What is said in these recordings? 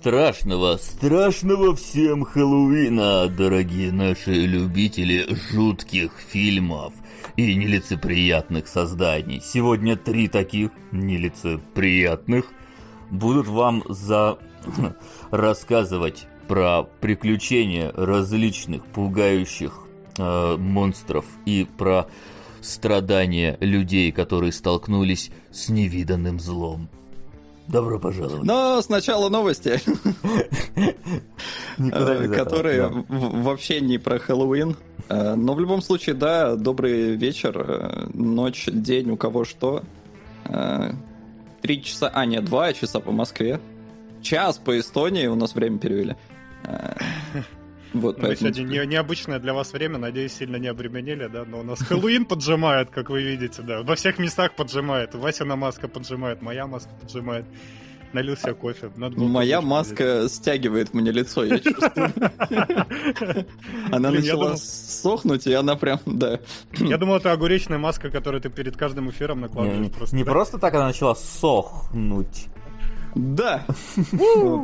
Страшного, страшного всем Хэллоуина, дорогие наши любители жутких фильмов и нелицеприятных созданий. Сегодня три таких нелицеприятных будут вам за рассказывать про приключения различных пугающих э, монстров и про страдания людей, которые столкнулись с невиданным злом. Добро пожаловать. Но сначала новости, которые вообще не про Хэллоуин. Э, но в любом случае, да, добрый вечер, э, ночь, день, у кого что. Э, три часа, а нет, два часа по Москве. Час по Эстонии у нас время перевели. Вот, ну, поэтому... Сегодня не, необычное для вас время, надеюсь, сильно не обременели, да, но у нас Хэллоуин поджимает, как вы видите, да, во всех местах поджимает, Васина маска поджимает, моя маска поджимает. Налил себе кофе. Надо было Моя маска взять. стягивает мне лицо, я чувствую. Она начала сохнуть, и она прям, да. Я думал, это огуречная маска, которую ты перед каждым эфиром накладываешь. Не просто так она начала сохнуть. Да,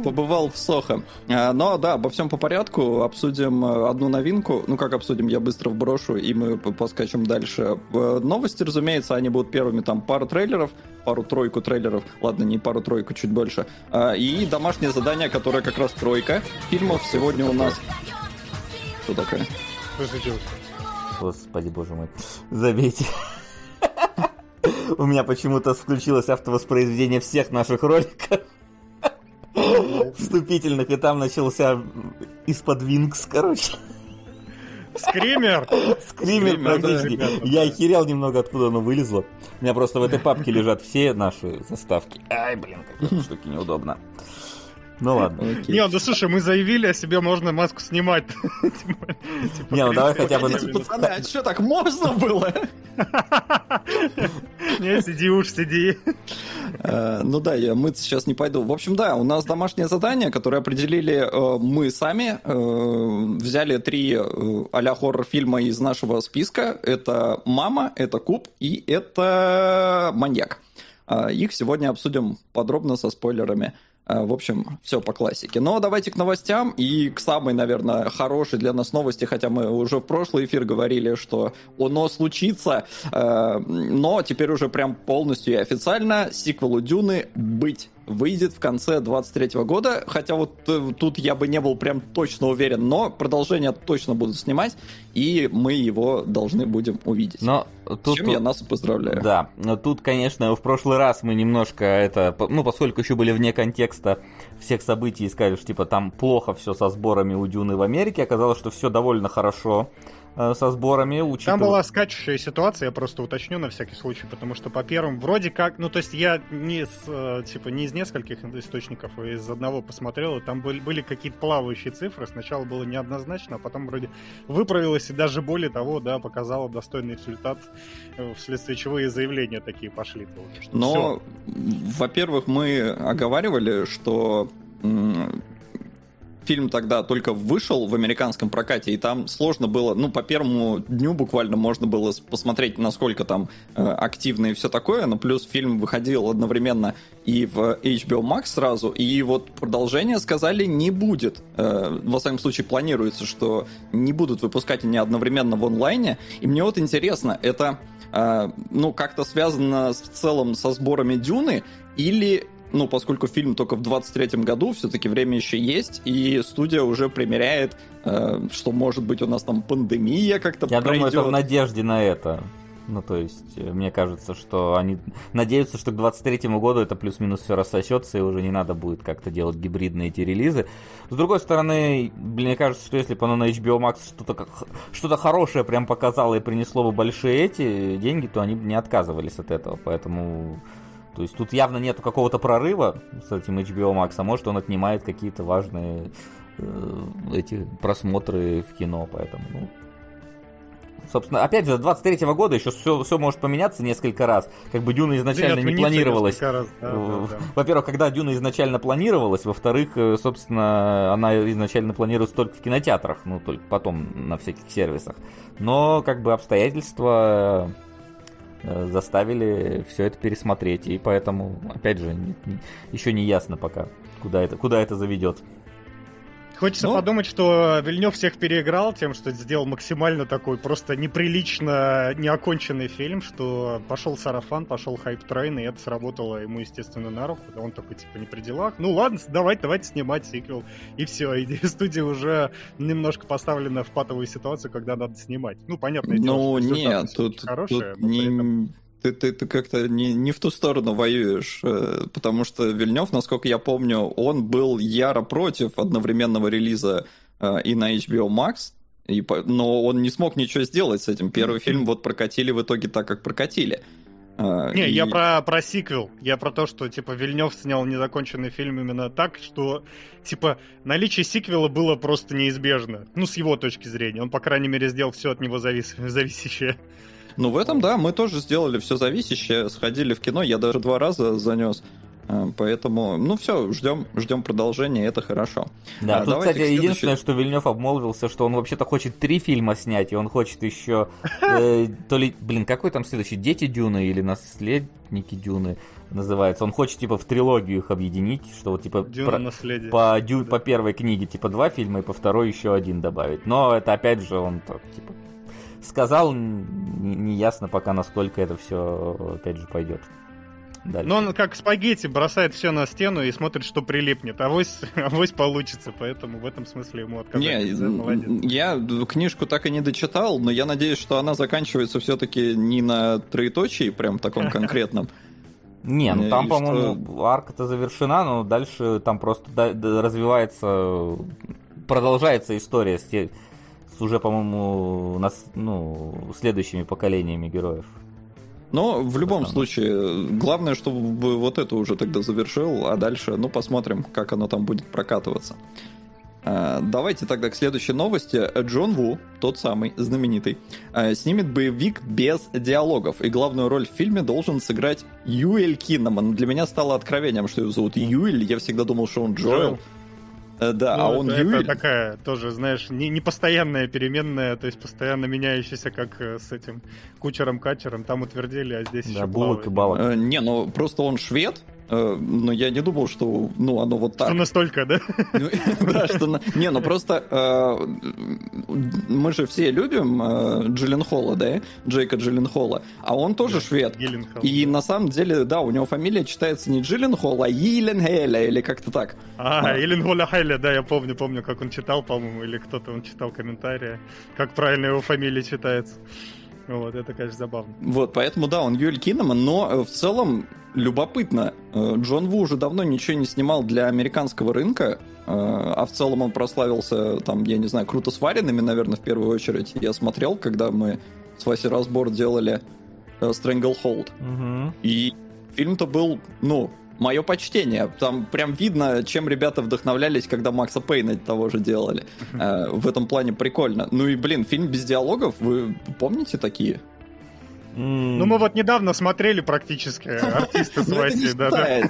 побывал в Сохо. А, но да, обо всем по порядку. Обсудим э, одну новинку. Ну как обсудим, я быстро вброшу, и мы поскачем дальше. Э, новости, разумеется, они будут первыми. Там пару трейлеров, пару-тройку трейлеров. Ладно, не пару-тройку, чуть больше. А, и домашнее задание, которое как раз тройка фильмов. Сегодня у нас... Что такое? Господи, боже мой. Забейте. У меня почему-то включилось автовоспроизведение всех наших роликов вступительных, и там начался из-под Винкс, короче. Скример! Скример практически. Я охерел немного, откуда оно вылезло. У меня просто в этой папке лежат все наши заставки. Ай, блин, как штуки неудобно. Ну ладно. Окей. Не, ну слушай, мы заявили, о себе можно маску снимать. Не, ну давай хотя бы... Пацаны, а что, так можно было? Не, сиди уж, сиди. Э, ну да, я мыться сейчас не пойду. В общем, да, у нас домашнее задание, которое определили э, мы сами. Э, взяли три а-ля хоррор-фильма из нашего списка. Это «Мама», это «Куб» и это «Маньяк». Их сегодня обсудим подробно со спойлерами. Э, в общем, все по классике. Но давайте к новостям и к самой, наверное, хорошей для нас новости, хотя мы уже в прошлый эфир говорили, что оно случится, э, но теперь уже прям полностью и официально сиквелу Дюны быть выйдет в конце 23 года, хотя вот э, тут я бы не был прям точно уверен, но продолжение точно будут снимать, и мы его должны будем увидеть. Но тут, С чем я нас поздравляю. Да, тут, конечно, в прошлый раз мы немножко это, ну, поскольку еще были вне контекста всех событий и сказали, что типа там плохо все со сборами у Дюны в Америке, оказалось, что все довольно хорошо со сборами. Учитывая... Там была скачущая ситуация, я просто уточню на всякий случай, потому что по первым вроде как, ну то есть я не с, э, типа не из нескольких источников, а из одного посмотрел, и там были, были какие-то плавающие цифры. Сначала было неоднозначно, а потом вроде выправилось и даже более того, да, показало достойный результат, э, вследствие чего и заявления такие пошли. Но, во-первых, мы оговаривали, что фильм тогда только вышел в американском прокате, и там сложно было, ну, по первому дню буквально можно было посмотреть, насколько там э, активно и все такое, но плюс фильм выходил одновременно и в HBO Max сразу, и вот продолжение сказали не будет. Э, во всяком случае, планируется, что не будут выпускать они одновременно в онлайне, и мне вот интересно, это э, ну, как-то связано в целом со сборами Дюны, или ну, поскольку фильм только в 23-м году, все-таки время еще есть, и студия уже примеряет, э, что, может быть, у нас там пандемия как-то Я пройдет. думаю, это в надежде на это. Ну, то есть, э, мне кажется, что они надеются, что к 23-му году это плюс-минус все рассосется, и уже не надо будет как-то делать гибридные эти релизы. С другой стороны, мне кажется, что если бы оно на HBO Max что-то что хорошее прям показало и принесло бы большие эти деньги, то они бы не отказывались от этого. Поэтому то есть тут явно нет какого-то прорыва с этим HBO Max, а может он отнимает какие-то важные э, эти просмотры в кино, поэтому, ну, собственно, опять же, 23 -го года еще все, все может поменяться несколько раз. Как бы Дюна изначально не планировалась. Раз, да, да, да. Во-первых, когда Дюна изначально планировалась, во-вторых, э, собственно, она изначально планировалась только в кинотеатрах, ну, только потом на всяких сервисах. Но, как бы, обстоятельства заставили все это пересмотреть. И поэтому, опять же, еще не ясно пока, куда это, куда это заведет. Хочется ну, подумать, что Вильнев всех переиграл тем, что сделал максимально такой просто неприлично неоконченный фильм, что пошел сарафан, пошел hype train, и это сработало ему, естественно, на руку. Он такой, типа, не при делах. Ну ладно, давайте, давайте снимать сиквел. И все, и студия уже немножко поставлена в патовую ситуацию, когда надо снимать. Ну, понятно. Ну, нет, тут, хорошая, тут не... Этом ты, ты, ты как-то не, не в ту сторону воюешь, э, потому что Вильнев, насколько я помню, он был яро против одновременного релиза э, и на HBO Max, и, но он не смог ничего сделать с этим. Первый фильм вот прокатили в итоге так, как прокатили. Э, не, и... я про, про сиквел. Я про то, что, типа, Вильнев снял незаконченный фильм именно так, что, типа, наличие сиквела было просто неизбежно. Ну, с его точки зрения. Он, по крайней мере, сделал все от него завис... зависящее. Ну, в этом, да, мы тоже сделали все зависящее, сходили в кино, я даже два раза занес. А, поэтому, ну все, ждем, ждем продолжения, это хорошо. Да, а, тут, кстати, следующей... единственное, что Вильнев обмолвился, что он вообще-то хочет три фильма снять, и он хочет еще э, то ли, блин, какой там следующий, Дети Дюны или Наследники Дюны называется. Он хочет типа в трилогию их объединить, что вот типа про, по, дю, да. по первой книге типа два фильма и по второй еще один добавить. Но это опять же он так, типа сказал, неясно не пока, насколько это все, опять же, пойдет. Дальше. Но он как спагетти бросает все на стену и смотрит, что прилипнет. Авось, авось получится, поэтому в этом смысле ему отказать. Не, я книжку так и не дочитал, но я надеюсь, что она заканчивается все-таки не на троеточии, прям таком конкретном. Не, ну там, по-моему, арка-то завершена, но дальше там просто развивается, продолжается история с, с уже, по-моему, нас, ну, следующими поколениями героев. Но в любом Потому... случае, главное, чтобы вот это уже тогда завершил, а дальше, ну, посмотрим, как оно там будет прокатываться. А, давайте тогда к следующей новости. Джон Ву, тот самый знаменитый, а, снимет боевик без диалогов. И главную роль в фильме должен сыграть Юэль Киннаман. Для меня стало откровением, что его зовут Юэль. Я всегда думал, что он Джоэл. Джоэл. Э, да, ну, а он это, Юрий... это такая тоже, знаешь, не, не постоянная переменная, то есть постоянно меняющаяся, как э, с этим кучером-качером. Там утвердили, а здесь да, еще булок и балок. Э, не, ну просто он швед, но я не думал, что ну, оно вот так. Что настолько, да? Ну, да, что... Не, ну просто э, мы же все любим э, Джиллен Холла, да? Джейка Джиллен Холла. А он тоже швед. И на самом деле, да, у него фамилия читается не Джиллен Холл, а Йилен Хеля, или как-то так. А, Йилен Холля Хеля, да, я помню, помню, как он читал, по-моему, или кто-то он читал комментарии, как правильно его фамилия читается. Вот, это, конечно, забавно. Вот, поэтому, да, он Юэль Киннеман, но э, в целом любопытно. Э, Джон Ву уже давно ничего не снимал для американского рынка, э, а в целом он прославился, там, я не знаю, круто сваренными, наверное, в первую очередь. Я смотрел, когда мы с Васей Разбор делали Stranglehold. Угу. И фильм-то был, ну, мое почтение. Там прям видно, чем ребята вдохновлялись, когда Макса Пейна того же делали. Э, в этом плане прикольно. Ну и, блин, фильм без диалогов, вы помните такие? Ну, мы вот недавно смотрели практически артисты с Васей, да, да. И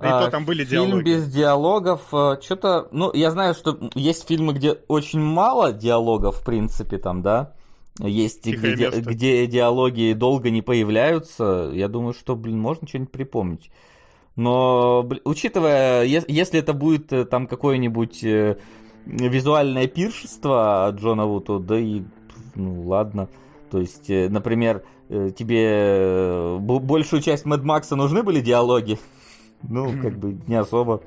то там были диалоги. Фильм без диалогов, э, что-то... Ну, я знаю, что есть фильмы, где очень мало диалогов, в принципе, там, да? Есть, где, где диалоги долго не появляются. Я думаю, что, блин, можно что-нибудь припомнить. Но, блин, учитывая, если это будет э, там какое-нибудь э, визуальное пиршество от Джона Ву, то да и, ну, ладно. То есть, э, например, тебе большую часть Мэд Макса нужны были диалоги? Ну, как бы не особо.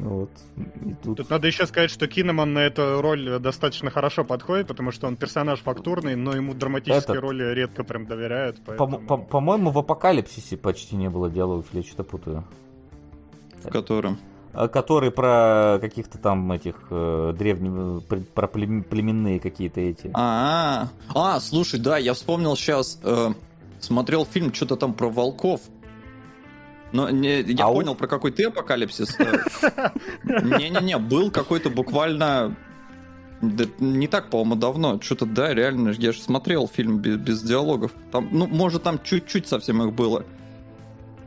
Вот. И тут... тут надо еще сказать, что Кинеман на эту роль достаточно хорошо подходит, потому что он персонаж фактурный, но ему драматические Этот... роли редко прям доверяют. Поэтому... По- по- по-моему, в Апокалипсисе почти не было диалогов, я что-то путаю. В котором? А, который про каких-то там этих э, древних, про племенные какие-то эти. А, -а, -а. а, слушай, да, я вспомнил сейчас, э, смотрел фильм что-то там про волков, но не, я Ау. понял, про какой ты апокалипсис. Не-не-не, был какой-то буквально... Да, не так, по-моему, давно. Что-то, да, реально, я же смотрел фильм без, без диалогов. Там, ну, может, там чуть-чуть совсем их было.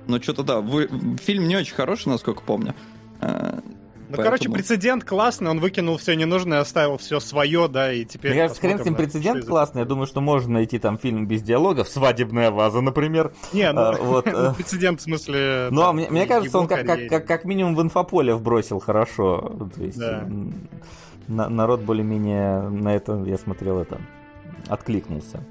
Но что-то, да, вы, фильм не очень хороший, насколько помню. Ну, Поэтому... короче, прецедент классный, он выкинул все ненужное, оставил все свое, да, и теперь... Мне кажется, хрен с ним прецедент классный, я думаю, что можно найти там фильм без диалогов, «Свадебная ваза», например. Не, ну, а, вот, э. прецедент в смысле... Ну, а мне, мне кажется, он как, как, как, как минимум в инфополе вбросил хорошо. То есть, да. на, народ более-менее на это, я смотрел, это откликнулся.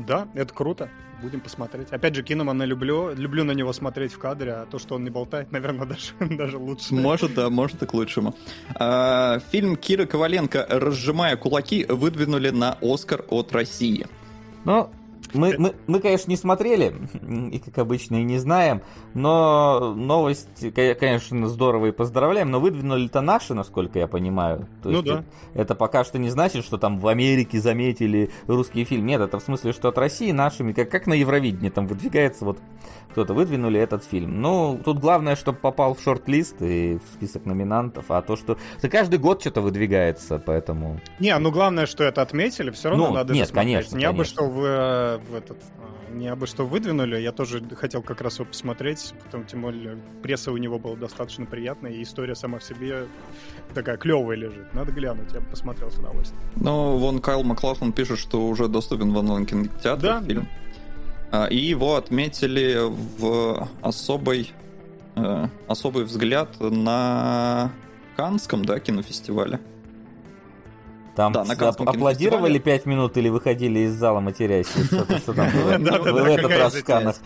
Да, это круто будем посмотреть. Опять же, Киномана люблю, люблю на него смотреть в кадре, а то, что он не болтает, наверное, даже, даже лучше. Может, да, может и к лучшему. А, фильм Кира Коваленко «Разжимая кулаки» выдвинули на Оскар от России. Ну, мы, мы, мы, конечно, не смотрели, и, как обычно, и не знаем, но новость, конечно, здорово и поздравляем, но выдвинули-то наши, насколько я понимаю. То ну есть да. Это, это пока что не значит, что там в Америке заметили русский фильм. Нет, это в смысле, что от России нашими, как, как на Евровидении там выдвигается, вот кто-то выдвинули этот фильм. Ну, тут главное, чтобы попал в шорт-лист и в список номинантов, а то, что... Это каждый год что-то выдвигается, поэтому... Не, ну главное, что это отметили, все равно ну, надо нет, конечно, Не абы что в в этот а, не абы что выдвинули. Я тоже хотел как раз его посмотреть, потому тем более пресса у него была достаточно приятная, и история сама в себе такая клевая лежит. Надо глянуть, я бы посмотрел с удовольствием. Ну, вон Кайл Маклахлан пишет, что уже доступен в онлайн-кинотеатре да, фильм. Да. И его отметили в особой, э, особый взгляд на Канском, да, кинофестивале. Там да, на аплодировали пять минут или выходили из зала матерясь? Что там было в этот раз в Канах?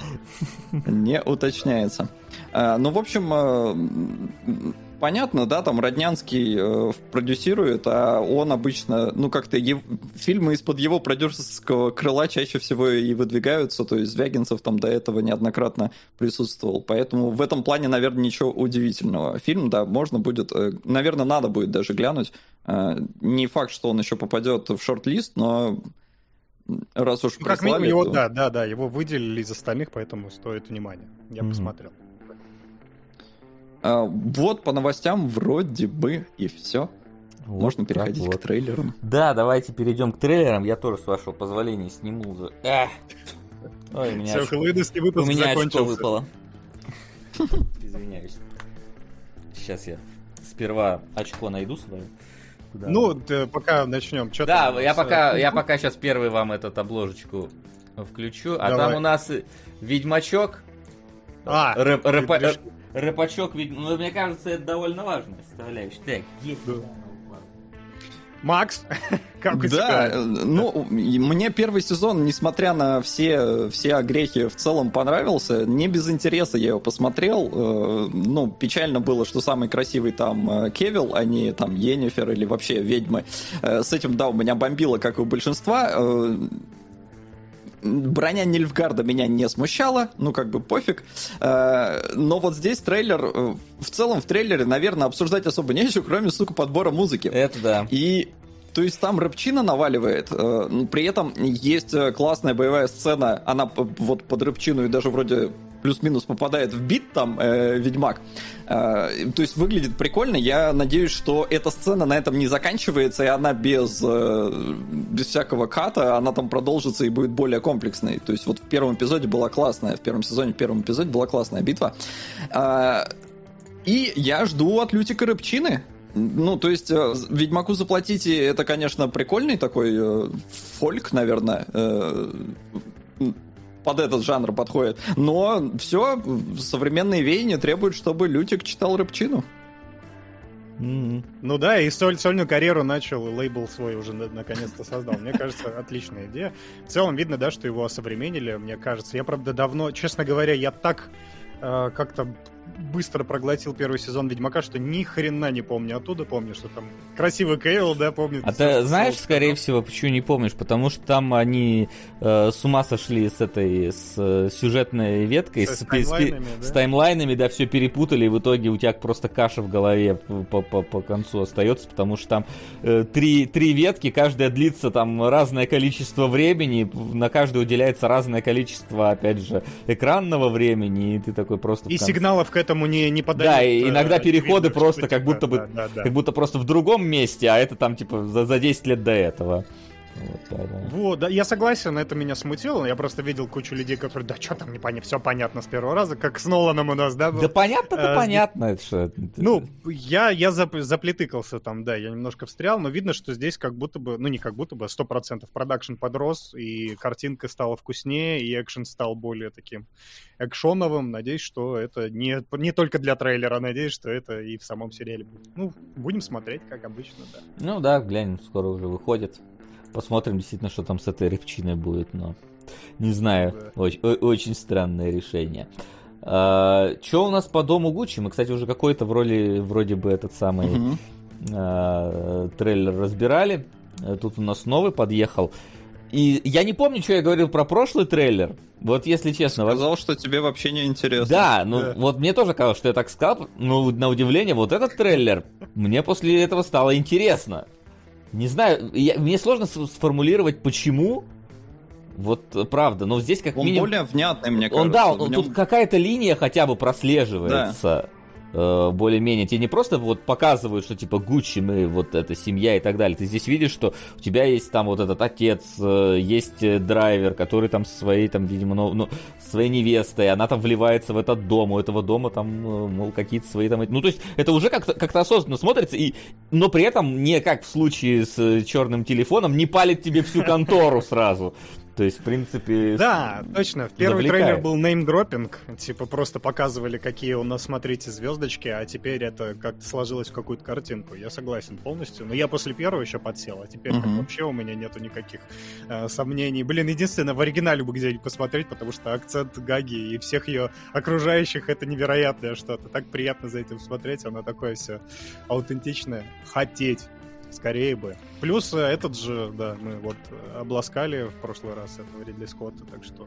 Не уточняется. А, ну, в общем, э, понятно, да, там Роднянский э, продюсирует, а он обычно, ну, как-то ев... фильмы из-под его продюсерского крыла чаще всего и выдвигаются, то есть Звягинцев там до этого неоднократно присутствовал, поэтому в этом плане, наверное, ничего удивительного. Фильм, да, можно будет, э, наверное, надо будет даже глянуть. Э, не факт, что он еще попадет в шорт-лист, но раз уж ну, Как минимум его, то... да, да, да, его выделили из остальных, поэтому стоит внимания. Я mm-hmm. посмотрел. А, вот по новостям вроде бы и все. Вот Можно переходить вот. к трейлерам. Да, давайте перейдем к трейлерам. Я тоже, с вашего позволения, сниму. Эх. Ой, у меня Все, очко... выпуск У меня очко выпало. Извиняюсь. Сейчас я сперва очко найду свое. Куда? Ну, ты, пока начнем. Что да, я пока, я пока сейчас первый вам этот обложечку включу. А Давай. там у нас Ведьмачок. А, рэп, рэп, рэп, Рэпачок, ведь, ну, мне кажется, это довольно важная составляющая. Так, есть. Да. Макс, как у да, тебя? ну, мне первый сезон, несмотря на все, все огрехи, в целом понравился. Не без интереса я его посмотрел. Э, ну, печально было, что самый красивый там э, Кевилл, а не там Енифер или вообще ведьмы. Э, с этим, да, у меня бомбило, как и у большинства броня Нильфгарда меня не смущала, ну как бы пофиг. Э, но вот здесь трейлер, э, в целом в трейлере, наверное, обсуждать особо нечего, кроме, сука, подбора музыки. Это да. И то есть там рэпчина наваливает, э, при этом есть классная боевая сцена, она вот под рэпчину и даже вроде плюс-минус попадает в бит там э, Ведьмак. Э, то есть выглядит прикольно. Я надеюсь, что эта сцена на этом не заканчивается, и она без, э, без всякого ката, она там продолжится и будет более комплексной. То есть вот в первом эпизоде была классная, в первом сезоне, в первом эпизоде была классная битва. Э, и я жду от Лютика Рыбчины. Ну, то есть, э, Ведьмаку заплатите, это, конечно, прикольный такой э, фольк, наверное. Э, под этот жанр подходит. Но все, современные веяния требуют, чтобы Лютик читал рыбчину. Mm-hmm. Ну да, и соль, сольную карьеру начал, лейбл свой уже наконец-то создал. Мне кажется, отличная идея. В целом видно, да, что его осовременили, мне кажется. Я, правда, давно, честно говоря, я так э, как-то быстро проглотил первый сезон Ведьмака, что ни хрена не помню оттуда. Помню, что там красивый Кейл, да, помню. А ты знаешь, скорее всего, почему не помнишь? Потому что там они э, с ума сошли с этой с э, сюжетной веткой, с, с, таймлайнами, с, да? с таймлайнами, да, все перепутали, и в итоге у тебя просто каша в голове по, по, по концу остается, потому что там э, три, три ветки, каждая длится там разное количество времени, на каждую уделяется разное количество, опять же, экранного времени, и ты такой просто... И сигналов этому не, не подают. Да, и иногда э, переходы просто как будто бы, да, да, да. как будто просто в другом месте, а это там типа за, за 10 лет до этого. Вот, поэтому... вот, да, я согласен, это меня смутило. Я просто видел кучу людей, которые, да что там, не понятно, все понятно с первого раза, как с Ноланом у нас, да? Был. Да а, понятно. Это что... Ну, я, я зап заплетыкался там, да, я немножко встрял, но видно, что здесь как будто бы, ну не как будто бы, 100% продакшн подрос, и картинка стала вкуснее, и экшен стал более таким экшоновым. Надеюсь, что это не, не только для трейлера, надеюсь, что это и в самом сериале будет. Ну, будем смотреть, как обычно, да. Ну да, глянем, скоро уже выходит. Посмотрим действительно, что там с этой репчиной будет, но не знаю, да. очень, очень странное решение. А, что у нас по дому Гуччи? Мы, кстати, уже какой-то в роли, вроде бы этот самый угу. а, трейлер разбирали. Тут у нас новый подъехал. И я не помню, что я говорил про прошлый трейлер. Вот если честно. Сказал, вот... что тебе вообще не интересно. Да, ну да. вот мне тоже казалось, что я так сказал. Ну, на удивление, вот этот трейлер, мне после этого стало интересно. Не знаю, я, мне сложно сформулировать, почему. Вот правда, но здесь как он минимум... Он более внятный, мне кажется. Он, да, он, нем... тут какая-то линия хотя бы прослеживается. Да э, более-менее. Тебе не просто вот показывают, что типа Гуччи, мы вот эта семья и так далее. Ты здесь видишь, что у тебя есть там вот этот отец, э, есть э, драйвер, который там со своей там, видимо, ну, ну, своей невестой, она там вливается в этот дом, у этого дома там, э, мол, какие-то свои там... Ну, то есть это уже как-то как осознанно смотрится, и, но при этом не как в случае с э, черным телефоном, не палит тебе всю контору сразу. То есть, в принципе... Да, точно. В первый завлекает. трейлер был неймдропинг. Типа просто показывали, какие у нас, смотрите, звездочки, а теперь это как-то сложилось в какую-то картинку. Я согласен полностью. Но я после первого еще подсел, а теперь как вообще у меня нету никаких э, сомнений. Блин, единственное, в оригинале бы где-нибудь посмотреть, потому что акцент Гаги и всех ее окружающих это невероятное что-то. Так приятно за этим смотреть, оно такое все аутентичное. Хотеть Скорее бы. Плюс э, этот же, да, мы вот обласкали в прошлый раз этого Ридли Скотта, так что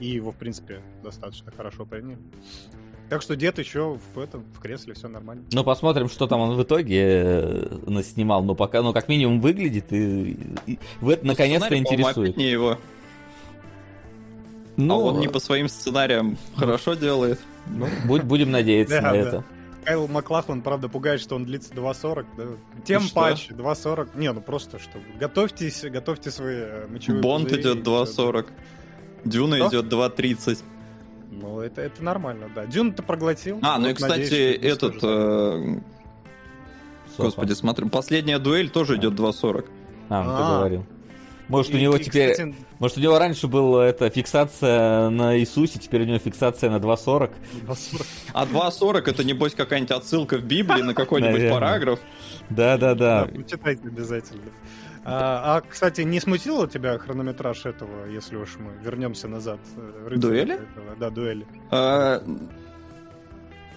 и его, в принципе, достаточно хорошо приняли. Так что дед еще в этом, в кресле, все нормально. Ну, посмотрим, что там он в итоге э, наснимал. Но пока, ну, как минимум, выглядит и, и в это ну, наконец-то интересует. не его. Ну, а он не по своим сценариям хорошо делает. Ну, будем надеяться на это. Кайл Маклахлан, правда, пугает, что он длится 2.40. Да? Тем патч 2.40. Не, ну просто что. Готовьтесь, готовьте свои э, мочевые Бонд идет 2.40. Дюна что? идет 2.30. Ну, это, это нормально, да. Дюн ты проглотил. А, ну и, кстати, надеюсь, этот... Э... Господи, смотрим. Последняя дуэль тоже идет 2.40. А, ну, ты а. говорил. Может, и, у него и, теперь... Кстати... Может, у него раньше была эта фиксация на Иисусе, теперь у него фиксация на 2.40. 2.40. А 2.40 это, небось, какая-нибудь отсылка в Библии на какой-нибудь параграф? Да-да-да. Почитайте обязательно. А, а, кстати, не смутило тебя хронометраж этого, если уж мы вернемся назад? Э, дуэли? Этого? Да, дуэли. А,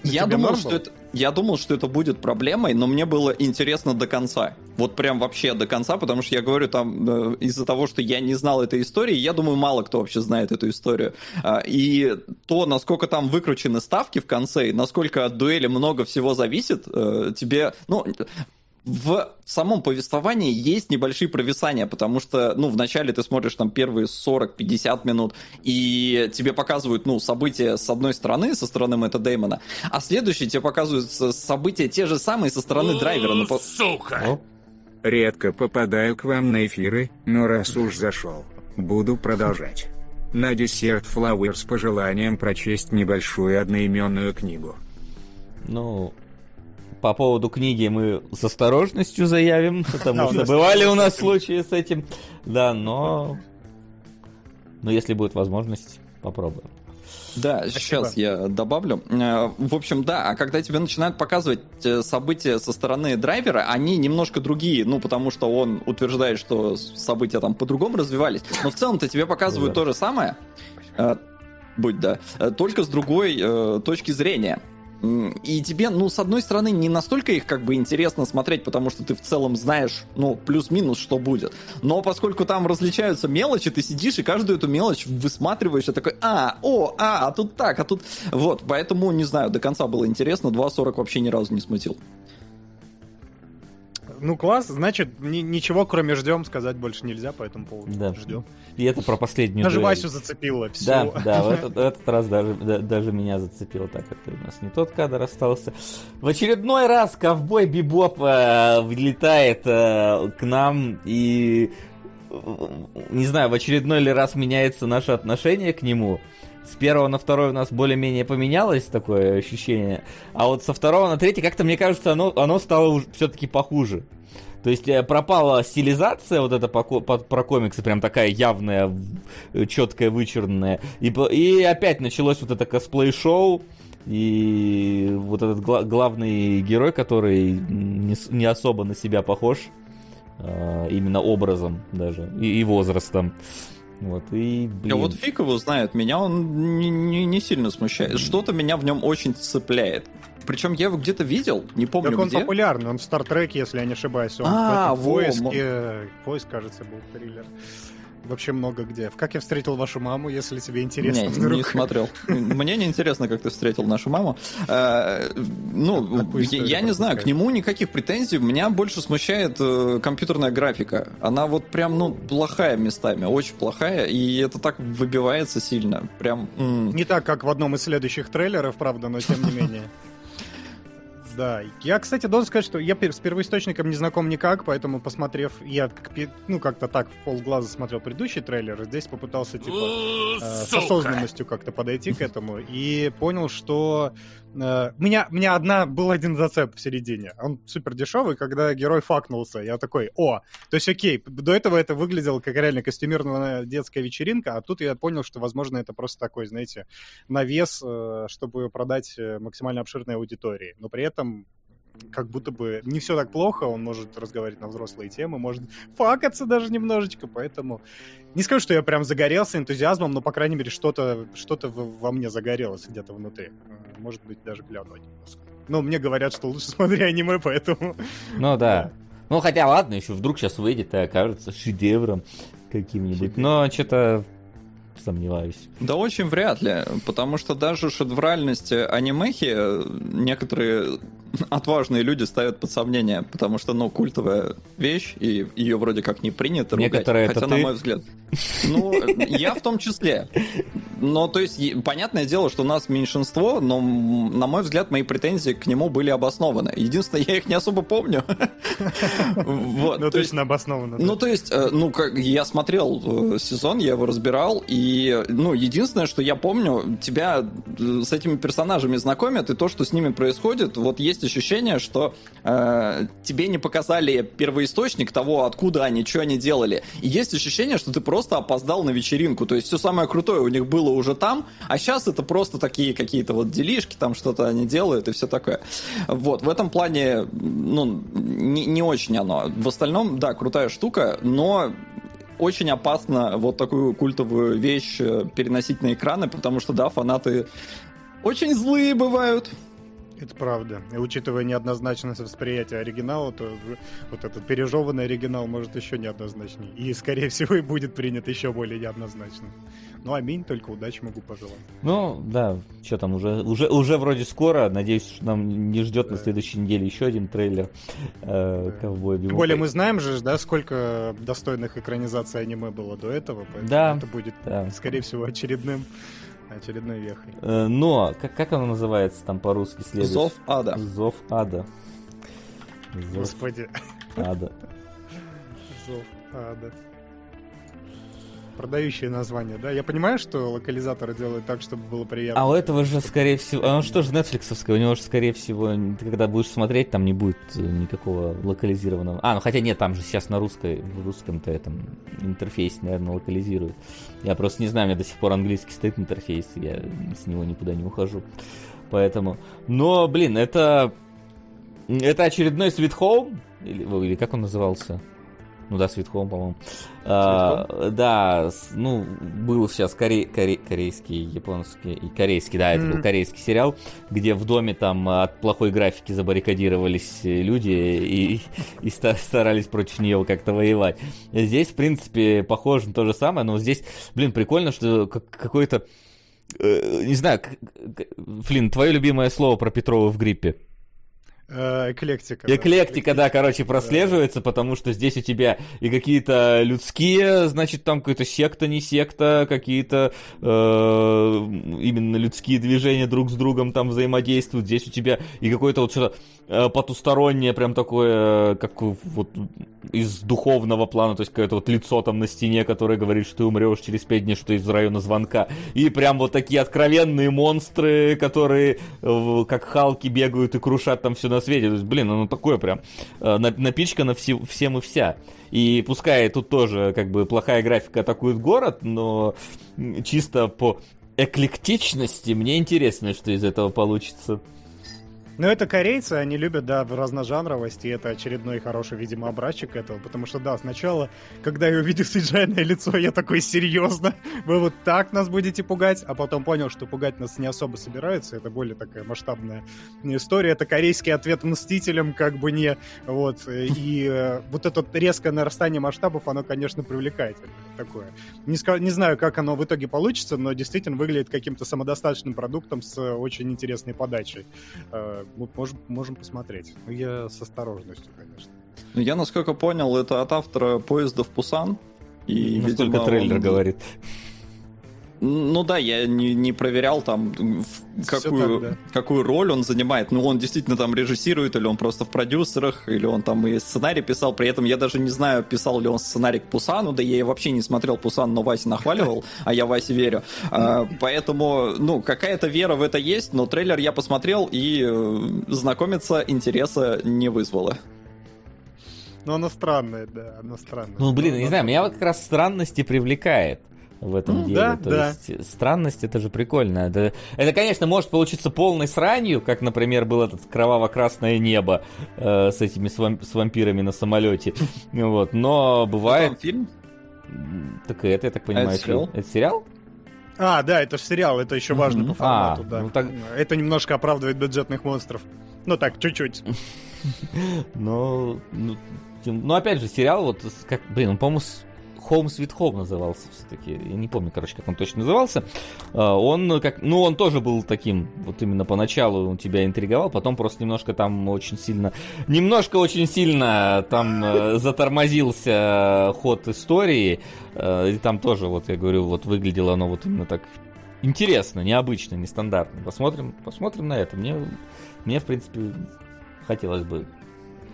я думал, что это, я думал, что это будет проблемой, но мне было интересно до конца. Вот прям вообще до конца, потому что я говорю, там э, из-за того, что я не знал этой истории, я думаю, мало кто вообще знает эту историю. Э, и то, насколько там выкручены ставки в конце, и насколько от дуэли много всего зависит, э, тебе, ну, в самом повествовании есть небольшие провисания, потому что, ну, вначале ты смотришь там первые 40-50 минут, и тебе показывают, ну, события с одной стороны, со стороны Мэтта Дэймона, а следующие тебе показывают события те же самые со стороны драйвера. Ну, сука! Редко попадаю к вам на эфиры, но раз уж зашел, буду продолжать. На десерт Flowers с пожеланием прочесть небольшую одноименную книгу. Ну, по поводу книги мы с осторожностью заявим, потому что бывали у нас случаи с этим. Да, но... Но если будет возможность, попробуем. Да, Спасибо. сейчас я добавлю. Э, в общем, да, а когда тебе начинают показывать э, события со стороны драйвера, они немножко другие, ну, потому что он утверждает, что события там по-другому развивались. Но в целом-то тебе показывают да. то же самое, э, будь да, только с другой точки зрения. И тебе, ну, с одной стороны, не настолько их как бы интересно смотреть, потому что ты в целом знаешь, ну, плюс-минус, что будет. Но поскольку там различаются мелочи, ты сидишь и каждую эту мелочь высматриваешь, и такой, а, о, а, а тут так, а тут... Вот, поэтому, не знаю, до конца было интересно, 2.40 вообще ни разу не смутил. Ну, класс, значит, ни, ничего кроме ждем сказать больше нельзя по этому поводу. Да. Ждем. И это про последнюю Даже дуэль. Васю зацепило. Все. Да, да, в этот, в этот раз даже, да, даже меня зацепило. Так, это у нас не тот кадр остался. В очередной раз ковбой Бибоп э, влетает э, к нам и не знаю, в очередной ли раз меняется наше отношение к нему. С первого на второй у нас более-менее поменялось такое ощущение, а вот со второго на третий как-то, мне кажется, оно, оно стало все-таки похуже. То есть э, пропала стилизация вот эта по, по, про комиксы, прям такая явная, четкая, вычурная. И, и опять началось вот это косплей-шоу, и вот этот гла- главный герой, который не, не особо на себя похож, э, именно образом даже, и, и возрастом. Вот, и, блин. А вот фиг его знает, меня он не, не, не сильно смущает. Что-то меня в нем очень цепляет. Причем я его где-то видел, не помню так он где. популярный, он в Стартреке, если я не ошибаюсь. Он а, в поиске, поиск, кажется, был триллер вообще много где. В «Как я встретил вашу маму», если тебе интересно. Не, вдруг. не смотрел. Мне не интересно, как ты встретил нашу маму. Э, ну, я не знаю, к нему никаких претензий. Меня больше смущает э, компьютерная графика. Она вот прям, ну, плохая местами, очень плохая, и это так выбивается сильно. Прям... Не так, как в одном из следующих трейлеров, правда, но тем не менее. Да. Я, кстати, должен сказать, что я с первоисточником не знаком никак, поэтому, посмотрев, я ну как-то так в полглаза смотрел предыдущий трейлер, и здесь попытался типа э, с осознанностью как-то подойти к этому и понял, что Э, меня, меня одна был один зацеп в середине. Он супер дешевый, когда герой факнулся. Я такой, о, то есть окей, до этого это выглядело как реально костюмированная детская вечеринка, а тут я понял, что, возможно, это просто такой, знаете, навес, э, чтобы продать э, максимально обширной аудитории. Но при этом как будто бы не все так плохо, он может разговаривать на взрослые темы, может факаться даже немножечко, поэтому не скажу, что я прям загорелся энтузиазмом, но, по крайней мере, что-то что во мне загорелось где-то внутри. Может быть, даже гляну немножко. Но мне говорят, что лучше смотри аниме, поэтому... Ну да. Ну хотя ладно, еще вдруг сейчас выйдет и окажется шедевром каким-нибудь. Но что-то сомневаюсь. Да очень вряд ли, потому что даже шедевральность анимехи некоторые отважные люди ставят под сомнение, потому что, ну, культовая вещь, и ее вроде как не принято ругать, Некоторые хотя, это на ты? мой взгляд... Ну, я в том числе. Но, то есть, понятное дело, что у нас меньшинство, но, на мой взгляд, мои претензии к нему были обоснованы. Единственное, я их не особо помню. Вот, ну, точно обоснованы. Ну, то есть, э, ну, как я смотрел э, сезон, я его разбирал, и, ну, единственное, что я помню, тебя э, с этими персонажами знакомят, и то, что с ними происходит, вот есть ощущение, что э, тебе не показали первоисточник того, откуда они, что они делали. И есть ощущение, что ты просто опоздал на вечеринку. То есть все самое крутое у них было уже там, а сейчас это просто такие какие-то вот делишки, там что-то они делают и все такое. Вот, в этом плане, ну, не, не очень оно. В остальном, да, крутая штука, но очень опасно вот такую культовую вещь э, переносить на экраны, потому что, да, фанаты очень злые бывают. Это правда. И учитывая неоднозначность восприятия оригинала, то вот этот пережеванный оригинал может еще неоднозначней. И, скорее всего, и будет принят еще более неоднозначно. Ну, аминь, только удачи могу пожелать. Ну, да, что там, уже, уже, уже вроде скоро. Надеюсь, что нам не ждет да. на следующей неделе еще один трейлер э, да. Ковбой Тем более мы знаем же, да, сколько достойных экранизаций аниме было до этого, поэтому да. это будет, да. скорее всего, очередным очередной вехой. Э, но, как, как оно называется там по-русски следующий? Зов ада. Зов ада. Зов Господи. Ада. Зов ада. Продающее название, да? Я понимаю, что локализаторы делают так, чтобы было приятно. А у этого же, скорее всего... А он что же Netflixовское? У него же, скорее всего, ты когда будешь смотреть, там не будет э, никакого локализированного... А, ну хотя нет, там же сейчас на русской, в русском-то этом интерфейсе, наверное, локализируют. Я просто не знаю, у меня до сих пор английский стоит интерфейс, я с него никуда не ухожу. Поэтому... Но, блин, это... Это очередной Sweet Home? Или, или как он назывался? Ну да, Sweet Home, по-моему. А, да, ну, был сейчас коре, коре, корейский, японский и корейский, да, это mm-hmm. был корейский сериал, где в доме там от плохой графики забаррикадировались люди и, и старались против нее как-то воевать. Здесь, в принципе, похоже на то же самое, но здесь, блин, прикольно, что какой-то, э, не знаю, Флин, твое любимое слово про Петрова в гриппе. Э, эклектика. Эклектика, да, короче, прослеживается, потому что здесь у тебя и какие-то людские, значит, там какая-то секта, не секта, какие-то э, именно людские движения друг с другом там взаимодействуют. Здесь у тебя и какое-то вот что-то э, потустороннее, прям такое, как вот из духовного плана, то есть какое-то вот лицо там на стене, которое говорит, что ты умрешь через пять дней, что из района звонка. И прям вот такие откровенные монстры, которые э, как Халки бегают и крушат там все на свете. То есть, блин, оно такое прям э, напичкано все, всем и вся. И пускай тут тоже как бы плохая графика атакует город, но чисто по эклектичности мне интересно, что из этого получится. Ну, это корейцы, они любят, да, разножанровость, и это очередной хороший, видимо, образчик этого, потому что, да, сначала, когда я увидел cgi лицо, я такой, серьезно? Вы вот так нас будете пугать? А потом понял, что пугать нас не особо собираются, это более такая масштабная история, это корейский ответ Мстителям, как бы не, вот, и э, вот это резкое нарастание масштабов, оно, конечно, привлекательное такое. Не, не знаю, как оно в итоге получится, но действительно выглядит каким-то самодостаточным продуктом с очень интересной подачей э, мы можем, можем посмотреть. Но я с осторожностью, конечно. Ну, я, насколько понял, это от автора поезда в Пусан. И, Насколько видимо, трейлер он... говорит. Ну да, я не, не проверял там, какую, так, да. какую роль он занимает. Ну, он действительно там режиссирует, или он просто в продюсерах, или он там и сценарий писал. При этом я даже не знаю, писал ли он сценарий к Пусану, да я вообще не смотрел Пусан, но Вася нахваливал, а я Васе верю. А, поэтому, ну, какая-то вера в это есть, но трейлер я посмотрел, и э, знакомиться интереса не вызвало. Ну, оно странное, да, оно странное. Ну, блин, не знаю, меня вот как раз странности привлекает в этом ну, деле. Да, То да. есть странность это же прикольно. Это, это, конечно, может получиться полной сранью, как, например, был этот кроваво-красное небо э, с этими с, вамп- с вампирами на самолете. Вот, но бывает. Это фильм? Так это, я так понимаю, это сериал? Это сериал? А, да, это же сериал, это еще важно по формату, а, да. Ну, так... Это немножко оправдывает бюджетных монстров. Ну так, чуть-чуть. Ну, ну, ну, опять же, сериал, вот, как, блин, он, по-моему, Home Sweet Home назывался все-таки. Я не помню, короче, как он точно назывался. А, он как, ну, он тоже был таким, вот именно поначалу он тебя интриговал, потом просто немножко там очень сильно, немножко очень сильно там э, затормозился ход истории. Э, и там тоже, вот я говорю, вот выглядело оно вот именно так интересно, необычно, нестандартно. Посмотрим, посмотрим на это. Мне, мне в принципе, хотелось бы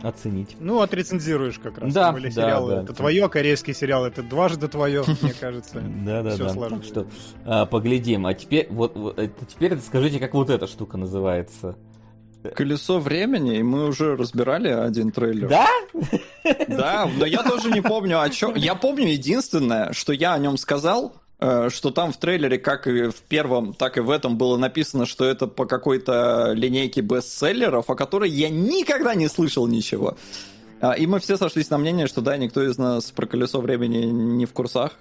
оценить. Ну, отрецензируешь как раз. Да, да, сериалы. да. Это твое, корейский сериал, это дважды твое, мне кажется. Да, да, да. Так что а, поглядим. А теперь вот теперь скажите, как вот эта штука называется. Колесо времени, и мы уже разбирали один трейлер. Да? Да, но я тоже не помню о чем. Я помню единственное, что я о нем сказал, что там в трейлере, как и в первом, так и в этом было написано, что это по какой-то линейке бестселлеров, о которой я никогда не слышал ничего. А, и мы все сошлись на мнение, что да, никто из нас про колесо времени не в курсах,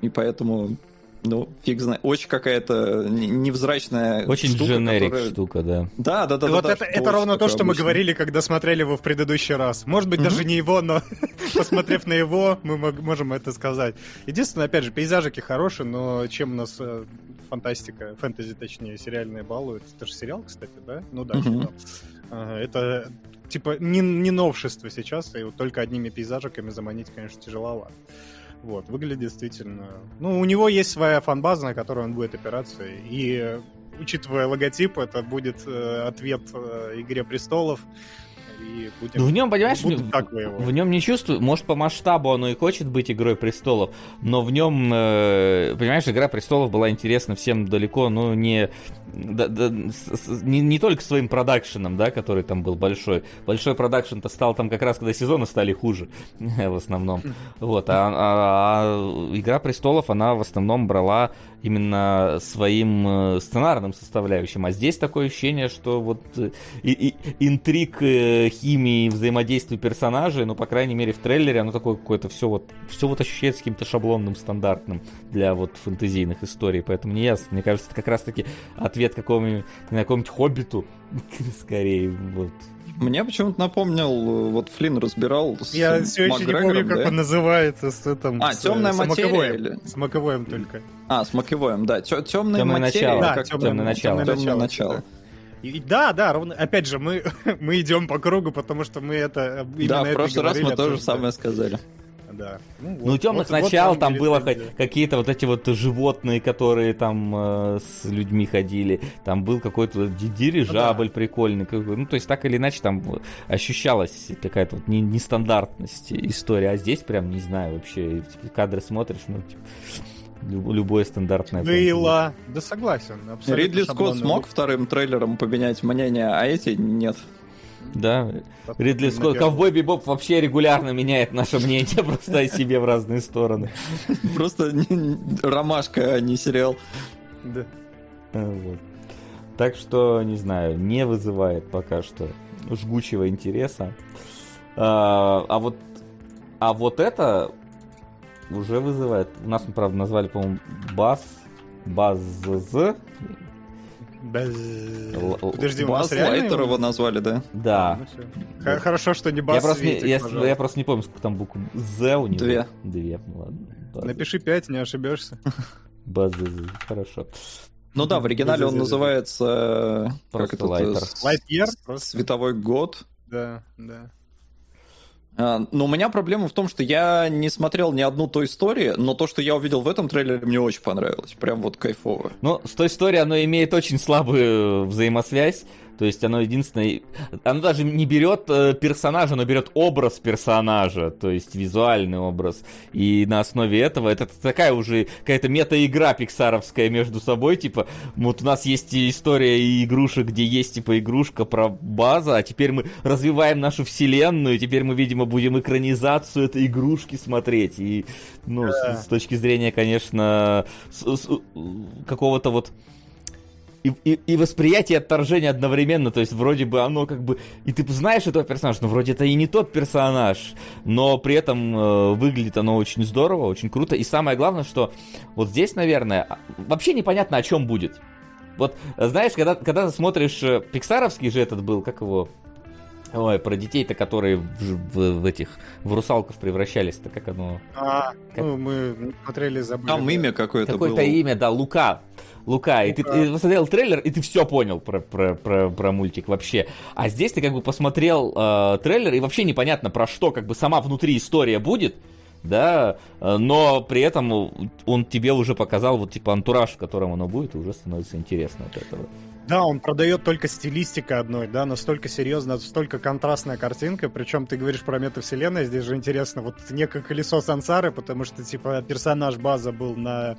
и поэтому ну, фиг знает. Очень какая-то невзрачная Очень штука, дженерик которая... штука, да. Да, да, да. вот да, это, это ровно то, что обычно. мы говорили, когда смотрели его в предыдущий раз. Может быть, даже не его, но посмотрев на его, мы можем это сказать. Единственное, опять же, пейзажики хорошие, но чем у нас э, фантастика, фэнтези, точнее, сериальные балуют. Это же сериал, кстати, да? Ну да, сериал. Это типа не, не новшество сейчас, и вот только одними пейзажиками заманить, конечно, тяжеловато. Вот, выглядит действительно... Ну, у него есть своя фанбаза, на которую он будет опираться, и учитывая логотип, это будет э, ответ э, Игре Престолов, и будем... Ну, в нем, понимаешь, в, в нем не чувствую, может, по масштабу оно и хочет быть Игрой Престолов, но в нем, э, понимаешь, Игра Престолов была интересна всем далеко, ну, не, да, да, не, не только своим продакшеном, да, который там был большой. Большой продакшн-то стал там как раз, когда сезоны стали хуже, в основном. Вот, а, а, а Игра Престолов, она в основном брала именно своим э, сценарным составляющим. А здесь такое ощущение, что вот э, и, и, интриг, э, химии, взаимодействия персонажей, ну, по крайней мере, в трейлере оно такое какое-то все вот, все вот ощущается каким-то шаблонным, стандартным для вот фэнтезийных историй, поэтому не ясно. Мне кажется, это как раз-таки ответ какому-нибудь, какому-нибудь хоббиту, скорее, вот. Мне почему-то напомнил, вот Флинн разбирал с Я все еще не помню, как он называется. С этим, а, с, темная с материя? Маковоем. Или? С Маковоем только. А, с Маковоем, да. Темная материя. Начало. Да, как темное, темное начало. Темное начало. начало. И, да, да, ровно. Опять же, мы, мы идем по кругу, потому что мы это Да, в прошлый раз мы тоже самое сказали да. Ну, вот, ну темных вот, начал вот там было хоть какие-то вот эти вот животные, которые там э, с людьми ходили. Там был какой-то дирижабль ну, да. прикольный. Ну, то есть так или иначе там ощущалась какая-то вот нестандартность истории. А здесь прям, не знаю, вообще кадры смотришь, ну, типа, любое стандартное. Было. Да согласен. Ридли Скотт смог вторым трейлером поменять мнение, а эти нет. Да. Ридли Скотт, Ковбой Бибоп вообще регулярно меняет наше мнение просто о себе в разные стороны. Просто ромашка, а не сериал. Да. Вот. Так что, не знаю, не вызывает пока что жгучего интереса. А, а вот а вот это уже вызывает. У нас, правда, назвали, по-моему, Бас. Баз Подожди, Бас Лайтер его назвали, да? Да. Ну, Хорошо, что не Бас я просто, не, я, я просто не помню, сколько там букв З у него. Две. Две, ну ладно. Напиши пять, не ошибешься. Баз хорошо. Ну да, в оригинале он называется... Просто как это? Лайтер. Lightyear? Световой год. Да, да. А, но у меня проблема в том, что я не смотрел ни одну той истории, но то, что я увидел в этом трейлере, мне очень понравилось. Прям вот кайфово. Ну, с той историей оно имеет очень слабую взаимосвязь. То есть оно единственное... Оно даже не берет э, персонажа, оно берет образ персонажа, то есть визуальный образ. И на основе этого это такая уже какая-то мета-игра пиксаровская между собой. Типа, вот у нас есть история игрушек, где есть типа игрушка про база, а теперь мы развиваем нашу вселенную, и теперь мы, видимо, будем экранизацию этой игрушки смотреть. И, ну, с, с точки зрения, конечно, какого-то вот и, и, и восприятие отторжения одновременно, то есть вроде бы оно как бы, и ты знаешь этого персонажа, но вроде это и не тот персонаж, но при этом э, выглядит оно очень здорово, очень круто, и самое главное, что вот здесь, наверное, а, вообще непонятно, о чем будет. Вот, знаешь, когда, когда ты смотришь, э, пиксаровский же этот был, как его, Ой, про детей-то, которые в, в, в этих в русалков превращались-то, как оно. А, как... ну мы смотрели забыли. Там имя какое-то Какое-то было. имя, да, Лука. Лука, и ты, ты посмотрел трейлер, и ты все понял про, про, про, про мультик вообще. А здесь ты как бы посмотрел э, трейлер, и вообще непонятно про что, как бы сама внутри история будет, да, э, но при этом он тебе уже показал вот типа антураж, в котором оно будет, и уже становится интересно от этого. Да, он продает только стилистика одной, да, настолько серьезно, настолько контрастная картинка, причем ты говоришь про метавселенную, здесь же интересно, вот некое колесо сансары, потому что, типа, персонаж база был на,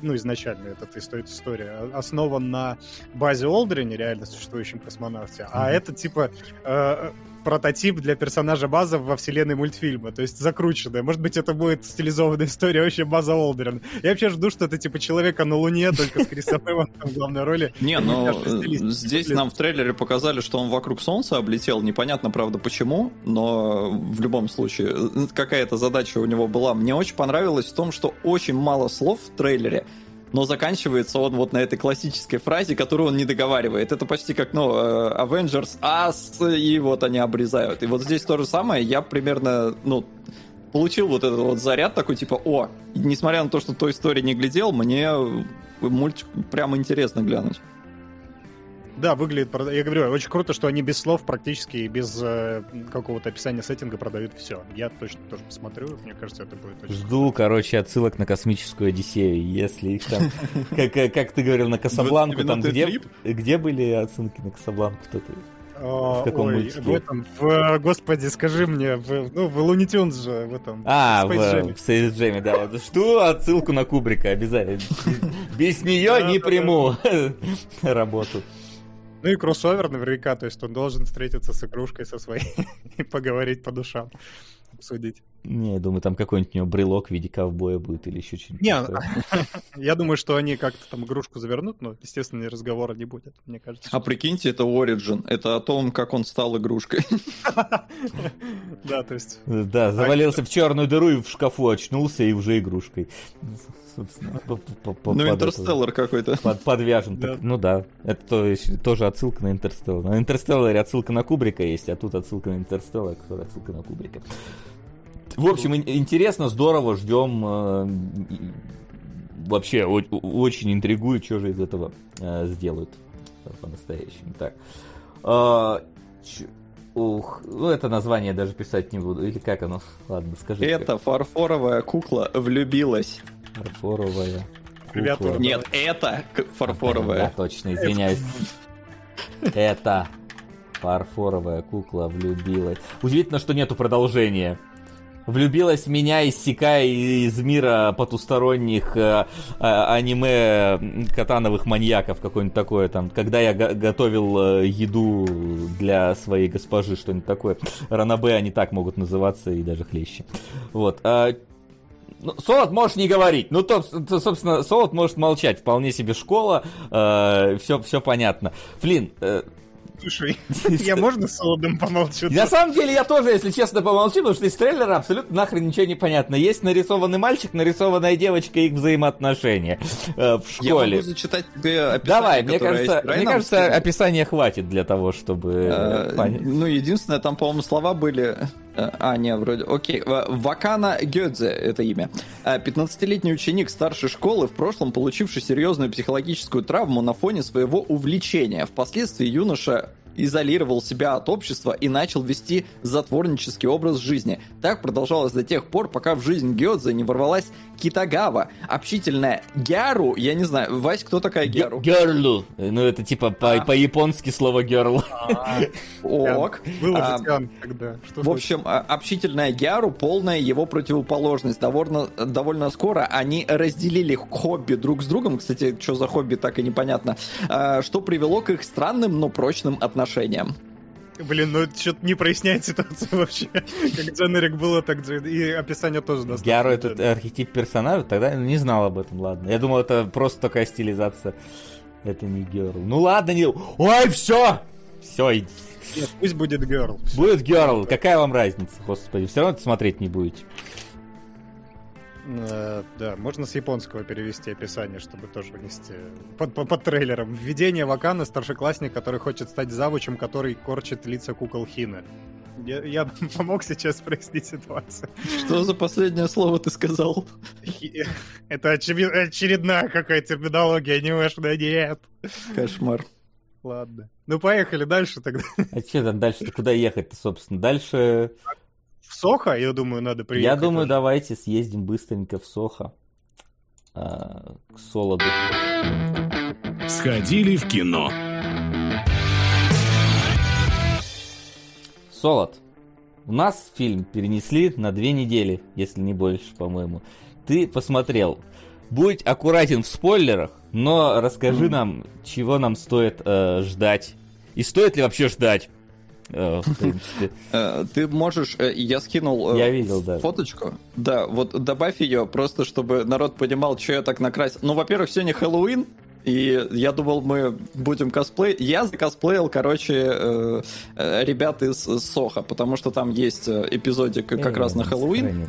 ну, изначально эта история, основан на базе Олдрине, реально существующем космонавте, mm-hmm. а это, типа, э, прототип для персонажа База во вселенной мультфильма, то есть закрученная. Может быть, это будет стилизованная история вообще База Олдерин. Я вообще жду, что это типа человека на Луне, только с Крисом в главной роли. Не, но здесь нам в трейлере показали, что он вокруг Солнца облетел. Непонятно, правда, почему, но в любом случае какая-то задача у него была. Мне очень понравилось в том, что очень мало слов в трейлере, но заканчивается он вот на этой классической фразе, которую он не договаривает. Это почти как, ну, э, Avengers As, и вот они обрезают. И вот здесь то же самое, я примерно, ну, получил вот этот вот заряд такой, типа, о, несмотря на то, что той истории не глядел, мне мультик прямо интересно глянуть. Да, выглядит, я говорю, очень круто, что они без слов практически без э, какого-то описания сеттинга продают все. Я точно тоже посмотрю, мне кажется, это будет очень Жду, круто. короче, отсылок на космическую Одиссею, если их там, как, как ты говорил, на Касабланку, там где, где были отсылки на Касабланку, кто-то? В каком Ой, мультике? В этом, в, господи, скажи мне, в, ну, в Tunes же, в этом. А, в Space Jam, да. Вот, жду отсылку на Кубрика обязательно. Без нее не приму работу. Ну и кроссовер наверняка, то есть он должен встретиться с игрушкой со своей и поговорить по душам, обсудить. Не, я думаю, там какой-нибудь у него брелок в виде ковбоя будет или еще что-нибудь. Не, я думаю, что они как-то там игрушку завернут, но, естественно, разговора не будет, мне кажется. А прикиньте, это Origin, это о том, как он стал игрушкой. Да, то есть... Да, завалился в черную дыру и в шкафу очнулся и уже игрушкой собственно. Ну, Интерстеллар какой-то. подвяжем. ну да, это тоже отсылка на Интерстеллар. На Интерстелларе отсылка на Кубрика есть, а тут отсылка на Интерстеллар, которая отсылка на Кубрика. В общем, интересно, здорово, ждем. Э, вообще, очень интригует, что же из этого э, сделают. по-настоящему. Так. А, Ух, ну это название даже писать не буду. Или как оно? Ладно, скажи. Это фарфоровая кукла влюбилась. Фарфоровая. Кукла. Нет, это к- Да, фарфоровая. точно, извиняюсь. Это фарфоровая кукла влюбилась. Удивительно, что нету продолжения. Влюбилась в меня, иссякая из мира потусторонних э, э, аниме катановых маньяков, какое-нибудь такое там. Когда я го- готовил э, еду для своей госпожи, что-нибудь такое. Ранобэ они так могут называться и даже хлеще. Вот. а, ну, Солод можешь не говорить. Ну, то, то, собственно, Солод может молчать. Вполне себе школа. все, все понятно. Флин, э, Слушай, я можно с Солодом помолчу? на самом деле я тоже, если честно, помолчу, потому что из трейлера абсолютно нахрен ничего не понятно. Есть нарисованный мальчик, нарисованная девочка и их взаимоотношения э, в Я школе. могу зачитать тебе описание, Давай, мне кажется, мне кажется, описания хватит для того, чтобы Э, э, понять. Ну, единственное, там, по-моему, слова были... э, А, не, вроде... Окей. Э, Вакана Гёдзе — это имя. Э, 15-летний ученик старшей школы, в прошлом получивший серьезную психологическую травму на фоне своего увлечения. Впоследствии юноша изолировал себя от общества и начал вести затворнический образ жизни. Так продолжалось до тех пор, пока в жизнь Гёдзе не ворвалась Китагава, общительная Гяру. Я не знаю, Вась, кто такая Гяру? Герлу. Ну, это типа по- по-японски слово герл. Ок. А, тогда. Что В общем, а, общительная Гяру полная его противоположность. Довольно, довольно скоро они разделили хобби друг с другом. Кстати, что за хобби, так и непонятно. а, Что привело к их странным, но прочным отношениям. Блин, ну что-то не проясняет ситуацию вообще. Как дженерик было, так и описание тоже достаточно. Гяру этот архетип персонажа, тогда не знал об этом, ладно. Я думал, это просто такая стилизация. Это не герл. Ну ладно, не... Ой, все! Все, иди. Нет, пусть будет Girl. Будет герл, какая вам разница, господи, все равно это смотреть не будете. Э, Да, можно с японского перевести описание, чтобы тоже внести под, по- под трейлером. Введение Вакана, старшеклассник, который хочет стать завучем, который корчит лица кукол Хина. Я, я помог сейчас прояснить ситуацию. Что за последнее слово ты сказал? Хи- Это очередная какая-то терминология, анимешная, нет. Кошмар. Ладно. Ну, поехали дальше тогда. А что там дальше куда ехать-то, собственно? Дальше, В Сохо, я думаю, надо приехать. я думаю, давайте съездим быстренько в Сохо. а, к Солоду. Сходили в кино. Солод. У нас фильм перенесли на две недели, если не больше, по-моему. Ты посмотрел. Будь аккуратен в спойлерах, но расскажи Мгм. нам, чего нам стоит э, ждать. И стоит ли вообще ждать? Э, в принципе. Э, Ты можешь, э, я скинул Я видел, да. фоточку. Да, вот добавь ее, просто чтобы народ понимал, что я так накрасил. Ну, во-первых, сегодня Хэллоуин, и я думал, мы будем косплей. Я закосплеил, короче, ребят из Соха, потому что там есть эпизодик как Э, раз на Хэллоуин.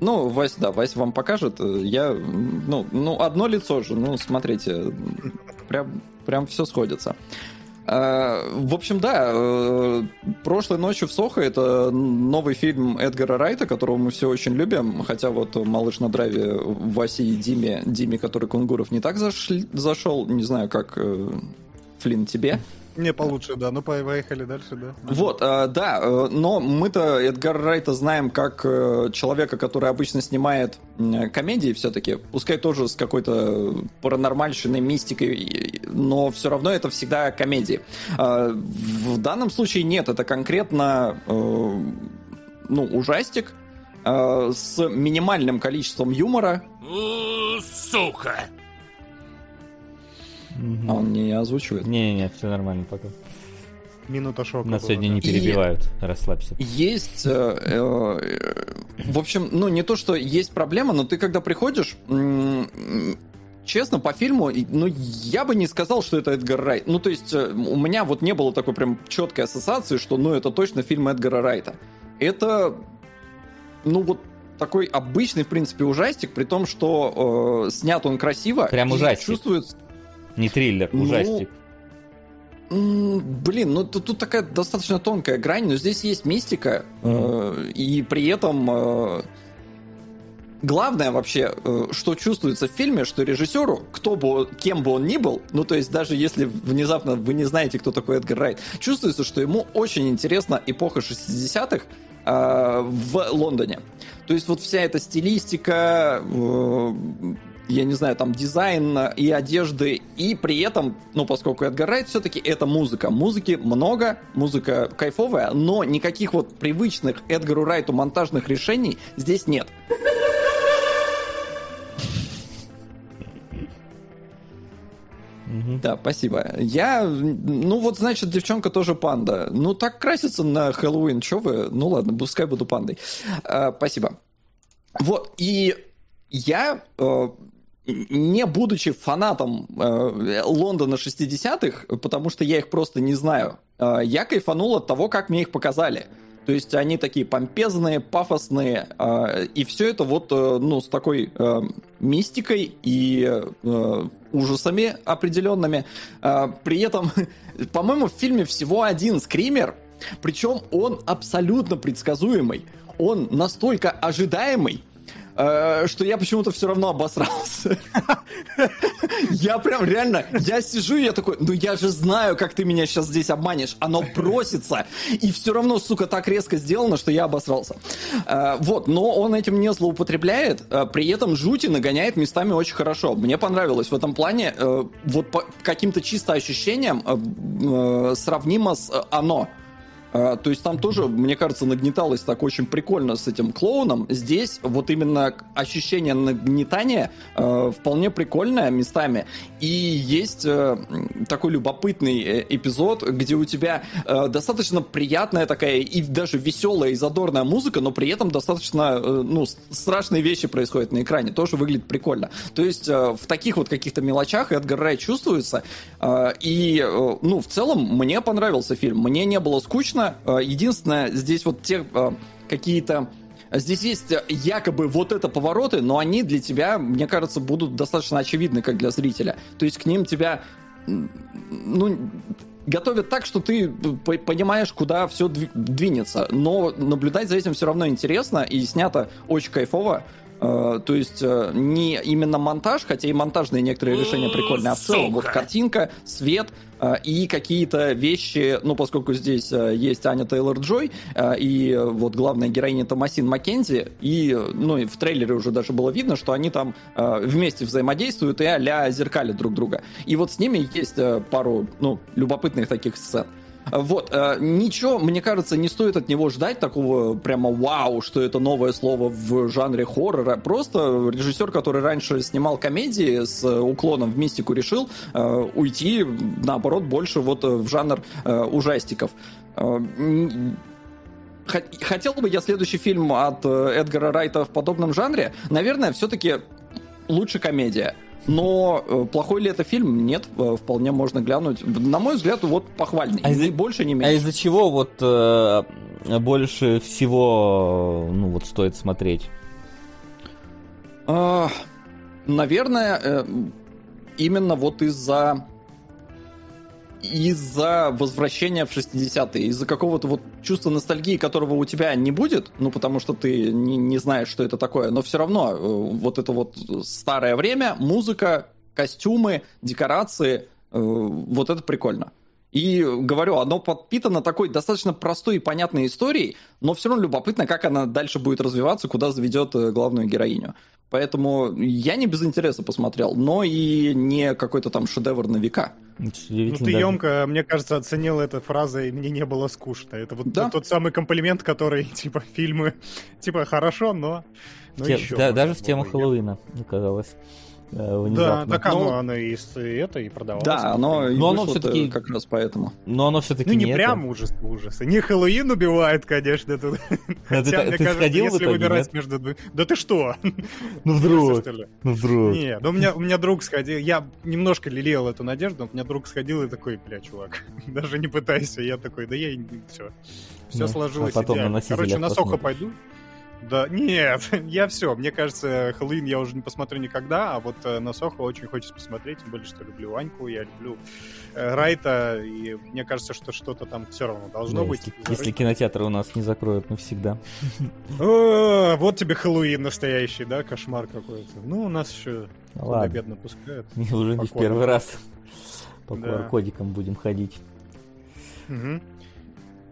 Ну, Вась, да, Вась вам покажет. Я, ну, ну, одно лицо же, ну, смотрите, прям, прям все сходится. А, В общем, да, э, прошлой ночью в Сохо это новый фильм Эдгара Райта, которого мы все очень любим, хотя вот «Малыш на драйве» Васе и Диме, Диме, который Кунгуров не так зашли- зашел, не знаю, как э, Флин тебе. Мне получше, да. Ну, по- поехали дальше, да. Вот, э, да, э, но мы-то Эдгара Райта знаем как э, человека, который обычно снимает м, комедии все-таки, пускай тоже с какой-то паранормальщиной, мистикой, и- но все равно это всегда комедии. Э, В данном случае нет, это конкретно э, ну, ужастик э, с минимальным количеством юмора. Сука! Мгм. А он не озвучивает. Не-не-не, все нормально пока. Минута шока. Нас была, сегодня да. не перебивают, расслабься. Есть, э, э, в общем, ну не то, что есть проблема, но ты когда приходишь, честно, по фильму, и- ну я бы не сказал, что это Эдгар Райт. Ну то есть э, у меня вот не было такой прям четкой ассоциации, что ну это точно фильм Эдгара Райта. Это, ну вот такой обычный, в принципе, ужастик, при том, что э, снят он красиво. Прям и ужастик. Чувствуется, Не триллер, Ну, ужастик. Блин, ну тут, тут такая достаточно тонкая грань, но здесь есть мистика, э, и при этом, э, главное вообще, э, что чувствуется в фильме, что режиссеру, кто бы, кем бы он ни был, ну то есть даже если внезапно вы не знаете, кто такой Эдгар Райт, чувствуется, что ему очень интересна эпоха 60-х э, в Лондоне. То есть вот вся эта стилистика, э, я не знаю, там дизайн и одежды, и при этом, ну, поскольку Эдгар Райт все-таки это музыка. Музыки много, музыка кайфовая, но никаких вот привычных Эдгару Райту монтажных решений здесь нет. Да, спасибо. Я, ну вот, значит, девчонка тоже панда. Ну, так красится на Хэллоуин, что вы? Ну ладно, пускай буду пандой. А, спасибо. Вот, и я, э, не будучи фанатом э, Лондона 60-х, потому что я их просто не знаю, э, я кайфанул от того, как мне их показали. То есть они такие помпезные, пафосные, э, и все это вот, э, ну, с такой э, мистикой и э, ужасами определенными. Э, при этом, по-моему, в фильме всего один скример, причем он абсолютно предсказуемый. Он настолько ожидаемый, что я почему-то все равно обосрался. Я прям реально, я сижу и я такой, ну я же знаю, как ты меня сейчас здесь обманешь. Оно просится. И все равно, сука, так резко сделано, что я обосрался. Э, вот, но он этим не злоупотребляет, э, при этом жути нагоняет местами очень хорошо. Мне понравилось в этом плане, вот по каким-то чисто ощущениям сравнимо с «Оно». А, то есть там тоже, мне кажется, нагнеталось так очень прикольно с этим клоуном. Здесь вот именно ощущение нагнетания э, вполне прикольное местами. И есть э, такой любопытный э, эпизод, где у тебя достаточно приятная такая и даже веселая и задорная музыка, но при этом достаточно ну, страшные вещи происходят на экране. Тоже выглядит прикольно. То есть в таких вот каких-то мелочах Эдгар Рай чувствуется. И, ну, в целом, мне понравился фильм. Мне не было скучно понятно. Э, единственное, здесь вот те э, какие-то Здесь есть якобы вот это повороты, но они для тебя, мне кажется, будут достаточно очевидны, как для зрителя. То есть к ним тебя, ну, готовят так, что ты понимаешь, куда все двинется. Но наблюдать за этим все равно интересно, и снято очень кайфово. Э, то есть не именно монтаж, хотя и монтажные некоторые решения прикольные, а в целом вот картинка, свет, а, и какие-то вещи, ну, поскольку здесь э, есть Аня Тейлор-Джой э, и вот главная героиня Томасин Маккензи, и, ну, и в трейлере уже даже было видно, что они там э, вместе взаимодействуют и а-ля зеркалят друг друга. И вот с ними есть пару, ну, любопытных таких сцен. Вот, э, ничего, мне кажется, не стоит от него ждать такого прямо вау, что это новое слово в жанре хоррора. Просто режиссер, который раньше снимал комедии с уклоном в мистику, решил э, уйти, наоборот, больше вот в жанр э, ужастиков. Э, хотел бы я следующий фильм от э, Эдгара Райта в подобном жанре? Наверное, все-таки лучше комедия. Но э, плохой ли это фильм? Нет, э, вполне можно глянуть. На мой взгляд, вот похвальный. А из- больше, не меньше. А из-за чего вот э, больше всего ну вот стоит смотреть? А, наверное, э, именно вот из-за из-за возвращения в 60-е, из-за какого-то вот чувства ностальгии, которого у тебя не будет, ну, потому что ты не, не знаешь, что это такое, но все равно э, вот это вот старое время, музыка, костюмы, декорации, э, вот это прикольно. И говорю, оно подпитано такой достаточно простой и понятной историей, но все равно любопытно, как она дальше будет развиваться, куда заведет э, главную героиню. Поэтому я не без интереса посмотрел, но и не какой-то там шедевр на века. Ну ты емко, мне кажется, оценил эту фразу, и мне не было скучно. Это вот да? тот самый комплимент, который, типа, фильмы, типа, хорошо, но... но Те, еще да, даже в тему Хэллоуина, оказалось. Э, внезапно. Да, так оно, но... оно и, это и продавалось. Да, оно но оно все-таки как раз поэтому. Но оно все-таки ну не, не прям ужас ужас. Не Хэллоуин убивает, конечно, тут. Хотя, ты, ты сходил если выбирать между Да ты что? Ну вдруг. Ну вдруг. Не, ну у меня у меня друг сходил. Я немножко лелеял эту надежду, но у меня друг сходил и такой, бля, чувак, даже не пытайся. Я такой, да я все. Все ну, сложилось а потом идеально. Короче, на Сохо пойду. Да, нет, я все. Мне кажется, Хэллоуин я уже не посмотрю никогда, а вот э, на Сохо очень хочется посмотреть, тем более, что люблю Аньку, я люблю э, Райта, и мне кажется, что что-то там все равно должно Да, быть. если, если кинотеатры у нас не закроют навсегда. О, вот тебе Хэллоуин настоящий, да, кошмар какой-то. Ну, у нас еще Ладно, бедно пускают. уже не в первый раз по. QR-кодикам будем ходить.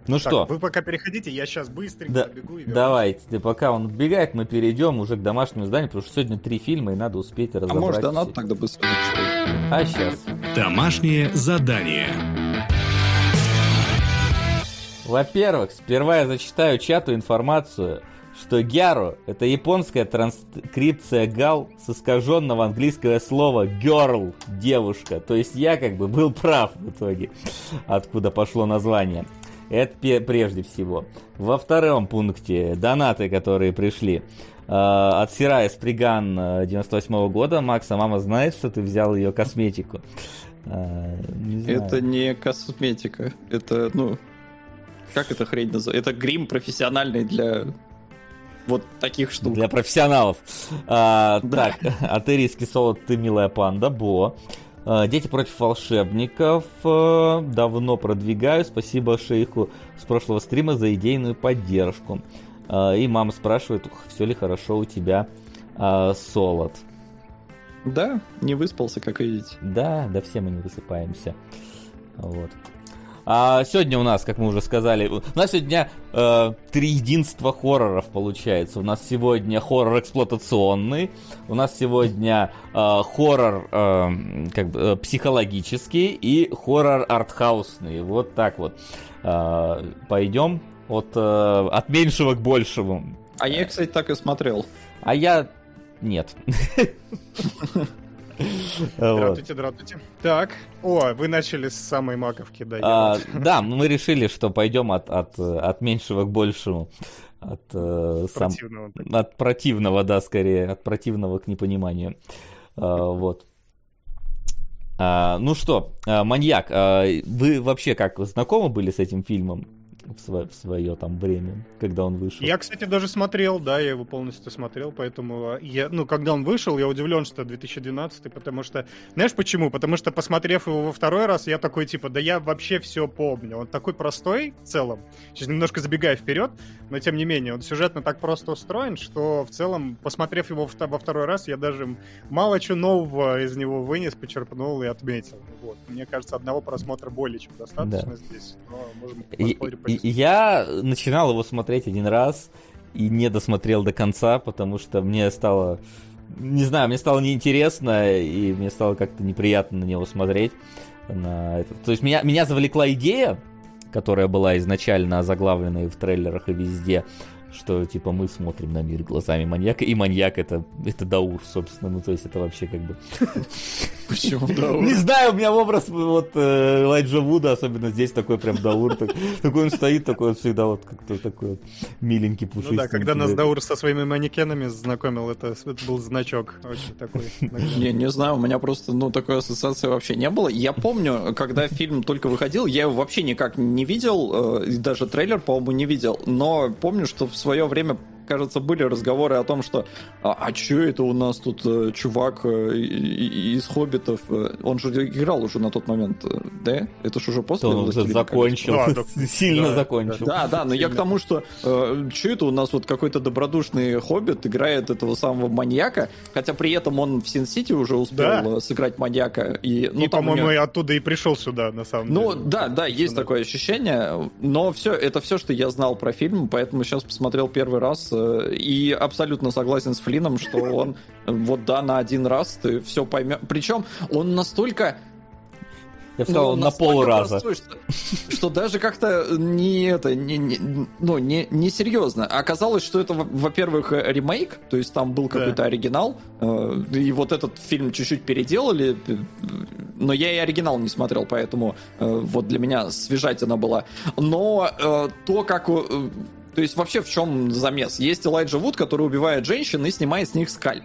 Ну Так, что, вы пока переходите, я сейчас быстренько Да, побегу и вернусь. давайте, пока он убегает, мы перейдем уже к домашнему зданию, потому что сегодня три фильма, и надо успеть А разобрать. может, да все. тогда быстро? А сейчас. Домашнее задание. Во-первых, сперва я зачитаю чату информацию, что Гяру — это японская транскрипция гал с искаженного английского слова girl — девушка. То есть я как бы был прав в итоге, откуда пошло название. Это прежде всего. Во втором пункте донаты, которые пришли. Э, От Сирая Сприган э, 98 года. Макса, мама знает, что ты взял ее косметику. Э, не. Это не косметика. Это, ну... Как эта хрень называется? Это грим профессиональный для вот таких штук. Для профессионалов. А, Да. Так, а ты риски солод, ты милая панда, Бо. А, Дети против волшебников. а, Давно продвигаю. Спасибо шейху с прошлого стрима за идейную поддержку. А, И мама спрашивает, все ли хорошо у тебя, а, солод. Да, не выспался, как видите. Да, да все мы не высыпаемся. Вот. А сегодня у нас, как мы уже сказали, у нас сегодня э, три единства хорроров получается. У нас сегодня хоррор эксплуатационный, у нас сегодня э, хоррор э, как бы, э, психологический и хоррор артхаусный. Вот так вот. Э, пойдем от, э, от меньшего к большему. А я, кстати, так и смотрел. А я нет. Здравствуйте, здравствуйте. Так, о, вы начали с самой маковки, да. А, вот да, мы решили, что пойдем от, от, от меньшего к большему. От, э, сам- противного. так. от противного, да, скорее. От противного к непониманию. А, вот. А, ну что, маньяк, вы вообще как знакомы были с этим фильмом в, свое, в свое там время, когда он вышел? Я, кстати, даже смотрел, да, я его полностью смотрел, поэтому я, ну, когда он вышел, я удивлен, что 2012, потому что, знаешь почему? Потому что, посмотрев его во второй раз, я такой, типа, да я вообще все помню. Он такой простой в целом, сейчас немножко забегая вперед, но тем не менее, он сюжетно так просто устроен, что в целом, посмотрев его во второй раз, я даже мало чего нового из него вынес, почерпнул и отметил. Вот. Мне кажется, одного просмотра более чем достаточно здесь, но можем И- я начинал его смотреть один раз и не досмотрел до конца, потому что мне стало... Не знаю, мне стало неинтересно, и мне стало как-то неприятно на него смотреть. На это. То есть меня, меня завлекла идея, которая была изначально озаглавлена и в трейлерах, и везде, что типа мы смотрим на мир глазами маньяка, и маньяк это, это Даур, собственно, ну то есть это вообще как бы... Почему? Не знаю, у меня образ вот э, Элайджа Вуда, особенно здесь такой прям Даур, так- такой он стоит, такой вот всегда вот как-то такой вот миленький, Ну пушистый. да, когда нас Даур со своими манекенами знакомил, это, был значок очень такой. Не, не знаю, у меня просто, ну, такой ассоциации вообще не было. Я помню, когда фильм только выходил, я его вообще никак не видел, э, даже трейлер, по-моему, не видел, но помню, что в свое время кажется, были разговоры о том, что а, а чё это у нас тут э, чувак э, и- и- из хоббитов, э, он же играл уже на тот момент, э, да? Это ж уже после он уже закончил, Да, да. сильно Да, закончил. Да, да, но я к тому, что э, что это у нас вот какой-то добродушный хоббит играет этого самого маньяка, хотя при этом он в Син-Сити уже успел Да. э, сыграть маньяка. И, ну, и, по-моему, и оттуда и пришел сюда, на самом Ну, деле. да, да, есть такое ощущение, но все, это все, что я знал про фильм, поэтому сейчас посмотрел первый раз и абсолютно согласен с Флином, что он э, вот да, на один раз ты все поймешь. Причем он настолько Я бы сказал, ну, на настолько полраза. простой, что, что даже как-то не это, не, не- ну, не, не серьезно. Оказалось, что это, во- во-первых, э, ремейк, то есть там был Да. какой-то оригинал, э, и вот этот фильм чуть-чуть переделали, э, но я и оригинал не смотрел, поэтому э, вот для меня свежатина была. Но э, то, как... то есть вообще в чем замес? Есть Элайджа Вуд, который убивает женщин и снимает с них скальп.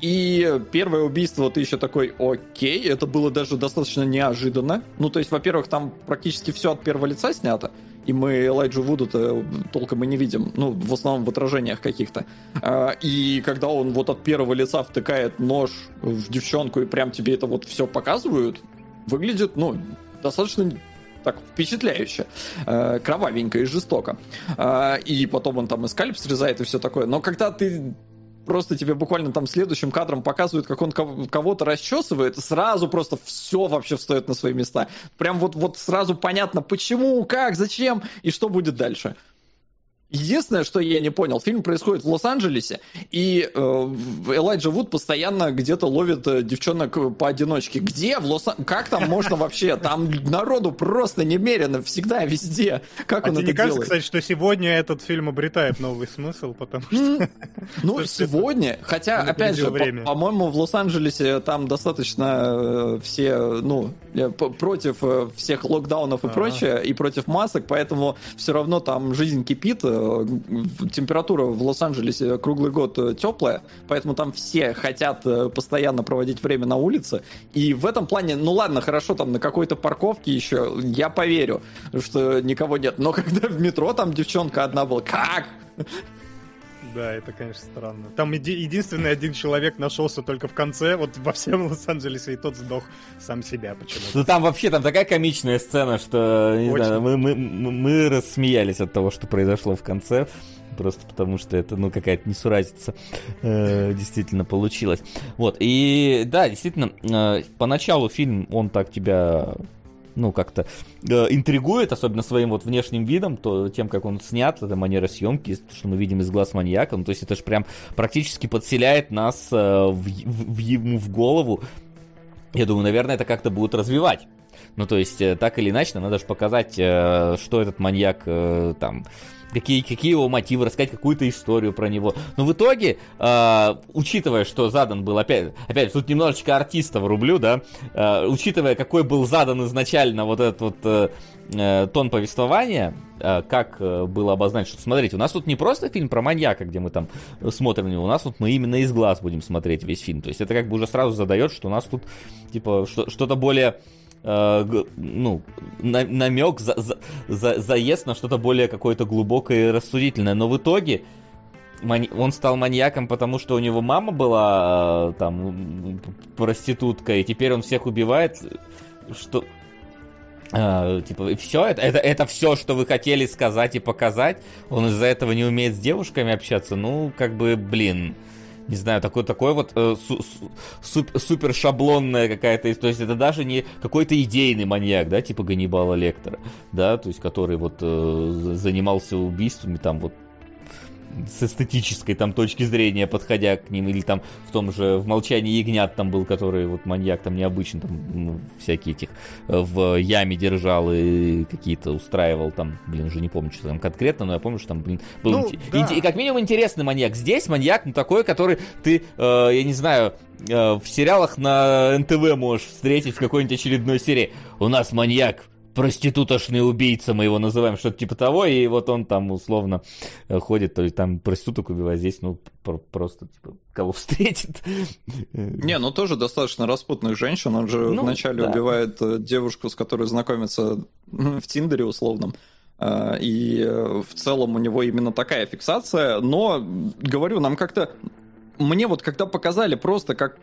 И первое убийство ты еще такой, окей, это было даже достаточно неожиданно. Ну, то есть, во-первых, там практически все от первого лица снято, и мы Элайджу Вуду-то толком и не видим, ну, в основном в отражениях каких-то. А, и когда он вот от первого лица втыкает нож в девчонку и прям тебе это вот все показывают, выглядит, ну, достаточно так впечатляюще, э, кровавенько и жестоко. Э, и потом он там и скальп срезает и все такое. Но когда ты просто тебе буквально там следующим кадром показывают, как он кого-то расчесывает, сразу просто все вообще встает на свои места. Прям вот, вот сразу понятно, почему, как, зачем и что будет дальше. Единственное, что я не понял, фильм происходит в Лос-Анджелесе, и э, Элайджа Вуд постоянно где-то ловит э, девчонок поодиночке. Где в лос Как там можно вообще? Там народу просто немерено, всегда, везде. Как а он тебе это не кажется, делает? кстати, что сегодня этот фильм обретает новый смысл, потому что... Ну, сегодня, хотя, опять же, по-моему, в Лос-Анджелесе там достаточно э, все, ну, э, против э, всех локдаунов и прочее, и против масок, поэтому все равно там жизнь кипит, температура в Лос-Анджелесе круглый год э, теплая, поэтому там все хотят э, постоянно проводить время на улице. И в этом плане, ну ладно, хорошо, там на какой-то парковке еще, я поверю, что никого нет. Но когда в метро там девчонка одна была, как? Да, это, конечно, странно. Там еди- единственный один человек нашелся только в конце, вот во всем Лос-Анджелесе, и тот сдох сам себя почему-то. Ну там вообще там такая комичная сцена, что не Очень. знаю, мы, мы, мы мы рассмеялись от того, что произошло в конце. Просто потому что это, ну, какая-то несуразица э, действительно получилась. Вот, и да, действительно, э, поначалу фильм, он так тебя ну, как-то э, интригует, особенно своим вот внешним видом, то тем, как он снят, это манера съемки, что мы видим из глаз маньяка, ну, то есть это же прям практически подселяет нас э, в, в- в ему в голову. Я думаю, наверное, это как-то будут развивать. Ну, то есть, э, так или иначе, надо же показать, э, что этот маньяк э, там какие, какие его мотивы, рассказать какую-то историю про него. Но в итоге, э, учитывая, что задан был, опять, опять тут немножечко артиста врублю, да, э, учитывая, какой был задан изначально вот этот вот э, э, тон повествования, э, как было обозначено, что смотрите, у нас тут не просто фильм про маньяка, где мы там смотрим на него, у нас тут мы именно из глаз будем смотреть весь фильм. То есть это как бы уже сразу задает, что у нас тут типа что- что-то более э, ну, на- намек, за, за- за- заезд на что-то более какое-то глубокое и рассудительное. Но в итоге мани- он стал маньяком, потому что у него мама была э, там проститутка, и теперь он всех убивает. Что... А, типа, все, это, это, это все, что вы хотели сказать и показать. Он из-за этого не умеет с девушками общаться. Ну, как бы, блин. Не знаю, такой, такой вот э, су- су- суп- супер шаблонная какая-то, то есть это даже не какой-то идейный маньяк, да, типа Ганнибала Лектора, да, то есть который вот э, за- занимался убийствами там вот с эстетической там точки зрения, подходя к ним, или там в том же в молчании ягнят там был, который вот маньяк там необычный, там ну, всякие этих э, в яме держал и какие-то устраивал там, блин, уже не помню, что там конкретно, но я помню, что там, блин, был Ну, инте- да. и как минимум интересный маньяк. Здесь маньяк, ну такой, который ты, э, я не знаю, э, в сериалах на НТВ можешь встретить в какой-нибудь очередной серии. У нас маньяк, проститутошный убийца, мы его называем, что-то типа того, и вот он там условно э, ходит, то есть там проституток убивает, здесь, ну, про- просто, типа, кого встретит. Не, ну тоже достаточно распутных женщин. Он же Ну, вначале да. убивает э, девушку, с которой знакомится в Тиндере условном. И э, в целом у него именно такая фиксация. Но, говорю, нам как-то... Мне вот когда показали просто, как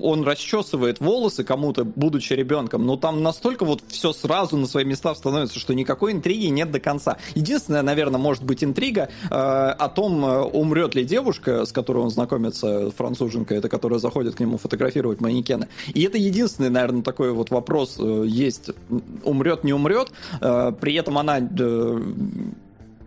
он расчесывает волосы кому-то, будучи ребенком, ну там настолько вот все сразу на свои места становится, что никакой интриги нет до конца. Единственная, наверное, может быть интрига э, о том, э, умрет ли девушка, с которой он знакомится, француженка, это которая заходит к нему фотографировать манекены. И это единственный, наверное, такой вот вопрос э, есть, умрет, не умрет. Э, при этом она, э,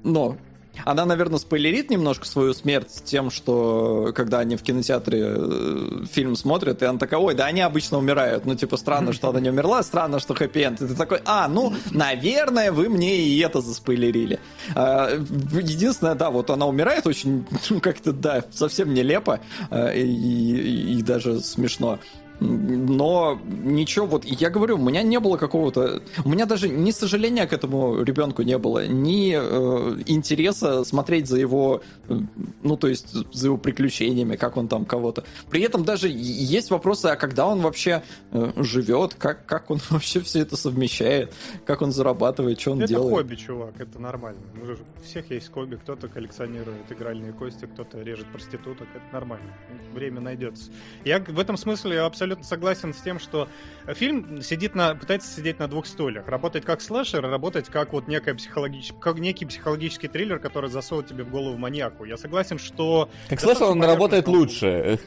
но она, наверное, спойлерит немножко свою смерть тем, что когда они в кинотеатре э, фильм смотрят, и она такая, ой, да они обычно умирают. Ну, типа, странно, что она не умерла, странно, что хэппи-энд. И ты такой, а, ну, наверное, вы мне и это заспойлерили. А, Единственное, да, вот она умирает очень, ну, как-то, да, совсем нелепо э, и, и- и даже смешно. Но ничего, вот я говорю, у меня не было какого-то... У меня даже ни сожаления к этому ребенку не было, ни э, интереса смотреть за его, э, ну, то есть за его приключениями, как он там кого-то. При этом даже есть вопросы, а когда он вообще э, живет, как, как он вообще все это совмещает, как он зарабатывает, что он это делает. Это хобби, чувак, это нормально. У всех есть хобби, кто-то коллекционирует игральные кости, кто-то режет проституток, это нормально. Время найдется. Я в этом смысле абсолютно согласен с тем, что фильм сидит на, пытается сидеть на двух стульях. Работать как слэшер, работать как вот некая психологич... как некий психологический триллер, который засовывает тебе в голову маньяку. Я согласен, что... Как слэшер он работает лучше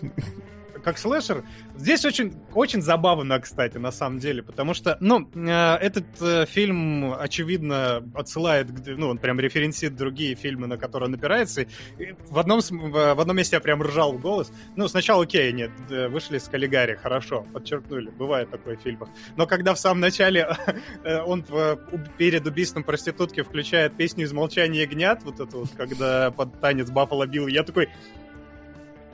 как слэшер. Здесь очень, очень забавно, кстати, на самом деле, потому что, ну, э, этот э, фильм, очевидно, отсылает, ну, он прям референсит другие фильмы, на которые он опирается. И в, одном, в одном месте я прям ржал в голос. Ну, сначала, окей, нет, э, вышли с Каллигари, хорошо, подчеркнули, бывает такое в фильмах. Но когда в самом начале он перед убийством проститутки включает песню из «Молчания ягнят», вот это вот, когда под танец Баффало Билл, я такой,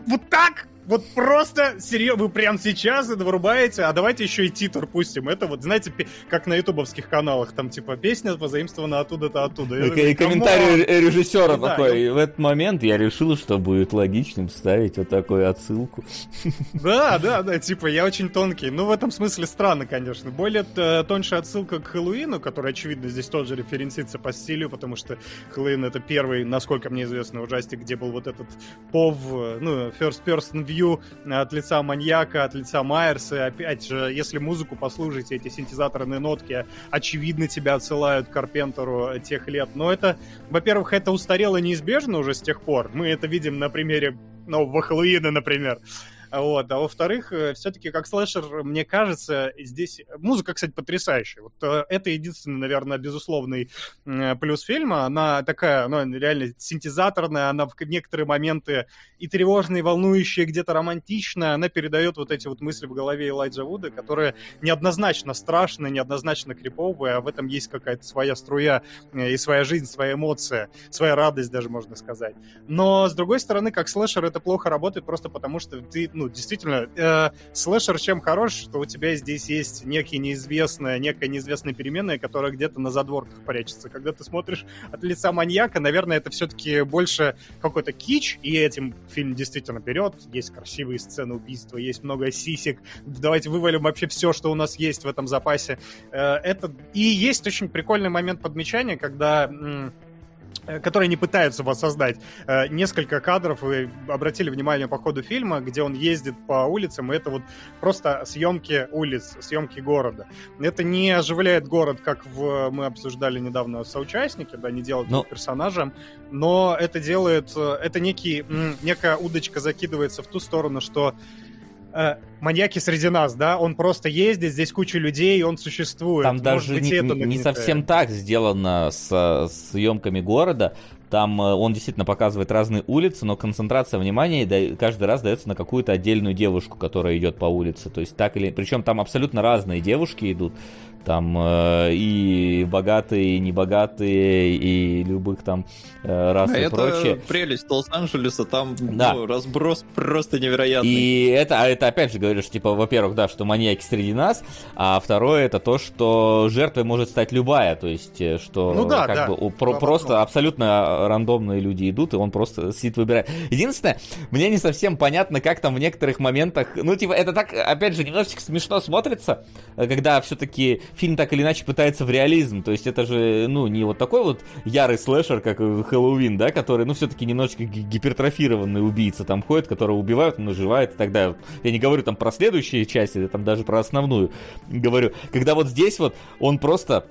вот так? Вот просто, серьезно, вы прямо сейчас это вырубаете, а давайте еще и титр пустим. Это вот, знаете, как на ютубовских каналах, там типа песня позаимствована оттуда-то оттуда. И, и комментарий режиссера да, такой, и... в этот момент я решил, что будет логичным ставить вот такую отсылку. Да, да, да, типа я очень тонкий. Ну, в этом смысле странно, конечно. Более тоньшая отсылка к Хэллоуину, которая, очевидно, здесь тоже референсится по стилю, потому что Хэллоуин это первый, насколько мне известно, ужастик, где был вот этот пов, ну, first person view интервью от лица маньяка, от лица Майерса. Опять же, если музыку послушаете, эти синтезаторные нотки, очевидно, тебя отсылают к Карпентеру тех лет. Но это, во-первых, это устарело неизбежно уже с тех пор. Мы это видим на примере нового Хэллоуина, например. Вот. А во-вторых, э, все-таки как слэшер, мне кажется, здесь... Музыка, кстати, потрясающая. Вот э, это единственный, наверное, безусловный плюс фильма. Она такая, ну, реально синтезаторная, она в некоторые моменты и тревожная, и волнующая, где-то романтичная. Она передает вот эти вот мысли в голове Элайджа Вуда, которые неоднозначно страшные, неоднозначно криповые, а в этом есть какая-то своя струя э, и своя жизнь, своя эмоция, своя радость даже, можно сказать. Но, с другой стороны, как слэшер это плохо работает просто потому, что ты, ну, ну, действительно, э, слэшер чем хорош, что у тебя здесь есть некие неизвестная, некая неизвестная переменная, которая где-то на задворках прячется. Когда ты смотришь от лица маньяка, наверное, это все-таки больше какой-то кич, и этим фильм действительно берет. Есть красивые сцены убийства, есть много сисек. Давайте вывалим вообще все, что у нас есть в этом запасе. Э, это... И есть очень прикольный момент подмечания, когда которые не пытаются воссоздать. Э, несколько кадров вы обратили внимание по ходу фильма, где он ездит по улицам, и это вот просто съемки улиц, съемки города. Это не оживляет город, как в, мы обсуждали недавно соучастники, да, не делают но... персонажем, но это делает, э, это некий, некая удочка закидывается в ту сторону, что э, маньяки среди нас, да, он просто ездит, здесь куча людей, он существует. Там Может даже быть, не, это не совсем так сделано с съемками города. Там э, он действительно показывает разные улицы, но концентрация внимания каждый раз дается на какую-то отдельную девушку, которая идет по улице. То есть так или... Причем там абсолютно разные девушки идут. Там э, и богатые, и небогатые, и любых там э, рас а и это прочее. прелесть Лос-Анджелеса, там да. ну, разброс просто невероятный. И это, а это опять же говоришь, типа, во-первых, да, что маньяки среди нас, а второе это то, что жертвой может стать любая, то есть, э, что ну, да, как да. бы про, просто абсолютно рандомные люди идут, и он просто сидит выбирает. Единственное, мне не совсем понятно, как там в некоторых моментах, ну, типа, это так, опять же, немножечко смешно смотрится, когда все-таки фильм так или иначе пытается в реализм. То есть это же, ну, не вот такой вот ярый слэшер, как Хэллоуин, да, который, ну, все-таки немножечко гипертрофированный убийца там ходит, которого убивают, он наживает и так далее. Я не говорю там про следующие части, я там даже про основную говорю. Когда вот здесь вот он просто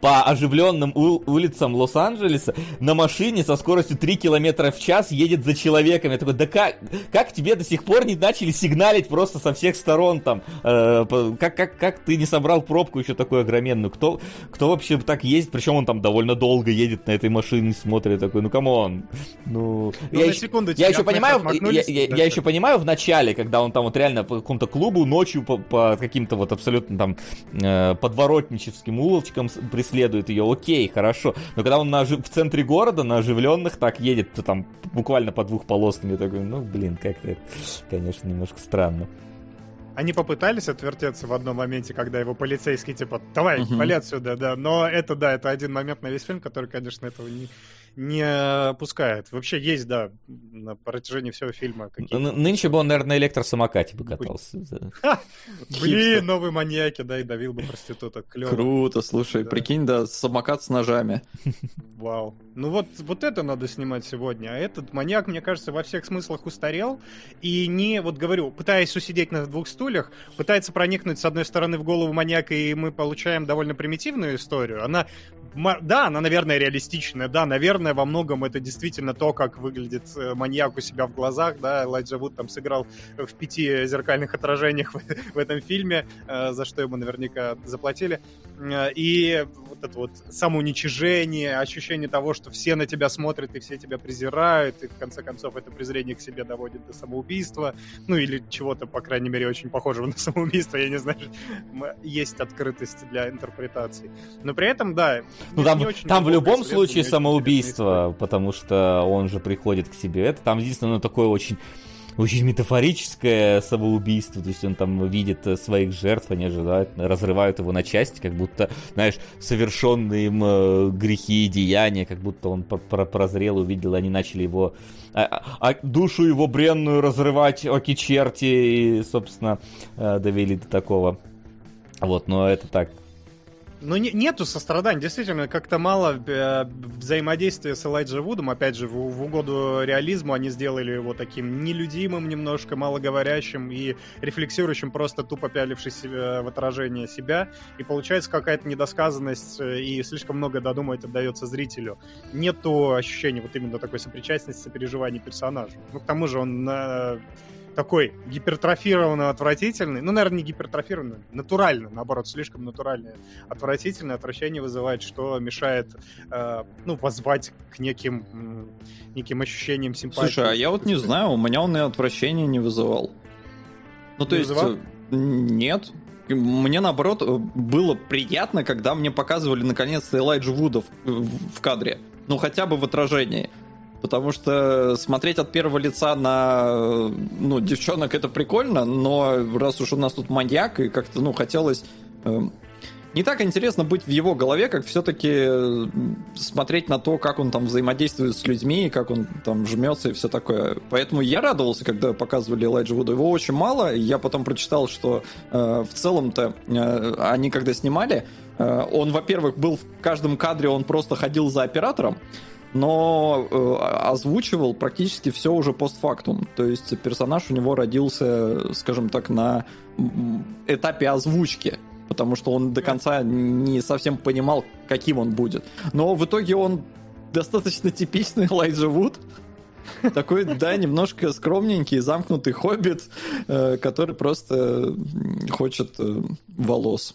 по оживленным улицам Лос-Анджелеса на машине со скоростью 3 км в час едет за человеком. Я такой, да как, как тебе до сих пор не начали сигналить просто со всех сторон там? Э, как, как, как ты не собрал пробку еще такую огроменную? Кто, кто вообще так ездит? Причем он там довольно долго едет на этой машине, смотрит такой, ну come on. Ну, ну я, еще, я еще понимаю, я, я, я еще понимаю в начале, когда он там вот реально по какому-то клубу ночью по, по каким-то вот абсолютно там э, подворотническим улочкам преследует ее, окей, хорошо. Но когда он на, в центре города, на оживленных, так едет, то там буквально по двухполосным, я такой, ну, блин, как-то, конечно, немножко странно. Они попытались отвертеться в одном моменте, когда его полицейский, типа, давай, Мгм. вали отсюда, да. Но это, да, это один момент на весь фильм, который, конечно, этого не, не опускает. Вообще есть, да, на протяжении всего фильма какие-то... Н- Нынче бы он, наверное, на электросамокате бы катался. Блин, новые маньяки, да, и давил бы проституток. Клево. Круто, слушай, Да. прикинь, да, самокат с ножами. Вау. Ну вот, вот это надо снимать сегодня. А этот маньяк, мне кажется, во всех смыслах устарел. И не, вот говорю, пытаясь усидеть на двух стульях, пытается проникнуть с одной стороны в голову маньяка, и мы получаем довольно примитивную историю. Она, да, она, наверное, реалистичная. Да, наверное, во многом это действительно то, как выглядит э, маньяк у себя в глазах. Да, Элайджа Вуд там сыграл в пяти зеркальных отражениях в, в этом фильме, э, за что ему наверняка заплатили. Э, И вот это вот самоуничижение, ощущение того, что все на тебя смотрят и все тебя презирают, и в конце концов это презрение к себе доводит до самоубийства, ну или чего-то, по крайней мере, очень похожего на самоубийство, я не знаю, есть открытость для интерпретации. Но при этом, да, Ну там, там в любом случае самоубийство, потому что он же приходит к себе. Это там единственное такое очень очень метафорическое самоубийство, то есть он там видит э, своих жертв, они ожидают, разрывают его на части, как будто, знаешь, совершенные им э, грехи и деяния, как будто он про- про- прозрел, увидел, они начали его, а, а- а душу его бренную разрывать, оки черти, и, собственно, э, довели до такого. Вот, но это так, Ну, не- нету сострадания, действительно, как-то мало э, взаимодействия с Элайджа Вудом. Опять же, в, в угоду реализму они сделали его таким нелюдимым немножко, малоговорящим и рефлексирующим, просто тупо пялившись себе в отражение себя. И получается какая-то недосказанность, э, и слишком много додумать отдается зрителю. Нету ощущения вот именно такой сопричастности, сопереживания персонажу. Ну, к тому же он э, такой гипертрофированно отвратительный, ну, наверное, не гипертрофированный, натурально, наоборот, слишком натуральный, отвратительное отвращение вызывает, что мешает, э, ну, воззвать к неким, неким ощущениям симпатии. Слушай, а я вот не знаю, у меня он и отвращения не вызывал. Ну, то Не есть, вызывал? э, нет. Мне, наоборот, э, было приятно, когда мне показывали, наконец-то, Элайджа Вуда в- в кадре. Ну, хотя бы в отражении. Потому что смотреть от первого лица на ну, девчонок это прикольно, но раз уж у нас тут маньяк, и как-то, ну, хотелось... э, не так интересно быть в его голове, как все-таки смотреть на то, как он там взаимодействует с людьми, как он там жмется и все такое. Поэтому я радовался, когда показывали Элайджа Вуда. Его очень мало. Я потом прочитал, что э, в целом-то э, они когда снимали, э, он, во-первых, был в каждом кадре, он просто ходил за оператором, но э, озвучивал практически все уже постфактум. То есть персонаж у него родился, скажем так, на этапе озвучки потому что он до конца не совсем понимал, каким он будет. Но в итоге он достаточно типичный Элайджа Вуд. Такой, да, немножко скромненький, замкнутый хоббит, э, который просто хочет э, волос.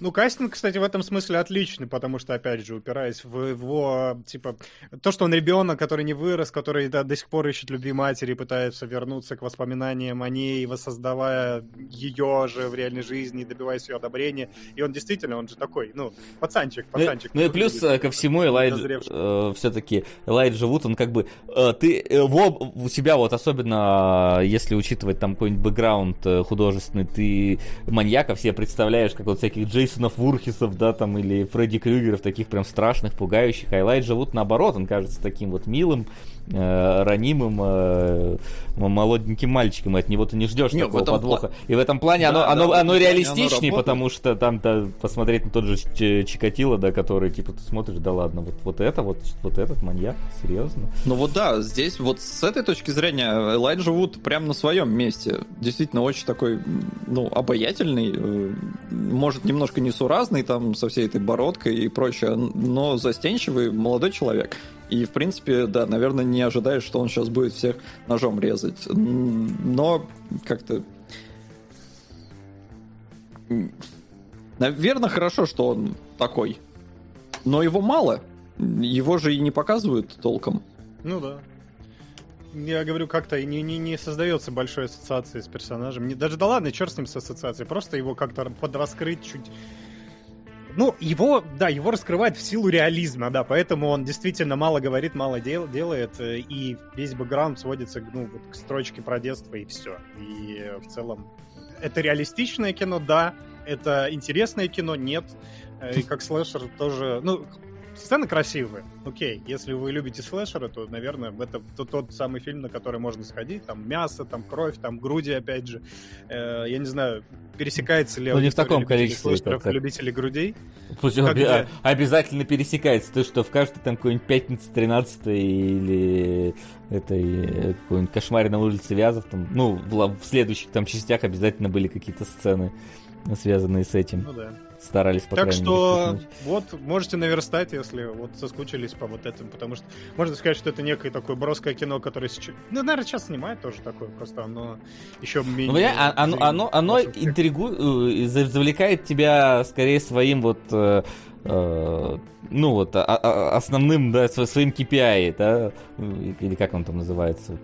Ну, кастинг, кстати, в этом смысле отличный, потому что, опять же, упираясь в его, типа, то, что он ребенок, который не вырос, который да, до сих пор ищет любви матери, пытается вернуться к воспоминаниям о ней, воссоздавая ее же в реальной жизни, добиваясь ее одобрения. И он действительно, он же такой, ну, пацанчик, Ну, пацанчик. Ну и плюс э, ко всему Элайджа, дозревший. все-таки Элайджа Вуд, он как бы, э, ты э, в- у себя вот особенно, э, если учитывать там какой-нибудь бэкграунд э, художественный, ты маньяков себе представляешь, как вот всяких Джейсонов Вурхисов, да, там, или Фредди Крюгеров, таких прям страшных, пугающих, а Элайджа Вуд наоборот, он кажется таким вот милым, ранимым, э, молоденьким мальчиком, и от него ты не ждешь Не, в такого подвоха. пла- И в этом плане Да, оно, да, оно, этом оно оно реалистичнее, работает. потому что там да, посмотреть на тот же Чикатило, да, который, типа, ты смотришь, да ладно, вот, вот это, вот, вот этот маньяк, серьезно. Ну вот да, здесь вот с этой точки зрения Элайджа Вуд прям на своем месте. Действительно очень такой, ну, обаятельный, э, может, немножко несуразный там со всей этой бородкой и прочее, но застенчивый молодой человек. И, в принципе, да, наверное, не ожидаешь, что он сейчас будет всех ножом резать. Но как-то... Наверное, хорошо, что он такой. Но его мало. Его же и не показывают толком. Ну да. Я говорю, как-то не, не, не создается большой ассоциации с персонажем. Не, даже да ладно, черт с ним с ассоциацией. Просто его как-то подраскрыть чуть... Ну, его, да, его раскрывает в силу реализма, да, поэтому он действительно мало говорит, мало дел, делает, э, и весь бэкграунд сводится ну, вот к строчке про детство и все. И э, в целом это реалистичное кино, да, это интересное кино, нет. Э, и как слэшер тоже, ну, сцены красивые. Окей, если вы любите слэшеры, то, наверное, это тот, тот самый фильм, на который можно сходить. Там мясо, там кровь, там груди, опять же. Э, я не знаю, пересекается ли... Ну, не в таком количестве. Слэшеров и любителей грудей. Пусть оби- обязательно пересекается. То, что в каждой там какой-нибудь пятнице 13 или этой какой-нибудь кошмаре на улице Вязов, там, ну, в, в следующих там частях обязательно были какие-то сцены, связанные с этим. Ну да старались, по Так что вот можете наверстать, если вот соскучились по вот этому, потому что можно сказать, что это некое такое броское кино, которое сейчас... Ну, наверное, сейчас снимает тоже такое, просто оно еще менее... Ну, я, оно, оно, оно интригует, э, завлекает тебя скорее своим вот... Э, э, ну вот, а, а, основным, да, своим KPI, да, или как он там называется,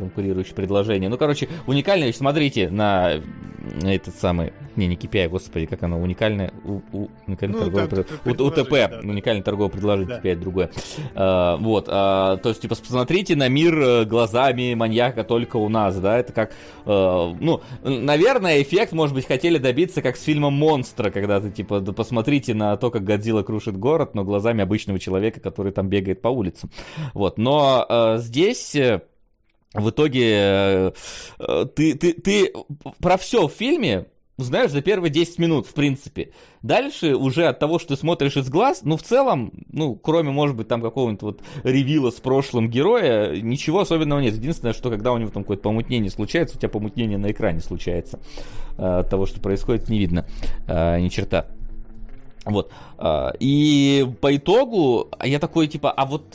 конкурирующие предложения. Ну, короче, уникальная вещь. Смотрите на этот самый... Не, не KPI, господи, как оно, уникальное... У, у, уникальное ну, торговое... Да, пред... УТП, да, уникальное торговое предложение, да. KPI другое. А, вот, а, то есть, типа, посмотрите на мир э, глазами маньяка только у нас, да, это как... А, ну, наверное, эффект, может быть, хотели добиться, как с фильмом «Монстра», когда ты, типа, посмотрите на то, как Годзилла крушит город, но глазами обычного человека, который там бегает по улицам. Вот, но а, здесь в итоге э, э, ты, ты, ты про все в фильме знаешь за первые 10 минут, в принципе. Дальше уже от того, что ты смотришь из глаз, ну, в целом, ну, кроме, может быть, там какого-нибудь вот ревила с прошлым героя, ничего особенного нет. Единственное, что когда у него там какое-то помутнение случается, у тебя помутнение на экране случается. Э, от того, что происходит, не видно ни черта. Вот. И по итогу я такой, типа, а вот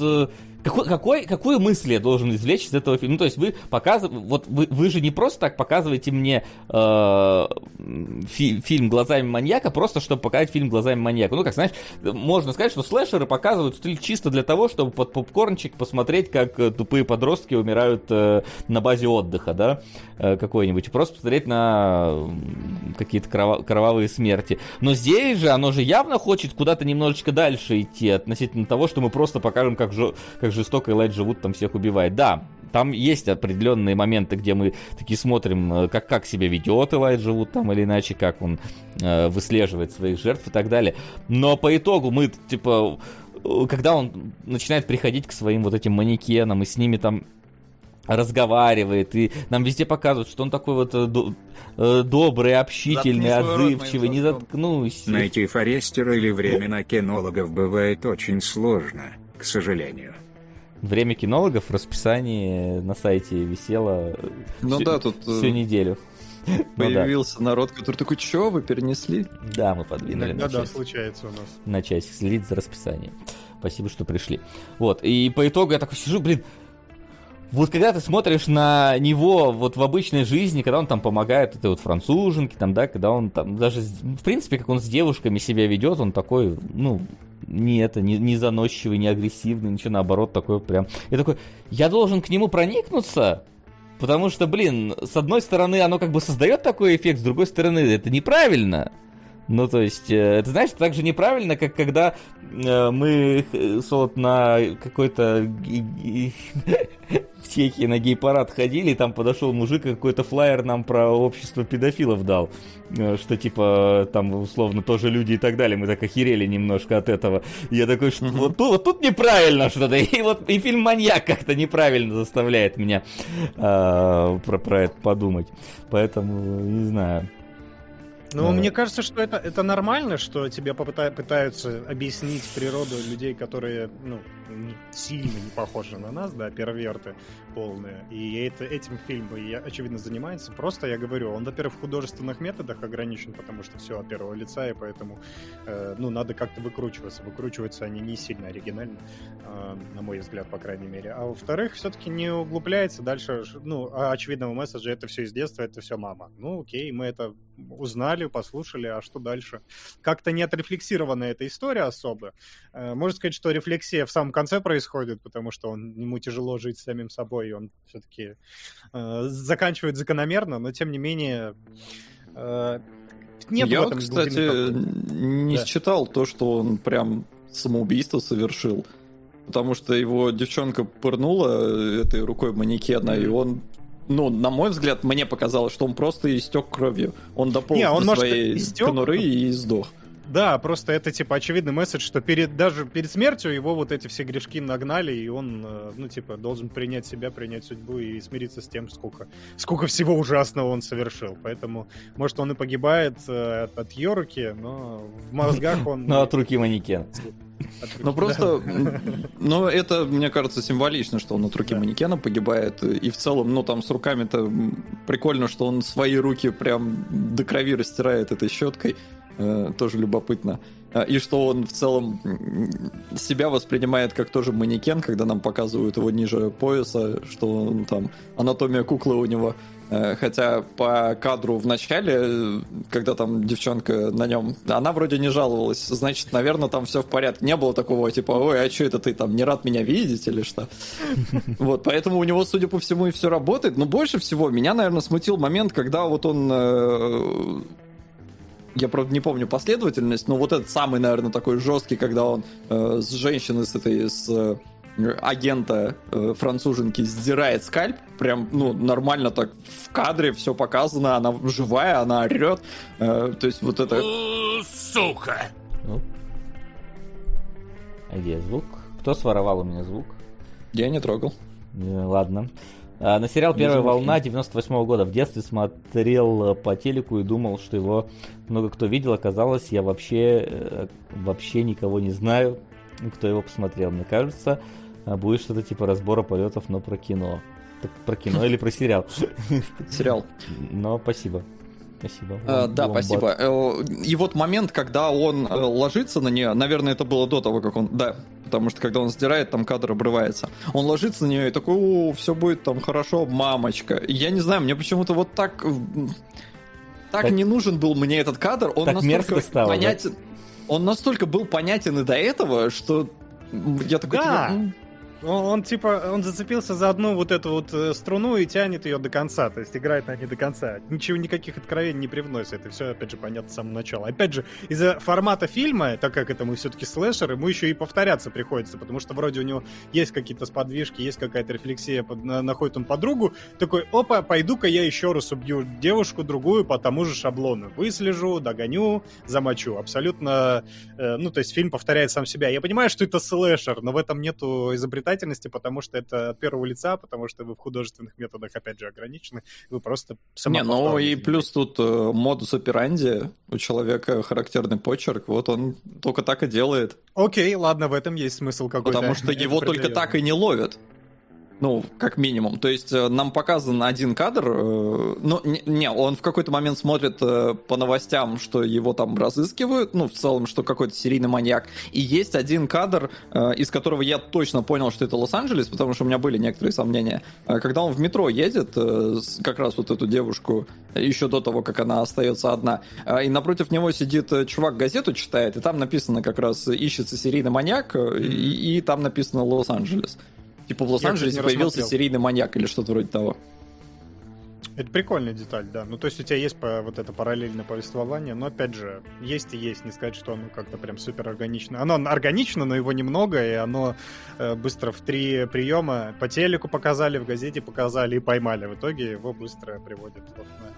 какой, какой, какую мысль я должен извлечь из этого фильма? Ну, то есть вы показываете, вот вы, вы же не просто так показываете мне э, фи, фильм глазами маньяка, просто чтобы показать фильм глазами маньяка. Ну, как знаешь, можно сказать, что слэшеры показывают чисто для того, чтобы под попкорнчик посмотреть, как э, тупые подростки умирают э, на базе отдыха, да, э, какой-нибудь, просто посмотреть на какие-то кровав, кровавые смерти. Но здесь же оно же явно хочет куда-то немножечко дальше идти относительно того, что мы просто покажем, как, жё, как жестоко Элайт живут там всех убивает. Да, там есть определенные моменты, где мы такие смотрим, э, как, как себя ведет Элайт живут там или иначе, как он э, выслеживает своих жертв и так далее. Но по итогу мы, типа, э, когда он начинает приходить к своим вот этим манекенам и с ними там разговаривает, и нам везде показывают, что он такой вот э, э добрый, общительный, отзывчивый, не заткнусь. Найти Форестера или времена кинологов бывает очень сложно, к сожалению. Время кинологов в расписании на сайте висело ну, всю, да, тут всю э, неделю. Появился ну, да. народ, который такой, что вы перенесли? Да, мы подвинули. Да, да, случается у нас. На часик следить за расписанием. Спасибо, что пришли. Вот, и по итогу я такой сижу, блин, вот когда ты смотришь на него вот в обычной жизни, когда он там помогает этой вот француженке, там, да, когда он там даже, в принципе, как он с девушками себя ведет, он такой, ну, не это, не, не заносчивый, не агрессивный, ничего, наоборот, такой прям... Я такой, я должен к нему проникнуться, потому что, блин, с одной стороны, оно как бы создает такой эффект, с другой стороны, это неправильно. Ну, то есть, э, это, знаешь, так же неправильно, как когда э, мы э, вот на какой-то в Чехии на гей-парад ходили, и там подошел мужик, какой-то флаер нам про общество педофилов дал. Что, типа, там, условно, тоже люди и так далее. Мы так охерели немножко от этого. И я такой, что вот, тут, вот тут неправильно что-то. И вот и фильм «Маньяк» как-то неправильно заставляет меня э, про, про это подумать. Поэтому, не знаю. Ну, мне кажется, что это, это нормально, что тебе попыта- пытаются объяснить природу людей, которые, ну, сильно не похожи на нас, да, перверты полные. И это, этим фильм, я, очевидно, занимается. Просто я говорю, он, во-первых, в художественных методах ограничен, потому что все от первого лица, и поэтому, э, ну, надо как-то выкручиваться. Выкручиваются они не сильно оригинально, э, на мой взгляд, по крайней мере. А во-вторых, все-таки не углубляется дальше, ну, а очевидного месседжа, это все из детства, это все мама. Ну, окей, мы это узнали, послушали, а что дальше? Как-то не отрефлексирована эта история особо. Э, можно сказать, что рефлексия в самом конце происходит, потому что он, ему тяжело жить с самим собой, и он все-таки э, заканчивает закономерно, но тем не менее... Э, не Я, вот, кстати, не да. считал то, что он прям самоубийство совершил. Потому что его девчонка пырнула этой рукой манекена, mm-hmm. и он ну, на мой взгляд, мне показалось, что он просто истек кровью. Он дополз Не, он, до может, своей истек, конуры и сдох. Да, просто это типа очевидный месседж, что перед даже перед смертью его вот эти все грешки нагнали, и он, э, ну, типа, должен принять себя, принять судьбу и смириться с тем, сколько, сколько всего ужасного он совершил. Поэтому, может, он и погибает э, от, от ее руки, но в мозгах он... Ну, от руки манекен. Ну просто, ну это, мне кажется, символично, что он от руки Да. манекена погибает. И в целом, ну там с руками-то прикольно, что он свои руки прям до крови растирает этой щеткой. Э, Тоже любопытно. А, И что он в целом себя воспринимает как тоже манекен, когда нам показывают его ниже пояса, что он там анатомия куклы у него. Э, Хотя по кадру в начале, э, когда там девчонка на нем, она вроде не жаловалась, значит, наверное, там все в порядке. Не было такого, типа, ой, а что это ты там не рад меня видеть или что? Вот, поэтому у него, судя по всему, и все работает. Но больше всего меня, наверное, смутил момент, когда вот он... Я, правда, не помню последовательность, но вот этот самый, наверное, такой жесткий, когда он э, с женщины, с этой, с э, агента э, француженки сдирает скальп, прям, ну, нормально так в кадре все показано, она живая, она орет, Э, то есть вот это... Сука! Ну. А где звук? Кто своровал у меня звук? Я не трогал. Э, Ладно. А, На сериал «Первая волна» 98 года в детстве смотрел э, по телеку и думал, что его много кто видел. Оказалось, я вообще, э, вообще никого не знаю, кто его посмотрел. Мне кажется, э, будет что-то типа разбора полетов, но про кино. Так про кино или про сериал? Сериал. Но спасибо. Спасибо. Э, да, Вомбат. спасибо. Э, И вот момент, когда он э, ложится на нее, наверное, это было до того, как он... Да, потому что когда он сдирает, там кадр обрывается. Он ложится на нее и такой, о, все будет там хорошо, мамочка. Я не знаю, мне почему-то вот так... Так, Так- не нужен был мне этот кадр. Он Так настолько стало, да? понятен... Он настолько был понятен и до этого, что я такой... Да. типа, «М, Он, он, типа, он зацепился за одну вот эту вот э, струну и тянет ее до конца, то есть играет на ней до конца. Ничего, никаких откровений не привносит, это все, опять же, понятно с самого начала. Опять же, из-за формата фильма, так как это мы все-таки слэшер, ему еще и повторяться приходится, потому что вроде у него есть какие-то сподвижки, есть какая-то рефлексия, находит он подругу, такой, опа, пойду-ка я еще раз убью девушку другую по тому же шаблону. Выслежу, догоню, замочу. Абсолютно Э, ну, то есть фильм повторяет сам себя. Я понимаю, что это слэшер, но в этом нету изобретательности, потому что это от первого лица, потому что вы в художественных методах, опять же, ограничены. Вы просто Не, ну и плюс тут э, модус операнди, у человека характерный почерк, вот он только так и делает. Окей, ладно, в этом есть смысл какой-то. Потому что его только так и не ловят. Ну, как минимум. То есть э, нам показан один кадр, э, ну, не, не, он в какой-то момент смотрит э, по новостям, что его там разыскивают, ну, в целом, что какой-то серийный маньяк. И есть один кадр, из которого я точно понял, что это Лос-Анджелес, потому что у меня были некоторые сомнения. Когда он в метро едет, как раз вот эту девушку, еще до того, как она остается одна, и напротив него сидит чувак газету читает, и там написано как раз ищется серийный маньяк, и, и там написано Лос-Анджелес. Типа в Лос-Анджелесе появился рассмотрел. серийный маньяк или что-то вроде того. Это прикольная деталь, да. Ну, то есть у тебя есть по, вот это параллельное повествование, но, опять же, есть и есть. Не сказать, что оно как-то прям супер органично. Оно органично, но его немного, и оно э, быстро в три приема по телеку показали, в газете показали и поймали. В итоге его быстро приводят вот на,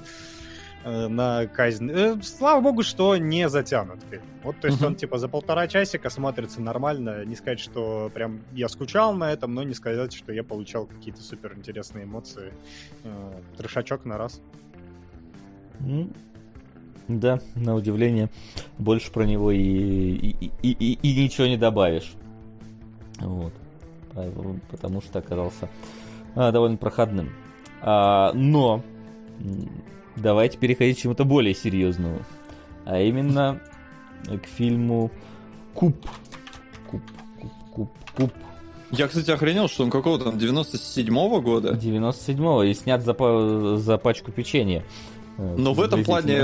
на казнь. Э, слава богу, что не затянут фильм. Вот, то есть он типа за полтора часика смотрится нормально. Не сказать, что прям я скучал на этом, но не сказать, что я получал какие-то супер интересные эмоции. Э, трешачок на раз. М, Да, на удивление, больше про него и, и, и, и- и ничего не добавишь. Вот. Поэтому- Потому что оказался а, довольно проходным. А, но давайте переходить к чему-то более серьезному. А именно к фильму Куб. Куб, куб, куб, куб. Я, кстати, охренел, что он какого-то там 97-го года. 97-го и снят за, за пачку печенья. Э, Но в этом плане,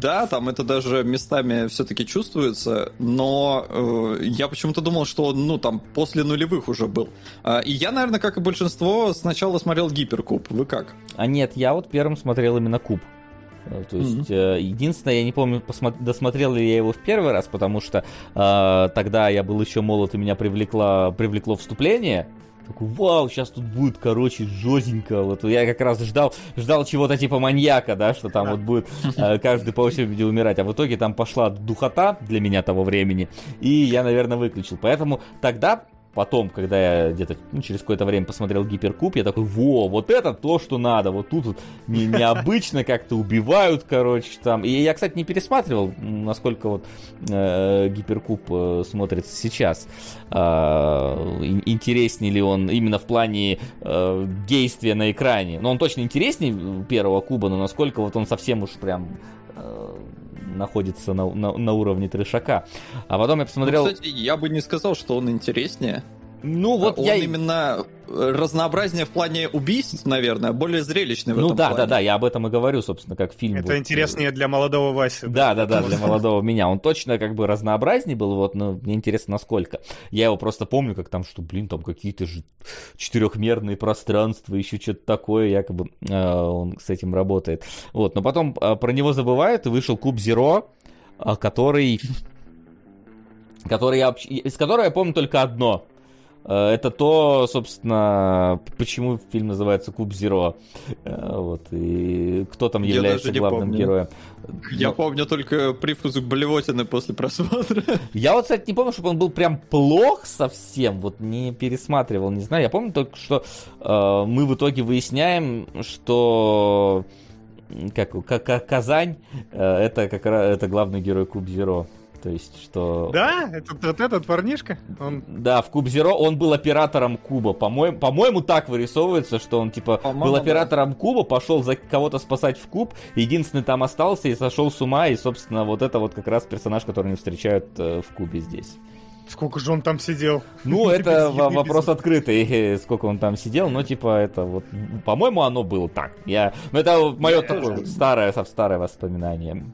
да, там это даже местами все-таки чувствуется, но э, я почему-то думал, что он, ну, там, после нулевых уже был. А, и я, наверное, как и большинство, сначала смотрел Гиперкуб. Вы как? А нет, я вот первым смотрел именно Куб. Э, То есть, э, единственное, я не помню, посмо- досмотрел ли я его в первый раз, потому что э, тогда я был еще молод, и меня привлекло, привлекло вступление. Такой, вау, сейчас тут будет, короче, жестенько. Вот я как раз ждал, ждал чего-то типа маньяка, да, что там вот будет э, каждый по очереди умирать. А в итоге там пошла духота для меня того времени, и я, наверное, выключил. Поэтому тогда потом, когда я где-то ну, через какое-то время посмотрел Гиперкуб, я такой, во, вот это то, что надо, вот тут вот не, необычно как-то убивают, короче, там. И я, кстати, не пересматривал, насколько вот э, Гиперкуб э, смотрится сейчас. Э, интереснее ли он именно в плане э, действия на экране. Но он точно интереснее первого куба, но насколько вот он совсем уж прям э, находится на, на, на уровне трешака. А потом я посмотрел... Ну, кстати, я бы не сказал, что он интереснее. Ну вот он я... именно разнообразнее в плане убийств, наверное, более зрелищный в ну, этом да, плане. да, да, я об этом и говорю, собственно, как фильм. Это вот. интереснее для молодого Васи. Да, да, да, для молодого меня. Он точно как бы разнообразнее был, вот, но мне интересно, насколько. Я его просто помню, как там, что, блин, там какие-то же четырехмерные пространства, еще что-то такое, якобы э, он с этим работает. Вот, но потом э, про него забывают, и вышел Куб Зеро, э, который... Который я, из которого я помню только одно. Это то, собственно, почему фильм называется Куб Зеро. Вот, и кто там Я является главным помню. героем. Я Но- помню только привкус блевотины после просмотра. Я вот, кстати, не помню, чтобы он был прям плох совсем, вот не пересматривал, не знаю. Я помню только, что э, мы в итоге выясняем, что как, как, как Казань э, это как раз это главный герой Куб Зеро. То есть, что... Да, это вот этот парнишка, он Да, в Куб Зеро он был оператором Куба. По-моему, по-моему, так вырисовывается, что он типа По-моему, был да. оператором Куба, пошел за кого-то спасать в Куб, единственный там остался и сошел с ума, и, собственно, вот это вот как раз персонаж, который они встречают э, в Кубе здесь. сколько же он там сидел. Ну, это вопрос открытый, э, сколько он там сидел, но типа это вот, по-моему, оно было так. Я, ну это мое такое старое, старое воспоминание.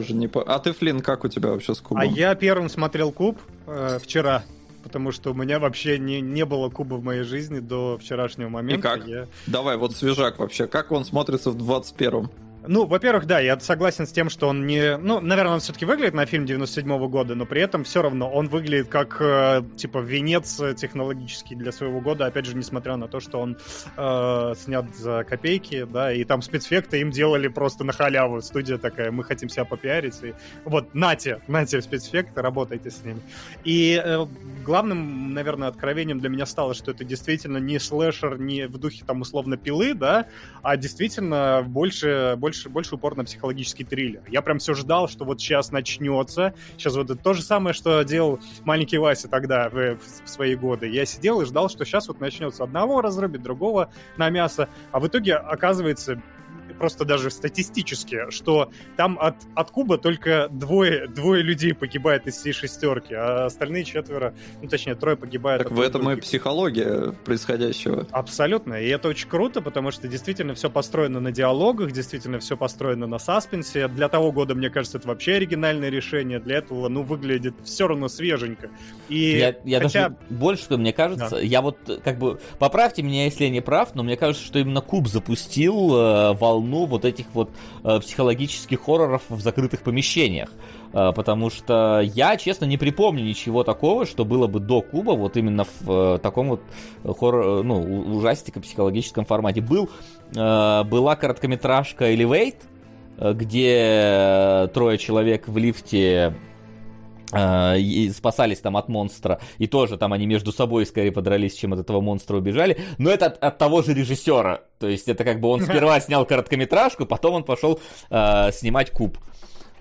Тоже не по... А ты, Флин, как у тебя вообще с кубом? А я первым смотрел куб э, вчера, потому что у меня вообще не, не было куба в моей жизни до вчерашнего момента. как? Я- Давай, вот свежак вообще. Как он смотрится в 21-м? Ну, во-первых, да, я согласен с тем, что он не... Ну, наверное, он все-таки выглядит на фильм 97 года, но при этом все равно он выглядит как, э, типа, венец технологический для своего года, опять же, несмотря на то, что он э, снят за копейки, да, и там спецэффекты им делали просто на халяву. Студия такая, мы хотим себя попиарить, и вот, нате, нате спецэффекты, работайте с ними. И э, главным, наверное, откровением для меня стало, что это действительно не слэшер, не в духе, там, условно, пилы, да, а действительно больше, больше, больше упор на психологический триллер. Я прям все ждал, что вот сейчас начнется. Сейчас вот то же самое, что делал маленький Вася тогда, в, в свои годы. Я сидел и ждал, что сейчас вот начнется одного разрубить, другого на мясо. А в итоге оказывается просто даже статистически, что там от, от Куба только двое, двое людей погибает из всей шестерки, а остальные четверо, ну точнее трое погибают. Так от в этом и других. психология происходящего. Абсолютно. И это очень круто, потому что действительно все построено на диалогах, действительно все построено на саспенсе. Для того года, мне кажется, это вообще оригинальное решение. Для этого, ну, выглядит все равно свеженько. И Я, я хотя... даже больше, мне кажется, я вот как бы поправьте меня, если я не прав, но мне кажется, что именно Куб запустил э, волну вот этих вот э, психологических хорроров в закрытых помещениях. Э, потому что я, честно, не припомню ничего такого, что было бы до Куба, вот именно в э, таком вот хоррор, ну, у- ужастико психологическом формате. Был, э, была короткометражка Elevate, э, где трое человек в лифте э, и спасались там от монстра, и тоже там они между собой скорее подрались, чем от этого монстра убежали, но это от, от того же режиссера, то есть это как бы он сперва снял короткометражку, потом он пошел э, снимать куб.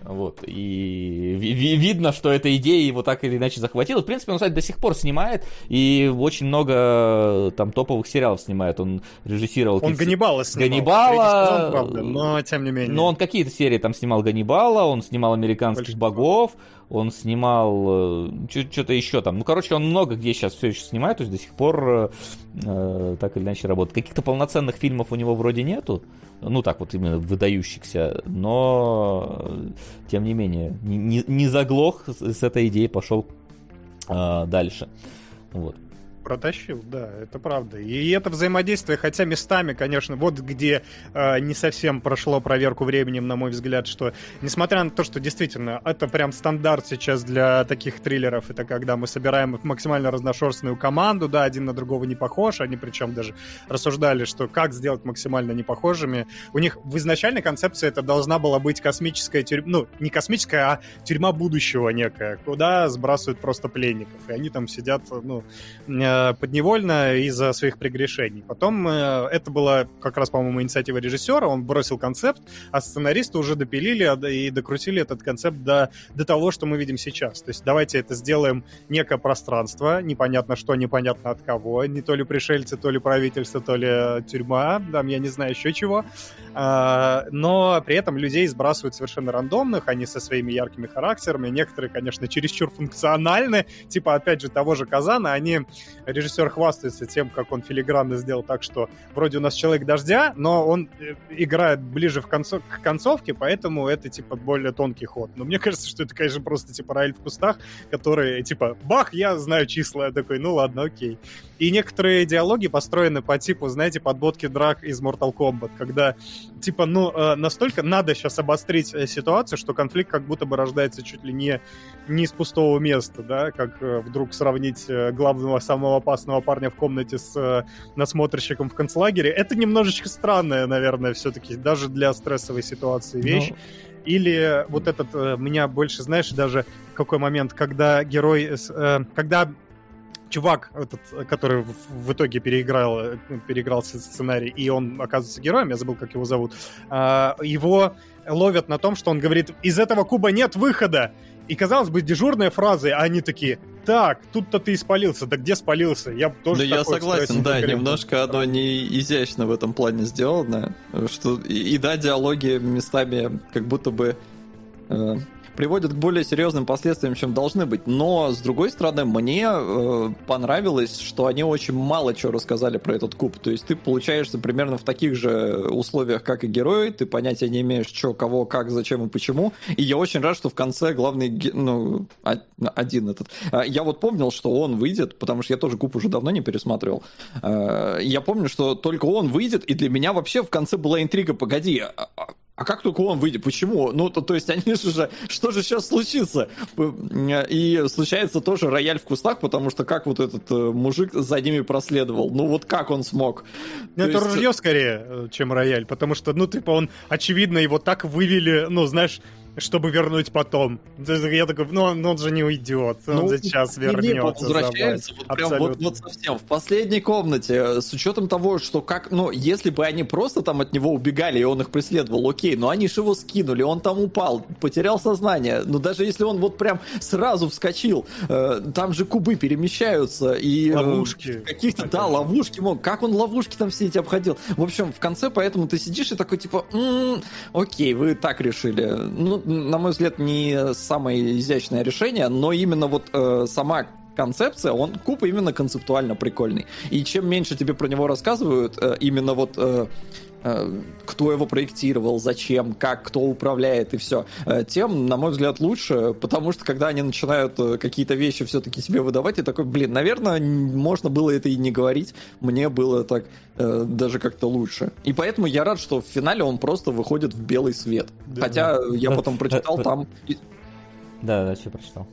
Вот, и ви- ви- видно, что эта идея его так или иначе захватила. В принципе, он, кстати, до сих пор снимает, и очень много э, там топовых сериалов снимает. Он режиссировал... Он Ганнибала снимал. Ганнибала, Третий сезон, правда, но тем не менее. но он какие-то серии там снимал Ганнибала, он снимал американских Большинство. богов, он снимал э, что-то еще там. Ну, короче, он много где сейчас все еще снимает, то есть до сих пор э, э, так или иначе работает. Каких-то полноценных фильмов у него вроде нету, ну так вот именно выдающихся, но тем не менее не, не- заглох с этой идеей пошел э, дальше. Вот. Протащил, да, это правда. И это взаимодействие, хотя местами, конечно, вот где э, не совсем прошло проверку временем, на мой взгляд, что, несмотря на то, что действительно это прям стандарт сейчас для таких триллеров, это когда мы собираем максимально разношерстную команду, да, один на другого не похож, они причем даже рассуждали, что как сделать максимально не похожими. У них в изначальной концепции это должна была быть космическая тюрьма, ну, не космическая, а тюрьма будущего некая, куда сбрасывают просто пленников, и они там сидят, ну, э, подневольно из-за своих прегрешений. Потом э, это была как раз, по-моему, инициатива режиссера, он бросил концепт, а сценаристы уже допилили и докрутили этот концепт до, до того, что мы видим сейчас. То есть давайте это сделаем некое пространство, непонятно что, непонятно от кого, не то ли пришельцы, то ли правительство, то ли тюрьма, там я не знаю еще чего. А, но при этом людей сбрасывают совершенно рандомных, они со своими яркими характерами, некоторые, конечно, чересчур функциональны, типа, опять же, того же Казана, они, режиссер хвастается тем, как он филигранно сделал так, что вроде у нас Человек Дождя, но он э, играет ближе в концов... к концовке, поэтому это, типа, более тонкий ход. Но мне кажется, что это, конечно, просто, типа, Раэль в кустах, который, типа, бах, я знаю числа, я такой, ну ладно, окей. И некоторые диалоги построены по типу, знаете, подводки драк из Mortal Kombat, когда, типа, ну, э, настолько надо сейчас обострить э, ситуацию, что конфликт как будто бы рождается чуть ли не, не из пустого места, да, как э, вдруг сравнить главного, самого опасного парня в комнате с насмотрщиком в концлагере. Это немножечко странная, наверное, все-таки, даже для стрессовой ситуации вещь. Но... Или вот этот, меня больше, знаешь, даже какой момент, когда герой, когда чувак, этот, который в, итоге переиграл, переиграл сценарий, и он оказывается героем, я забыл, как его зовут, а, его ловят на том, что он говорит, из этого куба нет выхода. И, казалось бы, дежурные фразы, а они такие, так, тут-то ты испалился, да где спалился? Я тоже Да я согласен, да, немножко оно не изящно в этом плане сделано, что и, и да, диалоги местами как будто бы э, приводят к более серьезным последствиям, чем должны быть. Но, с другой стороны, мне э, понравилось, что они очень мало чего рассказали про этот куб. То есть ты получаешься примерно в таких же условиях, как и герой, ты понятия не имеешь, что, кого, как, зачем и почему. И я очень рад, что в конце главный, ну, один этот. А, я вот помнил, что он выйдет, потому что я тоже куб уже давно не пересматривал. А, я помню, что только он выйдет, и для меня вообще в конце была интрига, погоди, а, как только он выйдет? Почему? Ну, то, то есть они же, что же сейчас случится? И случается тоже рояль в кустах, потому что как вот этот э, мужик за ними проследовал? Ну, вот как он смог? Ну, это есть... ружье скорее, э, чем рояль, потому что, ну, типа, он, очевидно, его так вывели, ну, знаешь, чтобы вернуть потом. Я такой, ну, ну он же не уйдет, он ну, сейчас вернется. Возвращается вот прям вот, вот совсем в последней комнате, с учетом того, что как, ну, если бы они просто там от него убегали, и он их преследовал, окей, но они же его скинули, он там упал, потерял сознание, но даже если он вот прям сразу вскочил, э, там же кубы перемещаются, и... Э, ловушки. Э, каких-то, да, ловушки мог, как он ловушки там все эти обходил. В общем, в конце поэтому ты сидишь и такой, типа, м-м, окей, вы так решили, ну, на мой взгляд, не самое изящное решение, но именно вот э, сама концепция, он куб именно концептуально прикольный. И чем меньше тебе про него рассказывают, э, именно вот э, кто его проектировал, зачем, как, кто управляет и все, э, тем, на мой взгляд, лучше, потому что когда они начинают э, какие-то вещи все-таки себе выдавать, и такой, блин, наверное, можно было это и не говорить, мне было так э, даже как-то лучше. И поэтому я рад, что в финале он просто выходит в белый свет. Да. Хотя я потом прочитал там... Да, да, что прочитал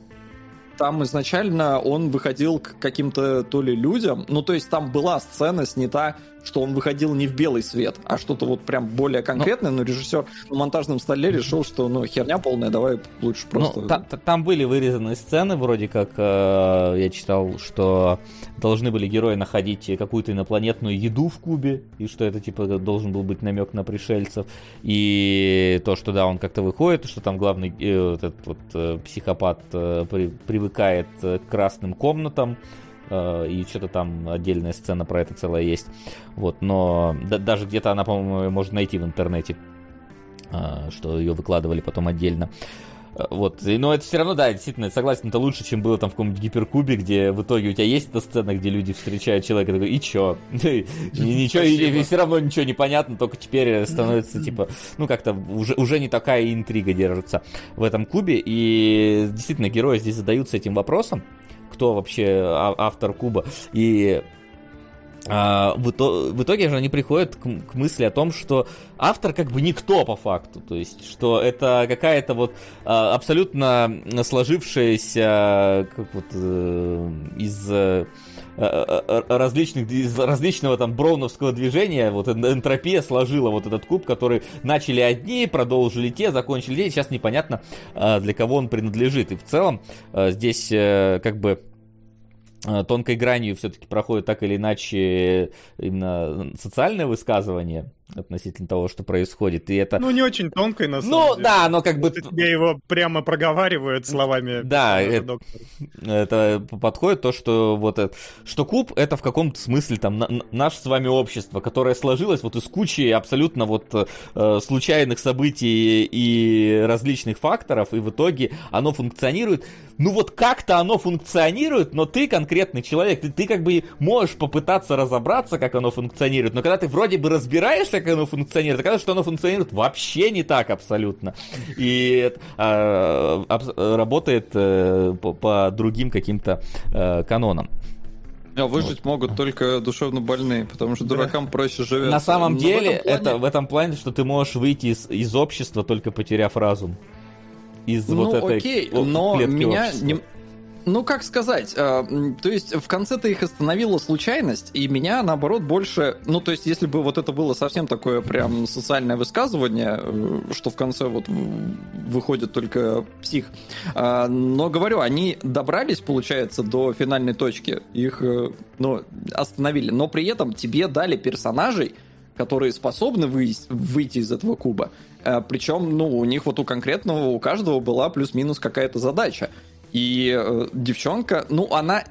там изначально он выходил к каким-то то ли людям, ну то есть там была сцена снята что он выходил не в белый свет, а что-то вот прям более конкретное, но, но режиссер на монтажном столе решил, что ну херня полная, давай лучше ну, просто... Ну, та, та, там были вырезаны сцены, вроде как э, я читал, что должны были герои находить какую-то инопланетную еду в кубе, и что это типа должен был быть намек на пришельцев, и то, что да, он как-то выходит, что там главный э, этот вот э, психопат э, при, привыкает к красным комнатам, Э, и что-то там отдельная сцена про это целая есть. Вот, но да, даже где-то она, по-моему, можно найти в интернете, э, что ее выкладывали потом отдельно. Э, вот, но это все равно, да, действительно, согласен, это лучше, чем было там в каком-нибудь гиперкубе, где в итоге у тебя есть эта сцена, где люди встречают человека, такой, и чё? Ничего, и все равно ничего не понятно, только теперь становится, типа, ну, как-то уже, уже не такая интрига держится в этом кубе, и действительно, герои здесь задаются этим вопросом, кто вообще а, автор куба. И а, в, итоге, в итоге же они приходят к, к мысли о том, что автор как бы никто по факту, то есть что это какая-то вот а, абсолютно сложившаяся как вот э, из э, э, различных из различного там броуновского движения вот энтропия сложила вот этот куб, который начали одни, продолжили те, закончили те, сейчас непонятно для кого он принадлежит. И в целом здесь как бы Э, тонкой гранью все-таки проходит так или иначе именно социальное высказывание относительно того, что происходит. И это... Ну, не очень тонкой, на самом ну, деле. да, но как бы... Тебе его прямо проговаривают словами. Да, это, это подходит то, что вот это, что куб это в каком-то смысле там на, наше с вами общество, которое сложилось вот из кучи абсолютно вот э, случайных событий и различных факторов, и в итоге оно функционирует. Ну вот как-то оно функционирует, но ты конкретный человек, ты, ты как бы можешь попытаться разобраться, как оно функционирует, но когда ты вроде бы разбираешься, как оно функционирует, оказывается, что оно функционирует вообще не так абсолютно. И э, работает э, по, по другим каким-то э, канонам. А выжить вот. могут только душевно больные, потому что дуракам да. проще живет. На самом Но деле, в плане... это в этом плане, что ты можешь выйти из, из общества, только потеряв разум. Из ну, вот этой окей, но меня не, ну, как сказать, э, то есть в конце-то их остановила случайность, и меня, наоборот, больше... Ну, то есть если бы вот это было совсем такое прям социальное высказывание, э, что в конце вот выходит только псих. Э, но, говорю, они добрались, получается, до финальной точки, их, э, ну, остановили, но при этом тебе дали персонажей, которые способны выйти, выйти из этого куба. Э, причем, ну, у них вот у конкретного, у каждого была плюс-минус какая-то задача. И э, девчонка, ну, она...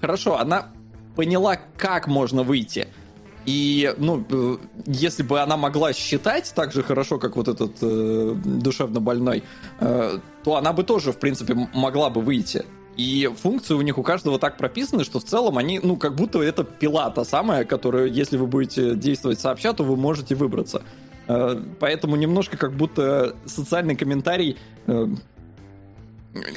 Хорошо, она поняла, как можно выйти. И, ну, э, если бы она могла считать так же хорошо, как вот этот э, душевно больной, э, то она бы тоже, в принципе, могла бы выйти. И функции у них у каждого так прописаны, что в целом они, ну, как будто это пила та самая, которую, если вы будете действовать сообща, то вы можете выбраться. Э, поэтому немножко как будто социальный комментарий э,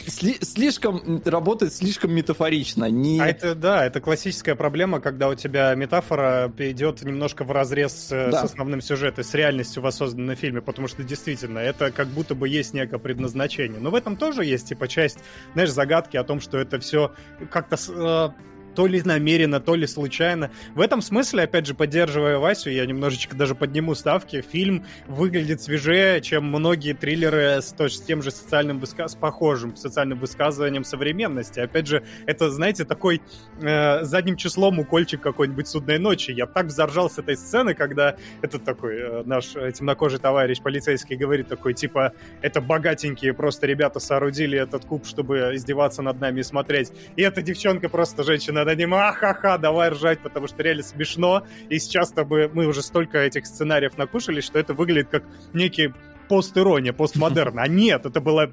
сли слишком работает слишком метафорично. Не... А это да, это классическая проблема, когда у тебя метафора идет немножко в разрез э, да. с основным сюжетом, с реальностью воссозданной фильме, потому что действительно это как будто бы есть некое предназначение. Но в этом тоже есть типа часть, знаешь, загадки о том, что это все как-то э, то ли намеренно, то ли случайно. В этом смысле, опять же, поддерживая Васю, я немножечко даже подниму ставки. Фильм выглядит свежее, чем многие триллеры с, то, с тем же социальным высказ... с похожим социальным высказыванием современности. Опять же, это, знаете, такой э, задним числом укольчик какой-нибудь судной ночи. Я так взоржал с этой сцены, когда этот такой э, наш э, темнокожий товарищ полицейский говорит такой, типа, это богатенькие просто ребята соорудили этот куб, чтобы издеваться над нами и смотреть. И эта девчонка просто женщина над ним, ахаха, давай ржать, потому что реально смешно. И сейчас-то бы мы уже столько этих сценариев накушались, что это выглядит как некий пост-ирония, постмодерн. А нет, это было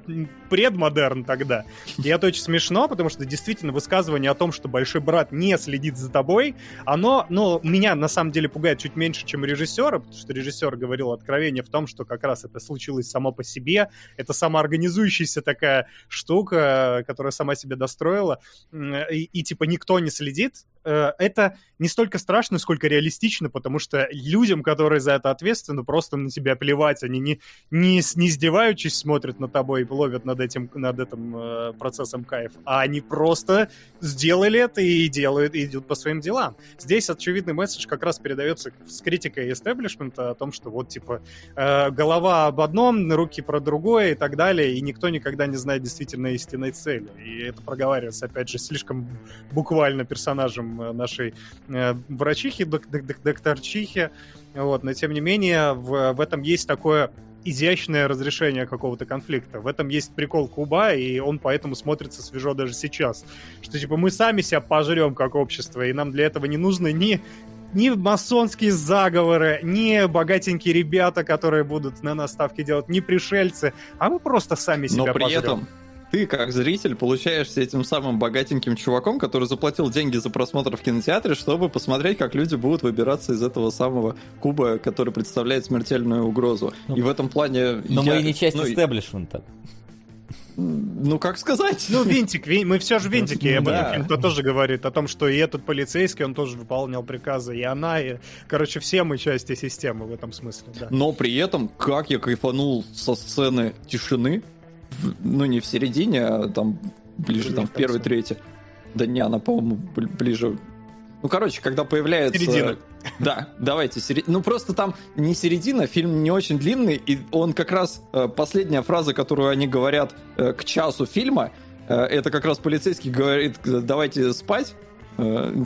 предмодерн тогда. И это очень смешно, потому что действительно высказывание о том, что большой брат не следит за тобой, оно, ну, меня на самом деле пугает чуть меньше, чем режиссера, потому что режиссер говорил откровение в том, что как раз это случилось само по себе, это самоорганизующаяся такая штука, которая сама себе достроила, и, и типа никто не следит, Э, это не столько страшно, сколько реалистично, потому что людям, которые за это ответственны, просто на тебя плевать. Они не, не, не издеваючись смотрят на тобой и ловят над этим, над этим э, процессом кайф, а они просто сделали это и делают, и идут по своим делам. Здесь очевидный месседж как раз передается с критикой истеблишмента о том, что вот, типа, э, голова об одном, руки про другое и так далее, и никто никогда не знает действительно истинной цели. И это проговаривается, опять же, слишком буквально персонажем Нашей э, врачихи, док док докторчихи. Вот, но тем не менее, в, в этом есть такое изящное разрешение какого-то конфликта. В этом есть прикол Куба, и он поэтому смотрится свежо даже сейчас. Что типа мы сами себя пожрем как общество, и нам для этого не нужно ни ни масонские заговоры, ни богатенькие ребята, которые будут на нас ставки делать, ни пришельцы, а мы просто сами себя Но при пожрем. этом ты, как зритель, получаешься этим самым богатеньким чуваком, который заплатил деньги за просмотр в кинотеатре, чтобы посмотреть, как люди будут выбираться из этого самого куба, который представляет смертельную угрозу. Ну, И в этом плане... Но я... мы и не часть ну, истеблишмента. ну, как сказать? Ну, винтик, вин... мы все же винтики, об Да. этом кто тоже говорит, о том, что и этот полицейский, он тоже выполнял приказы, и она, и, короче, все мы части системы в этом смысле, да. Но при этом, как я кайфанул со сцены тишины, ну, не в середине, а там ближе, там, в первой трети. Да не, она, по-моему, бли- ближе... Ну, короче, когда появляется... Середина. Да, давайте, середина. Ну, просто там не середина, фильм не очень длинный, и он как раз... э, Последняя фраза, которую они говорят э, к часу фильма, э, это как раз полицейский говорит, давайте спать.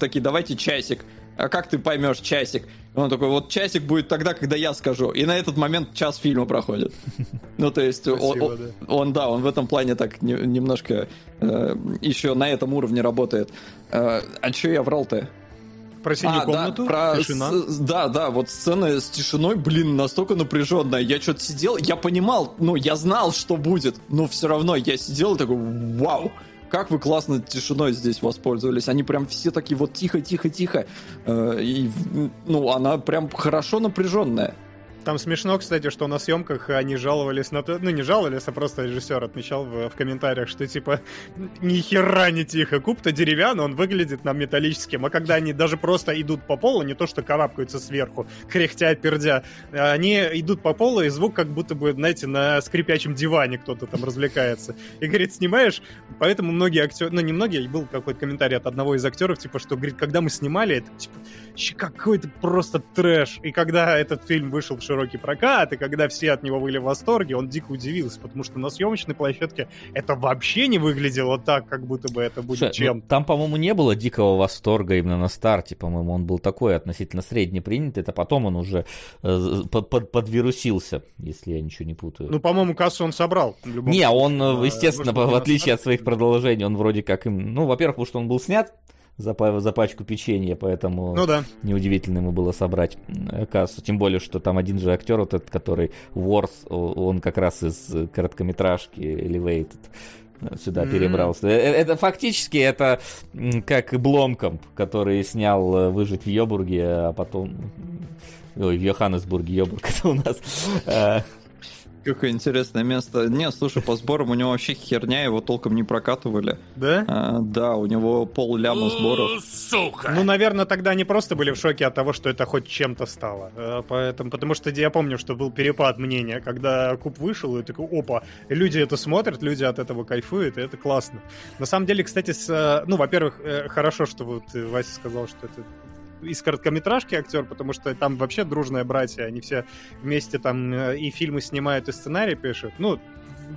Такие, давайте часик. А как ты поймешь часик? Он такой, вот часик будет тогда, когда я скажу. И на этот момент час фильма проходит. Ну, то есть, он, Красиво, он- да, он в этом плане так не- немножко э, еще на этом уровне работает. Э, а что я врал-то? Про синюю А, да, комнату, про тишина. с- да, да, вот сцена с тишиной, блин, настолько напряженная. Я что-то сидел, я понимал, ну, я знал, что будет, но все равно я сидел и такой, вау, как вы классно тишиной здесь воспользовались. Они прям все такие вот тихо-тихо-тихо. Э, и, ну, она прям хорошо напряженная. Там смешно, кстати, что на съемках они жаловались на то, ну не жаловались, а просто режиссер отмечал в, в комментариях, что типа ни хера не тихо, куб-то деревянный, он выглядит нам металлическим, а когда они даже просто идут по полу, не то что карабкаются сверху, кряхтя, пердя, а они идут по полу, и звук как будто бы, знаете, на скрипячем диване кто-то там развлекается. И, говорит, снимаешь, поэтому многие актеры, ну не многие, был какой-то комментарий от одного из актеров, типа, что, говорит, когда мы снимали, это типа какой-то просто трэш. И когда этот фильм вышел в широкий прокат, и когда все от него были в восторге, он дико удивился, потому что на съемочной площадке это вообще не выглядело так, как будто бы это будет Слушай, ну, чем-то. там, по-моему, не было дикого восторга именно на старте, по-моему, он был такой относительно средне принят, это потом он уже э, под- под- подвирусился, если я ничего не путаю. Ну, по-моему, кассу он собрал. не, он, э, А, естественно, в отличие от своих продолжений, он вроде как им, ну, во-первых, потому что он был снят за, за пачку печенья, поэтому Ну да. неудивительно ему было собрать кассу. Тем более, что там один же актер, вот этот, который Ворс, он как раз из короткометражки Elevated э, сюда М. перебрался. Э, Это фактически это как Бломкомп, который снял э, «Выжить в Йобурге», а потом... Ой, в Йоханнесбурге, Йобург это у нас. Какое интересное место. Не, слушай, по сборам у него вообще херня, его толком не прокатывали. Да? А, да, у него пол ляма сборов. Ну, наверное, тогда они просто были в шоке от того, что это хоть чем-то стало. Э, Поэтому, потому что я помню, что был перепад мнения, когда куб вышел, и такой, опа, люди это смотрят, люди от этого кайфуют, и это классно. На самом деле, кстати, с, э, ну, во-первых, э, хорошо, что вот Вася сказал, что это из короткометражки актер, потому что там вообще дружные братья, они все вместе там э, и фильмы снимают, и сценарий пишут. Ну,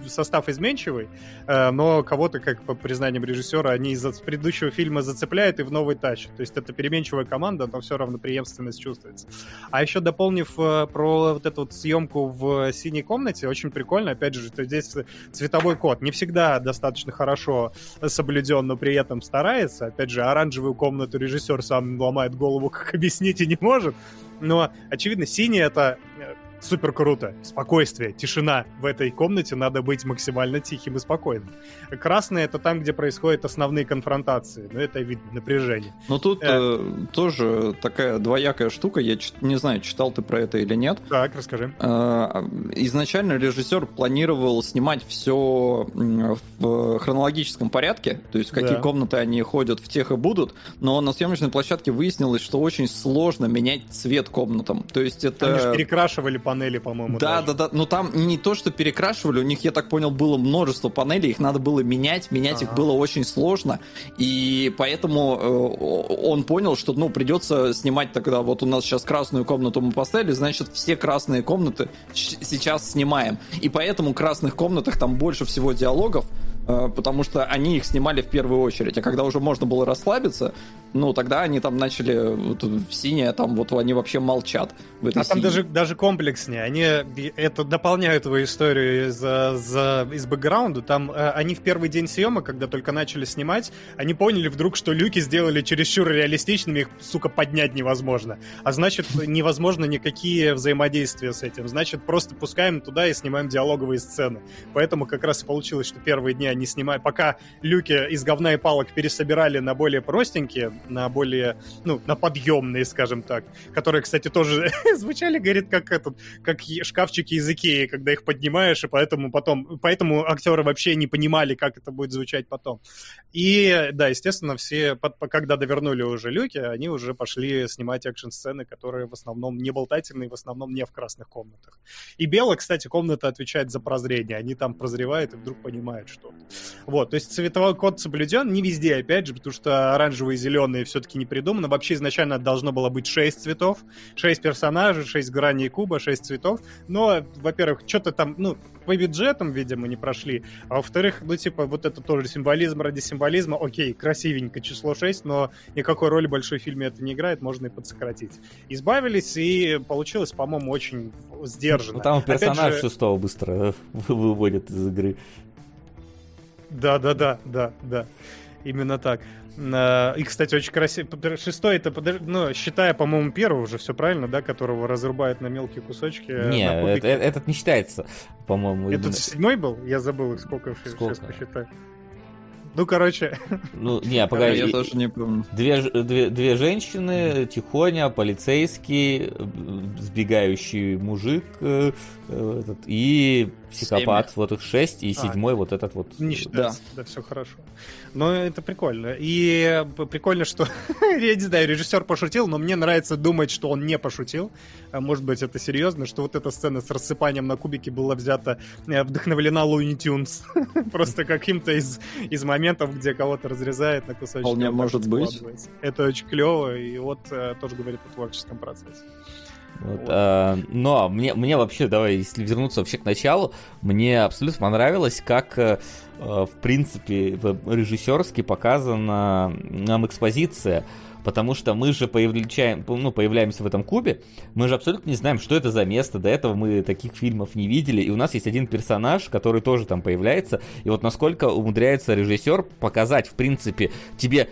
состав изменчивый, э, но кого-то, как по признаниям режиссера, они из предыдущего фильма зацепляют и в новый тащат. То есть это переменчивая команда, но все равно преемственность чувствуется. А еще дополнив э, про вот эту вот съемку в синей комнате, очень прикольно, опять же, то здесь цветовой код не всегда достаточно хорошо соблюден, но при этом старается. Опять же, оранжевую комнату режиссер сам ломает голову, как объяснить и не может. Но, очевидно, синий это э, супер круто. Спокойствие, тишина. В этой комнате надо быть максимально тихим и спокойным. Красный это там, где происходят основные конфронтации. Ну, это видно, напряжение. Но тут э, тоже такая двоякая штука. Я не знаю, читал ты про это или нет. Так, расскажи. Э, Изначально режиссер планировал снимать все в хронологическом порядке, то есть в какие Да. комнаты они ходят, в тех и будут, но на съемочной площадке выяснилось, что очень сложно менять цвет комнатам. То есть это... Они же перекрашивали панели, по-моему. Да, даже. да, да. Но там не то, что перекрашивали, у них, я так понял, было множество панелей, их надо было менять, менять их Ага. было очень сложно. И поэтому э, он понял, что ну, придется снимать тогда, вот у нас сейчас красную комнату мы поставили, значит, все красные комнаты сейчас снимаем. И поэтому в красных комнатах там больше всего диалогов, потому что они их снимали в первую очередь. А когда уже можно было расслабиться, ну, тогда они там начали вот, в синее, там вот они вообще молчат. В этой А там синей. даже, даже комплекснее. Они это дополняют твою историю из, за, из бэкграунда. Там э, они в первый день съемок, когда только начали снимать, они поняли вдруг, что люки сделали чересчур реалистичными, их, сука, поднять невозможно. А значит, невозможно никакие взаимодействия с этим. Значит, просто пускаем туда и снимаем диалоговые сцены. Поэтому как раз и получилось, что первые дни они снимают, пока люки из говна и палок пересобирали на более простенькие, на более, ну, на подъемные, скажем так, которые, кстати, тоже звучали, говорит, как этот, как шкафчики из Икеи, когда их поднимаешь, и поэтому потом, поэтому актеры вообще не понимали, как это будет звучать потом. И, да, естественно, все, когда довернули уже люки, они уже пошли снимать экшн-сцены, которые в основном не болтательные, в основном не в красных комнатах. И белая, кстати, комната отвечает за прозрение. Они там прозревают и вдруг понимают что-то. Вот, то есть цветовой код соблюден, не везде, опять же, потому что оранжевые и зеленые все-таки не придумано. Вообще изначально должно было быть 6 цветов, 6 персонажей, 6 граней куба, 6 цветов. Но, во-первых, что-то там, ну, по бюджетам, видимо, не прошли. А во-вторых, ну, типа, вот это тоже символизм ради символизма. Окей, красивенько число 6, но никакой роли большой фильме это не играет, можно и подсократить. Избавились, и получилось, по-моему, очень сдержанно. Ну, там персонаж же... шестого быстро выводят из игры. Да, да, да, да, да. Именно так. А, и, кстати, очень красиво. Шестой это, ну, считая, по-моему, первый уже, все правильно, да, которого разрубают на мелкие кусочки. Не, это, этот не считается, по-моему. Этот седьмой был? Я забыл их сколько, сколько? сейчас посчитать. Ну, короче. Ну, не, а погоди. Я тоже не помню. Две, две, две женщины, Тихоня, полицейский, сбегающий мужик э, этот, и психопат. Семь. Вот их шесть, и а, седьмой вот этот вот. Не считается. Да. да, все хорошо. Но это прикольно. И прикольно, что, я не знаю, режиссер пошутил, но мне нравится думать, что он не пошутил. А может быть, это серьезно, что вот эта сцена с рассыпанием на кубики была взята, э, вдохновлена Луни Тюнс. Просто каким-то из, из моментов, где кого-то разрезает на кусочки. Вполне может быть. Это очень клево, и вот э, тоже говорит о творческом процессе. Вот. А, но мне, мне вообще, давай, если вернуться вообще к началу, мне абсолютно понравилось, как, э, в принципе, режиссерски показана нам экспозиция. Потому что мы же появляем, ну, появляемся в этом кубе, мы же абсолютно не знаем, что это за место. До этого мы таких фильмов не видели. И у нас есть один персонаж, который тоже там появляется. И вот насколько умудряется режиссер показать, в принципе, тебе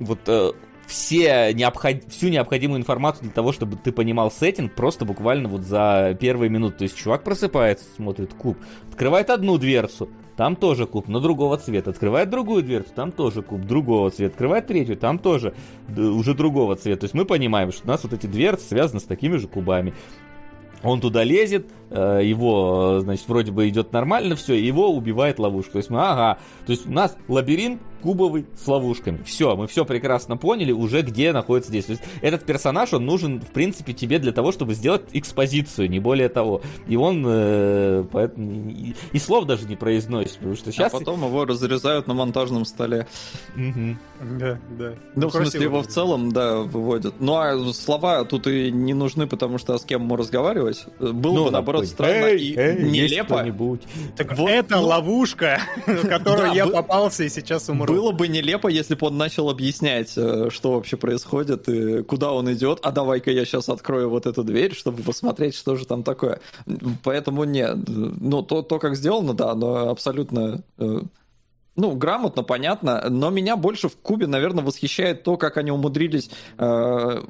вот э, все необход... всю необходимую информацию для того, чтобы ты понимал сеттинг, просто буквально вот за первые минуты. То есть чувак просыпается, смотрит куб, открывает одну дверцу, там тоже куб, но другого цвета. Открывает другую дверцу, там тоже куб, другого цвета. Открывает третью, там тоже уже другого цвета. То есть мы понимаем, что у нас вот эти дверцы связаны с такими же кубами. Он туда лезет, э, его, значит, вроде бы идет нормально все, его убивает ловушка. То есть мы, ага, то есть у нас лабиринт кубовый с ловушками. Все, мы все прекрасно поняли уже, где находится здесь. То есть этот персонаж, он нужен, в принципе, тебе для того, чтобы сделать экспозицию, не более того. И он э, поэтому, и, и слов даже не произносит, потому что сейчас... А потом его разрезают на монтажном столе. Да, да. Ну, в смысле, его в целом, да, выводят. Ну, а слова тут и не нужны, потому что с кем ему разговаривать. Было ну, бы, наоборот, странно и нелепо. Так вот, это ну... ловушка, в которую я попался и сейчас умру. Было бы нелепо, если бы он начал объяснять, э, что вообще происходит и куда он идет. А давай-ка я сейчас открою вот эту дверь, чтобы посмотреть, что же там такое. Поэтому нет. Ну, то, то как сделано, да, но абсолютно э, ну, грамотно, понятно, но меня больше в Кубе, наверное, восхищает то, как они умудрились э,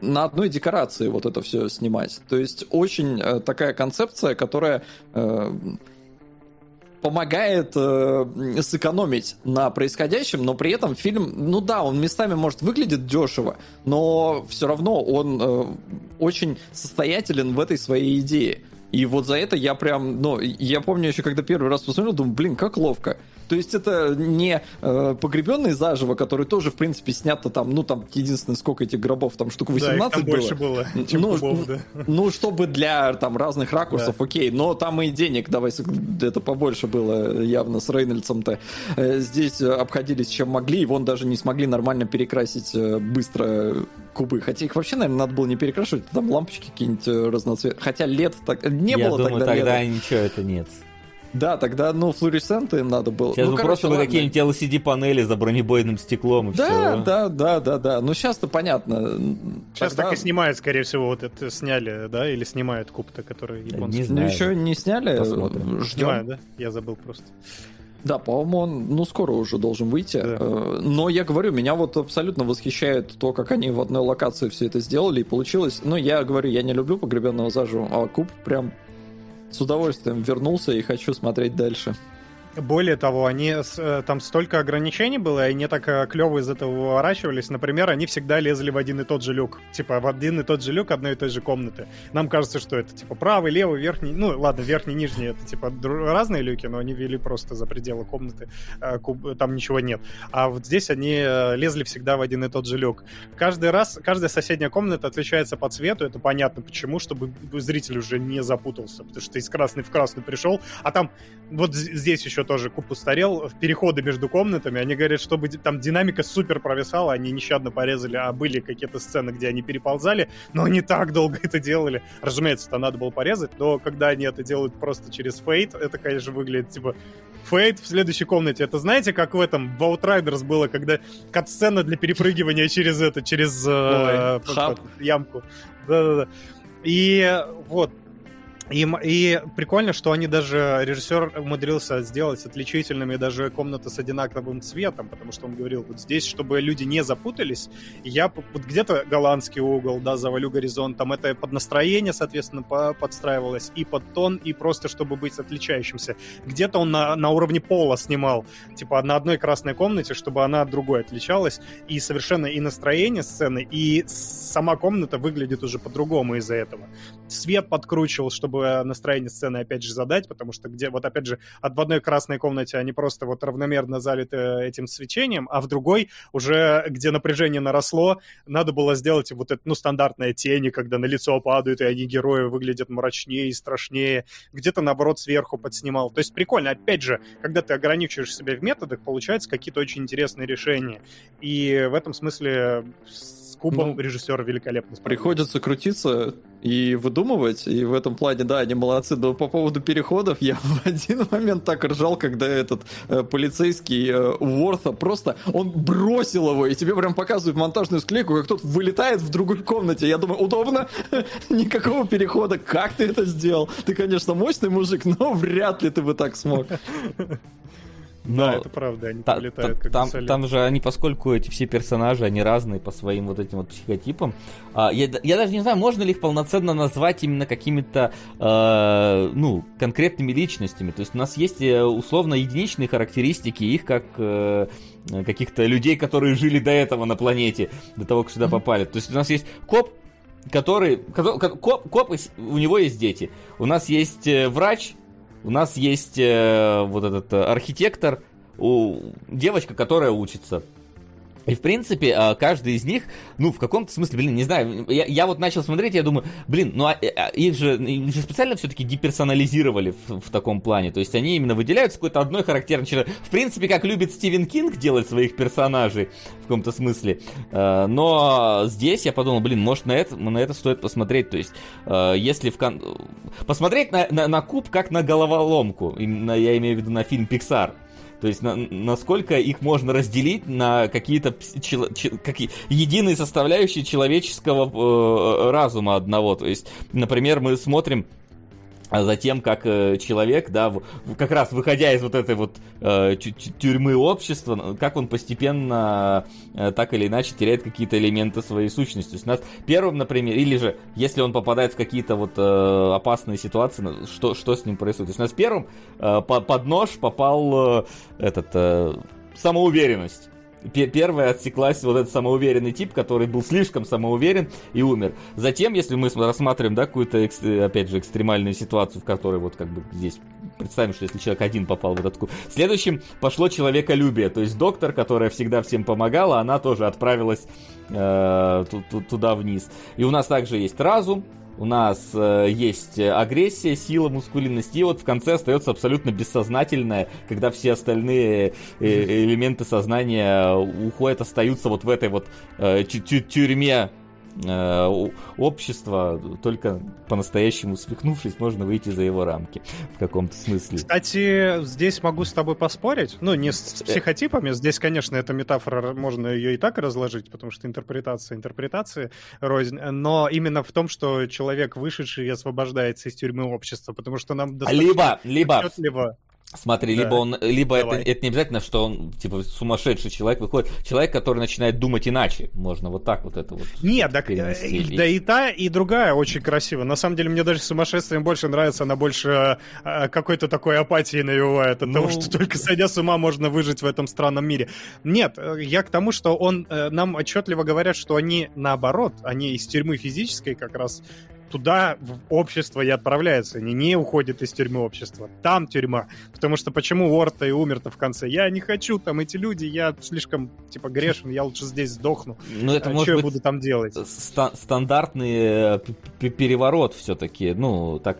на одной декорации вот это все снимать. То есть очень э, такая концепция, которая э, помогает э, сэкономить на происходящем, но при этом фильм, ну да, он местами может выглядит дешево, но все равно он э, очень состоятелен в этой своей идее. И вот за это я прям, ну, я помню еще, когда первый раз посмотрел, думаю, блин, как ловко. То есть это не э, погребенный заживо, который тоже, в принципе, снято там, ну, там, единственное, сколько этих гробов, там, штук 18 да, там было. больше было, чем ну, кубов, да. Ну, чтобы для, там, разных ракурсов, да. окей, но там и денег, давай, это побольше было явно с Рейнольдсом-то. Э, здесь обходились чем могли, и вон даже не смогли нормально перекрасить э, быстро кубы. Хотя их вообще, наверное, надо было не перекрашивать, там лампочки какие-нибудь э, разноцветные. Хотя лет так не Я было думаю, тогда. тогда лета. ничего это нет. Да, тогда, ну, флуоресценты им надо было. Сейчас ну, бы просто бы какие-нибудь LCD-панели за бронебойным стеклом и да, все. Да, да, да, да. Ну, сейчас-то понятно. Сейчас тогда... так и снимают, скорее всего, вот это сняли, да? Или снимают куб-то, который японский. Не знаю. Ну, еще не сняли. Посмотрим. Ждем. Снимают, да? Я забыл просто. Да, по-моему, он, ну, скоро уже должен выйти. Да. Э, но я говорю, меня вот абсолютно восхищает то, как они в одной локации все это сделали, и получилось. Ну, я говорю, я не люблю погребенного заживо, а куб прям с удовольствием вернулся и хочу смотреть дальше. Более того, они э, там столько ограничений было, и они так э, клево из этого выворачивались. Например, они всегда лезли в один и тот же люк. Типа в один и тот же люк одной и той же комнаты. Нам кажется, что это типа правый, левый, верхний. Ну, ладно, верхний, нижний это типа разные люки, но они вели просто за пределы комнаты. Э, там ничего нет. А вот здесь они лезли всегда в один и тот же люк. Каждый раз, каждая соседняя комната отличается по цвету. Это понятно почему, чтобы зритель уже не запутался. Потому что из красной в красную пришел, а там вот здесь еще тоже куб устарел, в переходы между комнатами, они говорят, чтобы там динамика супер провисала, они нещадно порезали, а были какие-то сцены, где они переползали, но они так долго это делали. Разумеется, это надо было порезать, но когда они это делают просто через фейт, это, конечно, выглядит типа фейт в следующей комнате. Это знаете, как в этом в Outriders было, когда кат-сцена для перепрыгивания через это, через э, ямку. Да-да-да. И вот, и, и прикольно, что они даже, режиссер умудрился сделать отличительными даже комнаты с одинаковым цветом, потому что он говорил, вот здесь, чтобы люди не запутались, я вот где-то голландский угол, да, завалю там это под настроение, соответственно, по подстраивалось, и под тон, и просто чтобы быть отличающимся. Где-то он на, на уровне пола снимал, типа на одной красной комнате, чтобы она от другой отличалась, и совершенно и настроение сцены, и сама комната выглядит уже по-другому из-за этого. Свет подкручивал, чтобы чтобы настроение сцены опять же задать, потому что где, вот опять же, от в одной красной комнате они просто вот равномерно залиты этим свечением, а в другой уже, где напряжение наросло, надо было сделать вот это, ну, стандартное тени, когда на лицо падают, и они герои выглядят мрачнее и страшнее. Где-то, наоборот, сверху подснимал. То есть прикольно. Опять же, когда ты ограничиваешь себя в методах, получаются какие-то очень интересные решения. И в этом смысле кубом ну, режиссер великолепно справился. Приходится крутиться и выдумывать, и в этом плане, да, они молодцы. Но по поводу переходов, я в один момент так ржал, когда этот э, полицейский э, Уорта просто, он бросил его, и тебе прям показывают монтажную склейку, как тот вылетает в другой комнате. Я думаю, удобно, никакого перехода, как ты это сделал? Ты, конечно, мощный мужик, но вряд ли ты бы так смог. Но да, это правда, они та, полетают как там, там же они, поскольку эти все персонажи, они разные по своим вот этим вот психотипам. А, я, я даже не знаю, можно ли их полноценно назвать именно какими-то, э, ну, конкретными личностями. То есть у нас есть э, условно единичные характеристики их как э, каких-то людей, которые жили до этого на планете, до того, как сюда попали. То есть у нас есть коп, который, коп, коп, у него есть дети. У нас есть э, врач, у нас есть э, вот этот э, архитектор, у, девочка, которая учится. И, в принципе, а, каждый из них, ну, в каком-то смысле, блин, не знаю, я, я вот начал смотреть, я думаю, блин, ну, а, а, их, же, их же специально все-таки деперсонализировали в, в таком плане, то есть они именно выделяются какой-то одной характерной чертой. В принципе, как любит Стивен Кинг делать своих персонажей, в каком-то смысле. А, но здесь я подумал, блин, может, на это, на это стоит посмотреть, то есть, если в... Кон... Посмотреть на, на, на куб как на головоломку, я имею в виду на фильм Pixar, то есть на, насколько их можно разделить на какие-то чел, чел, какие, единые составляющие человеческого э, разума одного. То есть, например, мы смотрим а затем как э, человек, да, как раз выходя из вот этой вот э, тюрьмы общества, как он постепенно э, так или иначе теряет какие-то элементы своей сущности. То есть у нас первым, например, или же если он попадает в какие-то вот э, опасные ситуации, что, что с ним происходит. То есть у нас первым э, под нож попал э, этот э, самоуверенность первая отсеклась вот этот самоуверенный тип, который был слишком самоуверен и умер. Затем, если мы рассматриваем, да, какую-то, опять же, экстремальную ситуацию, в которой вот как бы здесь представим, что если человек один попал в этот куб. Следующим пошло человеколюбие, то есть доктор, которая всегда всем помогала, она тоже отправилась э, туда вниз. И у нас также есть разум, у нас э, есть агрессия, сила, мускулинность, и вот в конце остается абсолютно бессознательное, когда все остальные э, элементы сознания уходят, остаются вот в этой вот э, тюрьме. э, общества, только по-настоящему свихнувшись, можно выйти за его рамки в каком-то смысле. Кстати, здесь могу с тобой поспорить. Ну, не с э, психотипами. Здесь, конечно, эта метафора, можно ее и так разложить, потому что интерпретация интерпретации рознь. Но именно в том, что человек вышедший освобождается из тюрьмы общества, потому что нам достаточно... Либо, либо... Смотри, Да. либо он, либо это, Давай. это не обязательно, что он типа сумасшедший человек выходит, человек, который начинает думать иначе, можно вот так вот это вот. Нет, так, перенести. э, да и та, и другая очень красиво. На самом деле, мне даже сумасшествием больше нравится, она больше э, какой-то такой апатии навевает от Ну. того, что только сойдя с ума можно выжить в этом странном мире. Нет, э, я к тому, что он э, нам отчетливо говорят, что они наоборот, они из тюрьмы физической как раз туда, в общество и отправляются. Они не уходят из тюрьмы общества. Там тюрьма. Потому что почему Уорд-то и умер-то в конце? Я не хочу, там эти люди, я слишком, типа, грешен, я лучше здесь сдохну. Ну, это а может что я быть буду там делать? ста- стандартный э, переворот все-таки. Ну, так.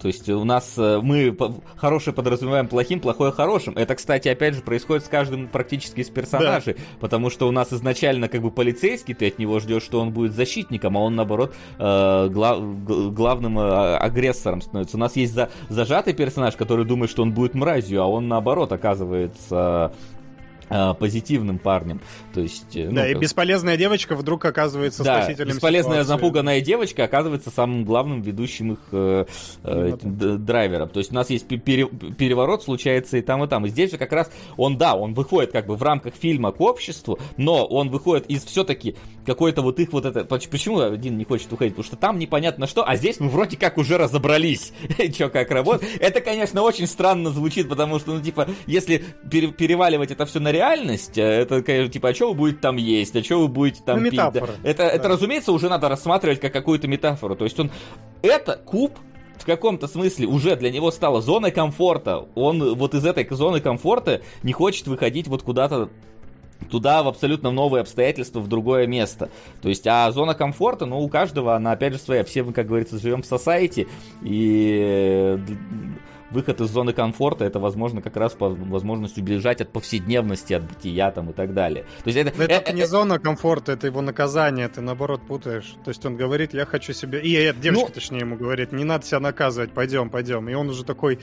То есть у нас э, мы хорошее подразумеваем плохим, плохое хорошим. Это, кстати, опять же, происходит с каждым практически из персонажей. Потому что у нас изначально как бы полицейский, ты от него ждешь, что он будет защитником, а он наоборот э, гла- г- главным э, агрессором становится. У нас есть за- зажатый персонаж, который думает, что он будет мразью, а он наоборот оказывается позитивным парнем. То есть, э, ну, Да, и как- бесполезная девочка вдруг оказывается да, спасителем бесполезная ситуации. напуганная девочка оказывается самым главным ведущим их э, э, драйвером. То есть у нас есть пе- пере- переворот, случается и там, и там. И здесь же как раз он, да, он выходит как бы в рамках фильма к обществу, но он выходит из все-таки какой-то вот их вот это... поч- Почему один не хочет уходить? Потому что там непонятно что, а здесь мы вроде как уже разобрались, что как работает. Это, конечно, очень странно звучит, потому что, ну, типа, если пере- переваливать это все на реальность, э, это, конечно, типа, а что вы будете там есть, а что вы будете там Ну, пить? да? Это, это, Да. разумеется, уже надо рассматривать как какую-то метафору. То есть он... Это куб в каком-то смысле уже для него стала зоной комфорта. Он вот из этой зоны комфорта не хочет выходить вот куда-то туда в абсолютно новые обстоятельства, в другое место. То есть, а зона комфорта, ну, у каждого она, опять же, своя. Все мы, как говорится, живем в society, и э, выход из зоны комфорта это, возможно, как раз по возможность убежать от повседневности, от бытия там и так далее. То есть, это, э, это э, не зона комфорта, это его наказание, ты наоборот путаешь. То есть он говорит, я хочу себе... И эта девочка, Ну- точнее, ему говорит, не надо себя наказывать, пойдем, пойдем. И он уже такой,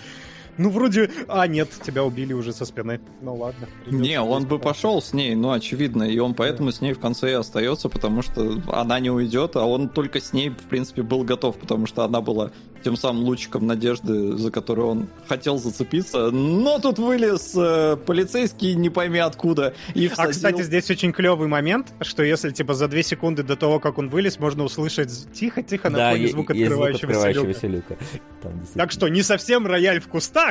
ну вроде... А, нет, тебя убили уже со спины. Ну ладно. Не, он бы пошел с ней, ну, очевидно, и он поэтому с ней в конце и остается, потому что она не уйдет, а он только с ней, в принципе, был готов, потому что она была тем самым лучиком надежды, за который он хотел зацепиться. Но тут вылез э, полицейский, не пойми откуда, и А, всадил. кстати, здесь очень клевый момент, что если, типа, за две секунды до того, как он вылез, можно услышать тихо-тихо на да, фоне звук открывающегося люка. люка. Там действительно- Так что не совсем рояль в кустах,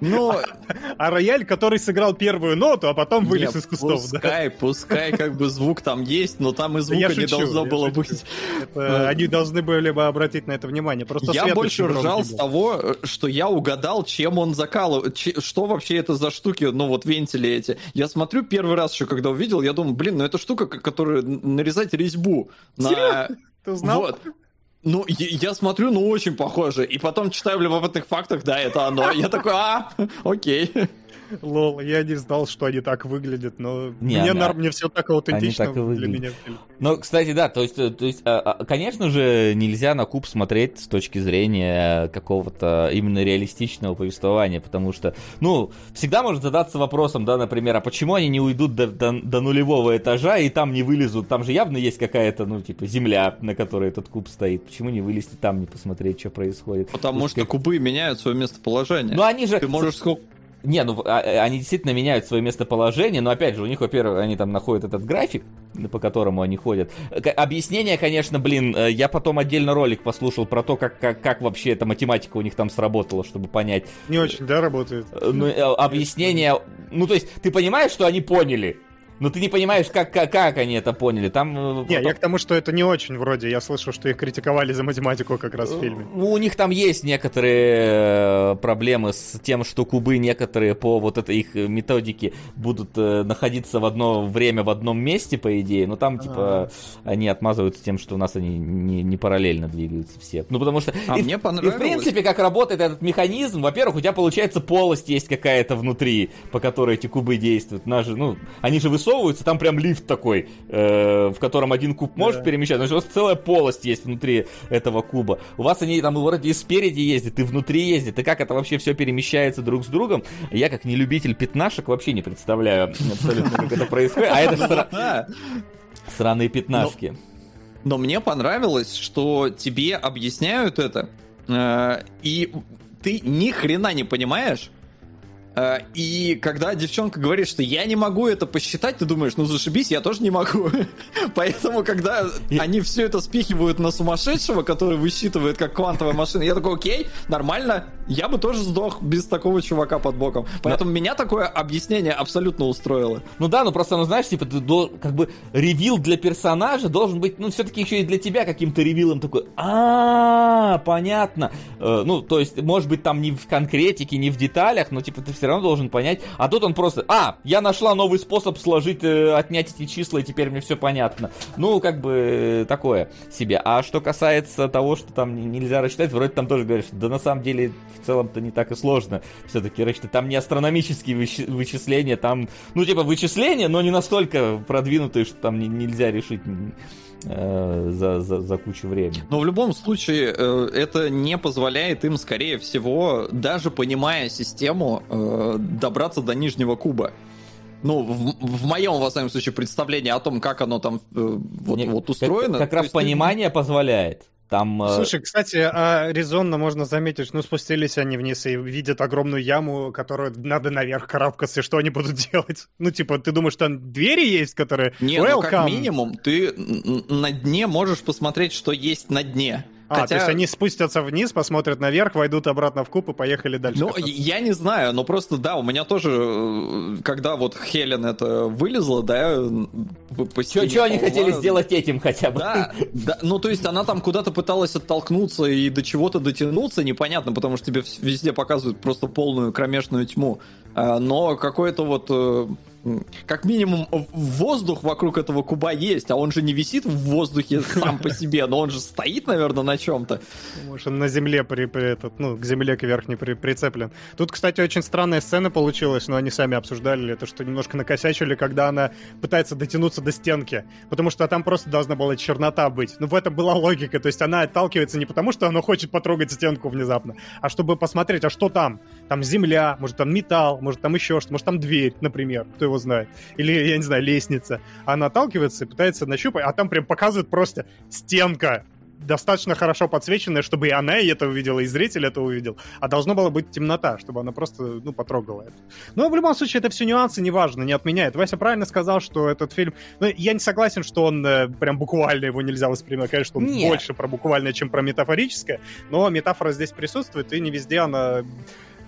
Ну, а рояль, который сыграл первую ноту, а потом вылез не, из кустов. да. Пускай, пускай как бы звук там есть, но там и Да я звука не шучу, должно было шучу. быть. Это Они должны были бы обратить на это внимание. Просто я больше ржал с того, э, что я угадал, чем он закалывает, че- что вообще это за штуки, ну вот вентили эти. Я смотрю первый раз еще, когда увидел, я думаю, блин, ну это штука, которая нарезать резьбу. На... Ты знал? Вот. Ну, я, я смотрю, ну, очень похоже. И потом читаю в любопытных фактах, да, это оно. Я такой, а, окей. Лол, я не знал, что они так выглядят, но Не, мне, она- нар- мне все так аутентично так для выглядят. меня. Ну, кстати, да, то есть, э, то есть, а, а, конечно же, нельзя на куб смотреть с точки зрения какого-то именно реалистичного повествования, потому что, ну, всегда можно задаться вопросом, да, например, а почему они не уйдут до, до- до нулевого этажа и там не вылезут? Там же явно есть какая-то, ну, типа, земля, на которой этот куб стоит. Почему не вылезти там, не посмотреть, что происходит? Потому То есть, что как- кубы меняют свое местоположение. Ну, они же... Ты можешь сколько... Не, ну а- а- они действительно меняют свое местоположение, но опять же, у них, во-первых, они там находят этот график, по которому они ходят. Объяснение, конечно, блин, э, я потом отдельно ролик послушал про то, как, как, как вообще эта математика у них там сработала, чтобы понять. Не очень, да, работает? Э, Ну, э, объяснение, ну то есть, ты понимаешь, что они поняли, но ты не понимаешь, как, как, как они это поняли. Там... э, Не, я к тому, что это не очень вроде. Я слышал, что их критиковали за математику как раз в фильме. Ну, у них там есть некоторые э, проблемы с тем, что кубы некоторые по вот этой их методике будут э, находиться в одно время в одном месте, по идее, но там, типа, они отмазываются тем, что у нас они не, не параллельно двигаются все. Ну, потому что... А и, мне и, понравилось. в принципе, как работает этот механизм, во-первых, у тебя, получается, полость есть какая-то внутри, по которой эти кубы действуют. Наши, ну, они же высовываются, там прям лифт такой, э, в котором один куб может Да. перемещаться, значит, у вас целая полость есть внутри этого куба. У вас они там вроде и спереди ездят, и внутри ездят, и как это вообще все перемещается друг с другом, я как не любитель пятнашек вообще не представляю абсолютно, как это происходит. А это сраные пятнашки. Но мне понравилось, что тебе объясняют это, э, и ты ни хрена не понимаешь, и когда девчонка говорит, что я не могу это посчитать, ты думаешь, ну зашибись, я тоже не могу. Поэтому, когда они все это спихивают на сумасшедшего, который высчитывает как квантовая машина, я такой, окей, нормально, я бы тоже сдох без такого чувака под боком. Поэтому меня такое объяснение абсолютно устроило. Ну да, ну просто, ну знаешь, типа, ты как бы ревил для персонажа должен быть, ну все-таки еще и для тебя каким-то ревилом такой, а понятно. Э, ну, то есть, может быть, там не в конкретике, не в деталях, но типа ты все равно должен понять. А тут он просто, а, я нашла новый способ сложить, э, отнять эти числа, и теперь мне все понятно. Ну, как бы такое себе. А что касается того, что там нельзя рассчитать, вроде там тоже говоришь, да на самом деле в целом-то не так и сложно все-таки рассчитать. Там не астрономические вычисления, там, ну, типа вычисления, но не настолько продвинутые, что там нельзя решить э, за, за, за кучу времени. Но в любом случае э, это не позволяет им, скорее всего, даже понимая систему, э, добраться до нижнего куба. Ну, в, в моем, во всяком случае, представлении о том, как оно там э, вот, не, вот устроено. Как, как раз понимание ты... позволяет. Там, э, Слушай, кстати, а резонно можно заметить, ну, спустились они вниз и видят огромную яму, которую надо наверх карабкаться, и что они будут делать? Ну, типа, ты думаешь, там двери есть, которые... Не, ну, как минимум, ты на дне можешь посмотреть, что есть на дне. А, Хотя... то есть они спустятся вниз, посмотрят наверх, войдут обратно в куб и поехали дальше. Ну, я не знаю, но просто, да, у меня тоже, э, когда вот Хелен это вылезла, да, по Что они хотели сделать этим хотя бы? Да, да, ну, то есть она там куда-то пыталась оттолкнуться и до чего-то дотянуться, непонятно, потому что тебе везде показывают просто полную кромешную тьму. А, но какое-то вот э, как минимум воздух вокруг этого куба есть, а он же не висит в воздухе сам по себе, но он же стоит, наверное, на чем-то. Может, он на земле при, при этот, ну, к земле к верхней при, прицеплен. Тут, кстати, очень странная сцена получилась, но они сами обсуждали это, что немножко накосячили, когда она пытается дотянуться до стенки, потому что там просто должна была чернота быть. Ну, в этом была логика, то есть она отталкивается не потому, что она хочет потрогать стенку внезапно, а чтобы посмотреть, а что там? Там земля, может, там металл, может, там еще что-то, может, там дверь, например, кто его знает. Или, я не знаю, лестница. Она отталкивается и пытается нащупать, а там прям показывают просто стенка достаточно хорошо подсвеченная, чтобы и она и это увидела, и зритель это увидел. А должно было быть темнота, чтобы она просто, ну, потрогала это. Но в любом случае, это все нюансы, неважно, не отменяет. Вася правильно сказал, что этот фильм... Ну, я не согласен, что он э, прям буквально его нельзя воспринимать. Конечно, он Нет. больше про буквальное, чем про метафорическое, но метафора здесь присутствует, и не везде она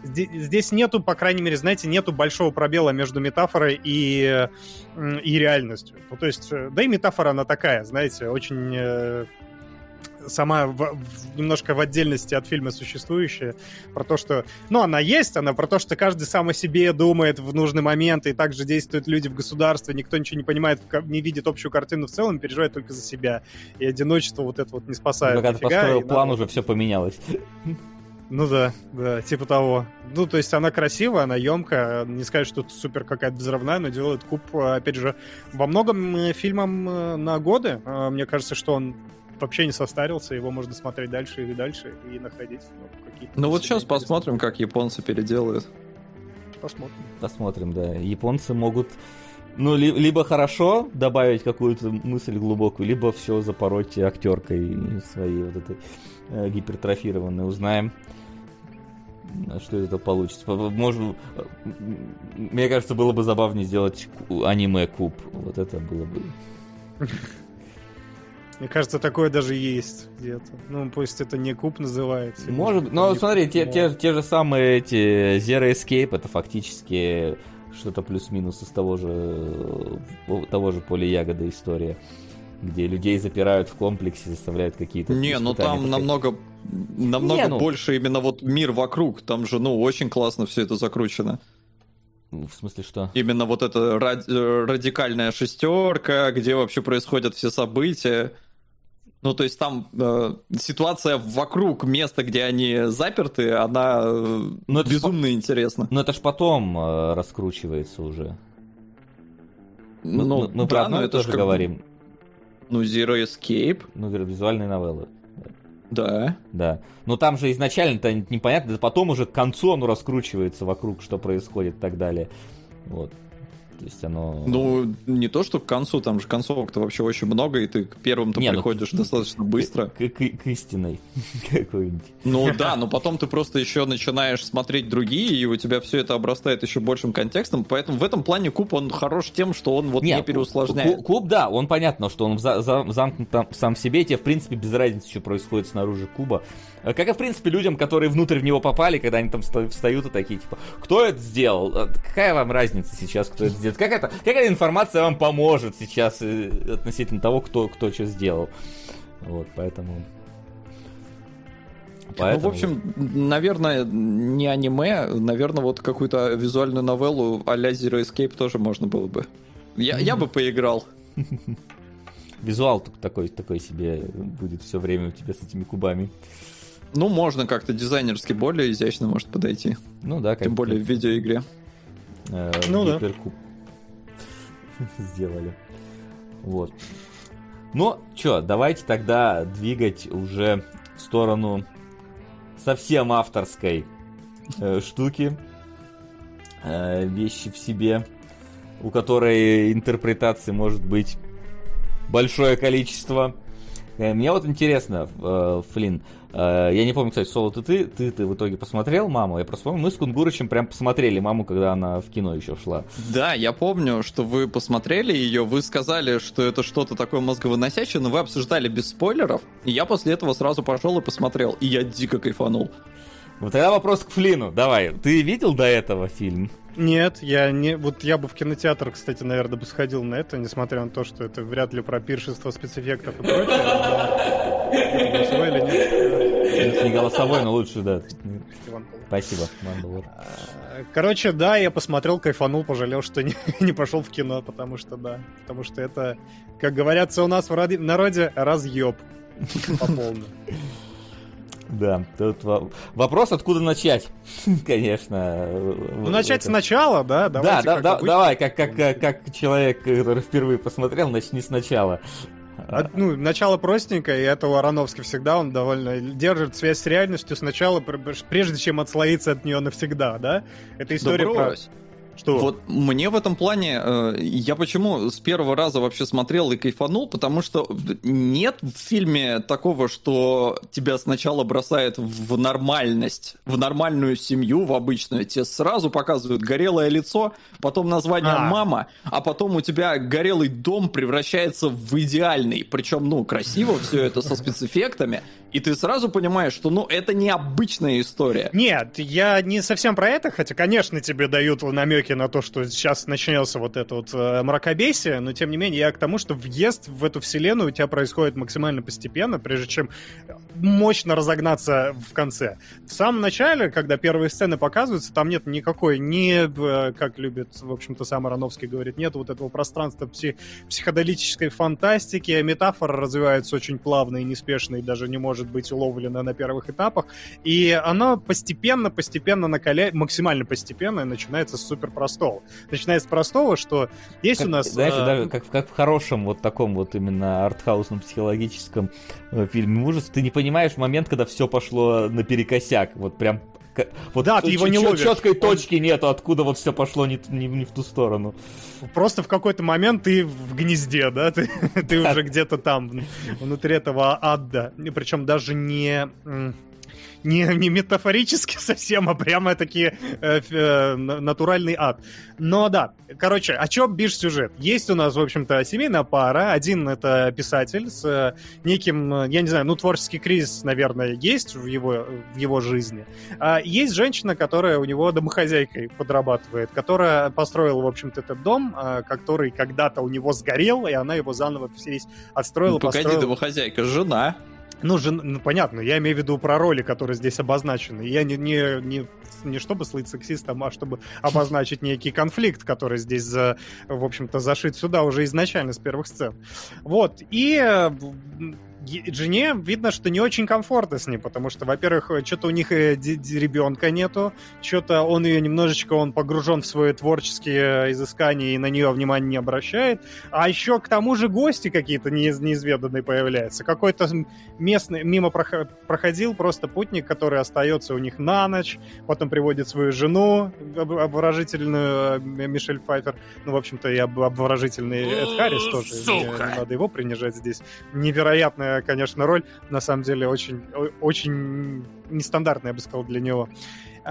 здесь нету, по крайней мере, знаете, нету большого пробела между метафорой и, и реальностью. Ну, то есть, э, да и метафора, она такая, знаете, очень э, сама в, в, немножко в отдельности от фильма существующая, про то, что... Ну, она есть, она про то, что каждый сам о себе думает в нужный момент, и также действуют люди в государстве, никто ничего не понимает, не видит общую картину в целом, переживает только за себя. И одиночество вот это вот не спасает. Когда ты построил план, надо... уже все поменялось. Ну да, да, типа того. Ну, то есть она красивая, она емкая. Не сказать, что это супер какая-то взрывная, но делает куб, опять же, во многом э, фильмам э, на годы. Мне кажется, что он вообще не состарился, его можно смотреть дальше и дальше и находить ну, какие-то... Ну вот сейчас посмотрим, как японцы переделают. Посмотрим. Посмотрим, да. Японцы могут ну, ли, либо хорошо добавить какую-то мысль глубокую, либо все запороть актеркой своей вот этой э, гипертрофированной. Узнаем что это получится. Может, мне кажется, было бы забавнее сделать аниме-куб. Вот это было бы. Мне кажется, такое даже есть где-то. Ну, пусть это не куб называется. Может, но смотри, те, те, те же самые эти Zero Escape, это фактически что-то плюс-минус из того же, того же поля ягоды история где людей запирают в комплексе, заставляют какие-то... Не, ну там такие... намного, намного Не, ну... больше именно вот мир вокруг. Там же, ну, очень классно все это закручено. В смысле что? Именно вот эта ради... радикальная шестерка, где вообще происходят все события. Ну, то есть там э, ситуация вокруг места, где они заперты, она э, но безумно по... интересна. Но это ж потом э, раскручивается уже. Ну, мы, мы, мы да, про одно и то же говорим. Ну, Zero Escape. Ну, визуальные новеллы. Да. Да. Но там же изначально-то непонятно, потом уже к концу оно раскручивается вокруг, что происходит и так далее. Вот. То есть оно... Ну, не то, что к концу, там же концовок-то вообще очень много, и ты к первым-то Не, ну, приходишь достаточно быстро. К, к- к истинной какой-нибудь. Ну да, но потом ты просто еще начинаешь смотреть другие, и у тебя все это обрастает еще большим контекстом, поэтому в этом плане Куб, он хорош тем, что он вот не, Ку- переусложняет. Куб, да, он понятно, что он за- за- замкнут там сам в себе, тебе, в принципе, без разницы, что происходит снаружи куба. Э, Как и, в принципе, людям, которые внутрь в него попали, когда они там вста- встают и такие, типа, кто это сделал? Э, Какая вам разница сейчас, кто это сделал? Как это, какая информация вам поможет сейчас э, относительно того, кто, кто что сделал? Вот, поэтому... Ну, в общем, наверное, не аниме, наверное, вот какую-то визуальную новеллу а-ля Zero Escape тоже можно было бы. Я, я бы поиграл. Визуал такой, такой себе будет все время у тебя с этими кубами. Ну, можно как-то дизайнерски более изящно может подойти. Ну да, как Тем более в видеоигре. э, Ну да. сделали. Вот. Ну, чё, давайте тогда двигать уже в сторону совсем авторской э, штуки. Э, вещи в себе, у которой интерпретации может быть большое количество. Э, Мне вот интересно, э, Флин, я не помню, кстати, Соло, ты, ты, ты, ты в итоге посмотрел маму? Я просто помню, мы с Кунгурычем прям посмотрели маму, когда она в кино еще шла. Да, я помню, что вы посмотрели ее, вы сказали, что это что-то такое мозговыносящее, но вы обсуждали без спойлеров, и я после этого сразу пошел и посмотрел, и я дико кайфанул. Вот тогда вопрос к Флину. Давай, ты видел до этого фильм? Нет, я не. Вот я бы в кинотеатр, кстати, наверное, бы сходил на это, несмотря на то, что это вряд ли про пиршество спецэффектов и прочее. Это голосовой или нет? Это не голосовой, но лучше, да. Спасибо, Короче, да, я посмотрел, кайфанул, пожалел, что не, не пошел в кино, потому что да. Потому что это, как говорятся у нас в народе, разъеб. По полной. Да, тут во- вопрос, откуда начать, конечно. Ну, начать сначала, да? Да, Давайте, да, как да, обычно. давай, как, как, как человек, который впервые посмотрел, начни сначала. А, ну, начало простенькое, и это у Ароновски всегда, он довольно держит связь с реальностью сначала, пр- прежде чем отслоиться от нее навсегда, да? Это история Да про... брось. Что? Вот мне в этом плане, э, я почему с первого раза вообще смотрел и кайфанул, потому что нет в фильме такого, что тебя сначала бросает в нормальность, в нормальную семью, в обычную. Тебе сразу показывают горелое лицо, потом название А. мама, а потом у тебя горелый дом превращается в идеальный. Причем, ну, красиво все это со спецэффектами. И ты сразу понимаешь, что, ну, это необычная история. Нет, я не совсем про это, хотя, конечно, тебе дают намеки на то, что сейчас начнется вот это вот э, мракобесие, но тем не менее я к тому, что въезд в эту вселенную у тебя происходит максимально постепенно, прежде чем мощно разогнаться в конце. В самом начале, когда первые сцены показываются, там нет никакой, ни, э, как любит, в общем-то, сам Ароновский говорит, нет вот этого пространства пси- психоделической фантастики, метафора развивается очень плавно и неспешно, и даже не может быть уловлена на первых этапах, и она постепенно-постепенно накаляет, максимально постепенно, начинается с супер простого. Начинается с простого, что есть Как- у нас... Знаешь, э, даже как, как в хорошем вот таком вот именно артхаусном психологическом э, фильме ужас, ты не понимаешь момент, когда все пошло наперекосяк. Вот прям вот Да, ты его не ловишь. четкой точки нету, откуда вот все пошло не, не- не в ту сторону. Просто в какой-то момент ты в гнезде, да, ты, ты уже где-то там, вн- внутри этого ада. Причем даже не... Не, не метафорически совсем, а прямо таки э, э, на- натуральный ад. Но да, короче, о чем бишь сюжет? Есть у нас, в общем-то, семейная пара. Один это писатель с э, неким, э, я не знаю, ну, творческий кризис, наверное, есть в его, в его жизни. А есть женщина, которая у него домохозяйкой подрабатывает, которая построила, в общем-то, этот дом, а, который когда-то у него сгорел, и она его заново весь отстроила, Ну, погоди, построила. домохозяйка, жена. Ну, жен- ну, понятно, я имею в виду про роли, которые здесь обозначены. Я не, не, не, не чтобы слыть сексистом, а чтобы обозначить некий конфликт, который здесь, за, в общем-то, зашит сюда уже изначально с первых сцен. Вот, и э, жене видно, что не очень комфортно с ней, потому что, во-первых, что-то у них э, ребенка нету, что-то он ее немножечко, он погружен в свои творческие изыскания и на нее внимания не обращает, а еще к тому же гости какие-то неизведанные появляются. Какой-то местный мимо проходил просто путник, который остается у них на ночь, потом приводит свою жену, обворожительную э, Мишель Пфайфер, ну, в общем-то, и обворожительный Эд Харрис тоже, не, не надо его принижать здесь. Невероятная, конечно, роль, на самом деле, очень, очень нестандартная, я бы сказал, для него.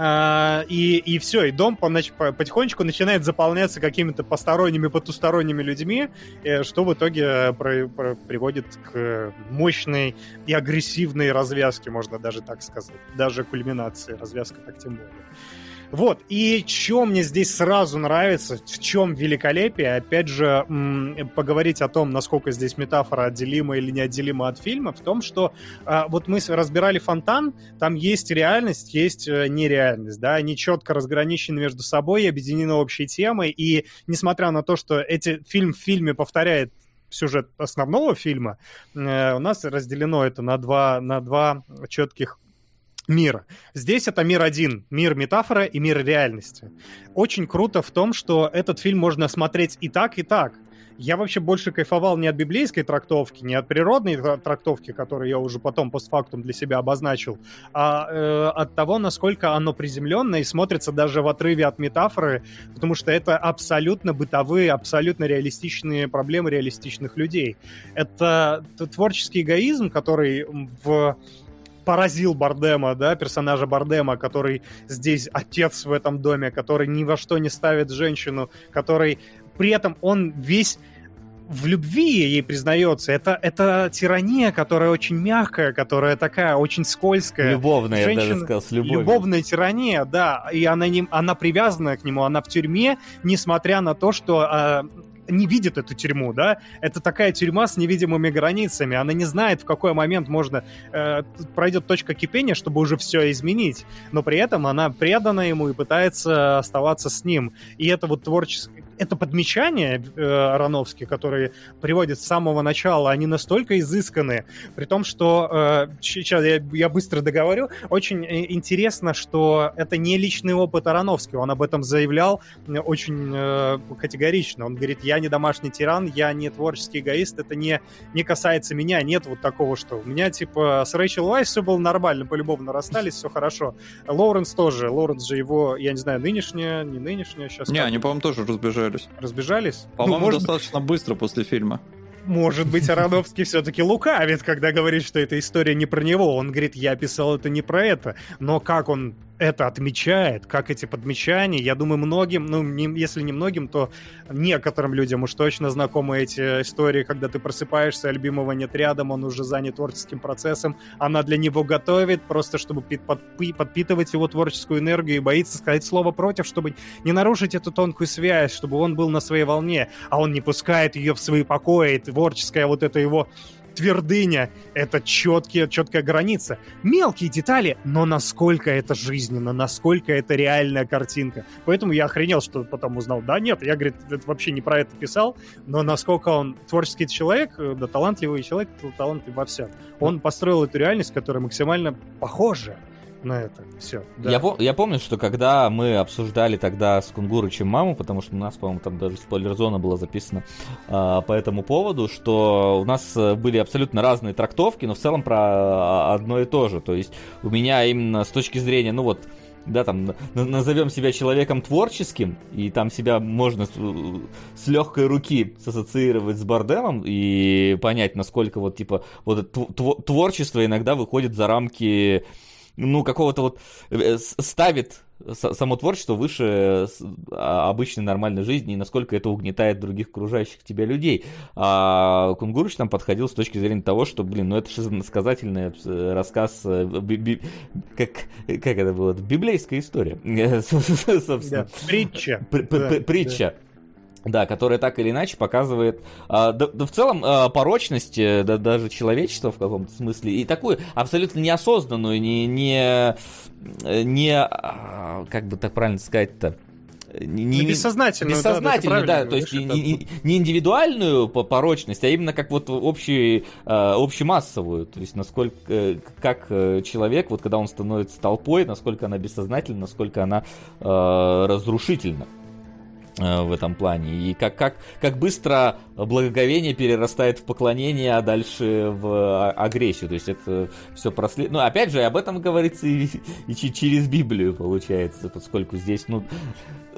А, и, и все, и дом потихонечку начинает заполняться какими-то посторонними, потусторонними людьми, э, что в итоге про, приводит к мощной и агрессивной развязке, можно даже так сказать. Даже кульминации, развязка так тем более. Вот, и что мне здесь сразу нравится, в чем великолепие, опять же, поговорить о том, насколько здесь метафора отделима или неотделима от фильма, в том, что а, вот мы разбирали фонтан, там есть реальность, есть э, нереальность, да, они четко разграничены между собой, объединены общей темой, и несмотря на то, что эти фильм в фильме повторяет сюжет основного фильма, э, у нас разделено это на два, на два четких мира. Здесь это мир один, мир метафора и мир реальности. Очень круто в том, что этот фильм можно смотреть и так, и так. Я вообще больше кайфовал не от библейской трактовки, не от природной трактовки, которую я уже потом постфактум для себя обозначил, а э, от того, насколько оно приземленное и смотрится даже в отрыве от метафоры, потому что это абсолютно бытовые, абсолютно реалистичные проблемы реалистичных людей. Это творческий эгоизм, который в поразил Бардема, да, персонажа Бардема, который здесь отец в этом доме, который ни во что не ставит женщину, который при этом он весь в любви ей признается. Это, это тирания, которая очень мягкая, которая такая очень скользкая. Любовная, Женщина, я даже сказал, с любовью. Любовная тирания, да. И она, не, она привязана к нему, она в тюрьме, несмотря на то, что а, не видит эту тюрьму, да, это такая тюрьма с невидимыми границами, она не знает, в какой момент можно, э, пройдет точка кипения, чтобы уже все изменить, но при этом она предана ему и пытается оставаться с ним, и это вот творческое, это подмечание э, Ароновски, которые приводят с самого начала, они настолько изысканы, при том, что, э, сейчас я, я быстро договорю, очень э, интересно, что это не личный опыт Ароновски, он об этом заявлял очень э, категорично, он говорит, я не домашний тиран, я не творческий эгоист, это не, не касается меня, нет вот такого, что у меня, типа, с Рэйчел Уайс все было нормально, полюбовно расстались, все хорошо. Лоуренс тоже, Лоуренс же его, я не знаю, нынешняя, не нынешняя, сейчас... Не, они, по-моему, тоже разбежались. Разбежались? По-моему, ну, достаточно быстро после фильма может быть, Ароновский все-таки лукавит, когда говорит, что эта история не про него. Он говорит, я писал это не про это. Но как он это отмечает, как эти подмечания. Я думаю, многим, ну, не, если не многим, то некоторым людям уж точно знакомы эти истории, когда ты просыпаешься, а любимого нет рядом, он уже занят творческим процессом, она для него готовит, просто чтобы подпитывать его творческую энергию и боится сказать слово против, чтобы не нарушить эту тонкую связь, чтобы он был на своей волне, а он не пускает ее в свои покои, творческая вот это его твердыня, это четкие, четкая граница. Мелкие детали, но насколько это жизненно, насколько это реальная картинка. Поэтому я охренел, что потом узнал. Да нет, я, говорит, это вообще не про это писал, но насколько он творческий человек, э, да талантливый человек, талантлив во всем. Он построил эту реальность, которая максимально похожа на это. Все. Да. Я, я помню, что когда мы обсуждали тогда с Кунгурычем маму, потому что у нас, по-моему, там даже спойлер-зона была записана э, по этому поводу, что у нас э, были абсолютно разные трактовки, но в целом про а, одно и то же. То есть у меня именно с точки зрения, ну вот, да, там, назовем себя человеком творческим, и там себя можно с, с легкой руки сассоциировать с Бардемом и понять, насколько вот, типа, вот это творчество иногда выходит за рамки ну, какого-то вот э, ставит само творчество выше а, обычной нормальной жизни и насколько это угнетает других окружающих тебя людей. А Кунгурыч там подходил с точки зрения того, что, блин, ну это же сказательный э, рассказ, э, би, би, как, как это было, библейская история, собственно. Да, притча. Притча. Да, которая так или иначе показывает, а, да, да в целом а, порочность э, да, даже человечества в каком-то смысле и такую абсолютно неосознанную, не не не а, как бы так правильно сказать-то не, не бессознательную, бессознательную, да, да, то есть не, не, не индивидуальную порочность, а именно как вот общий, э, общемассовую, то есть насколько, э, как э, человек, вот когда он становится толпой, насколько она бессознательна, насколько она э, разрушительна. Э, в этом плане. И как, как, как быстро благоговение перерастает в поклонение, а дальше в а, агрессию. То есть это все прослед... Ну, опять же, об этом говорится и, и через Библию, получается, поскольку здесь, ну,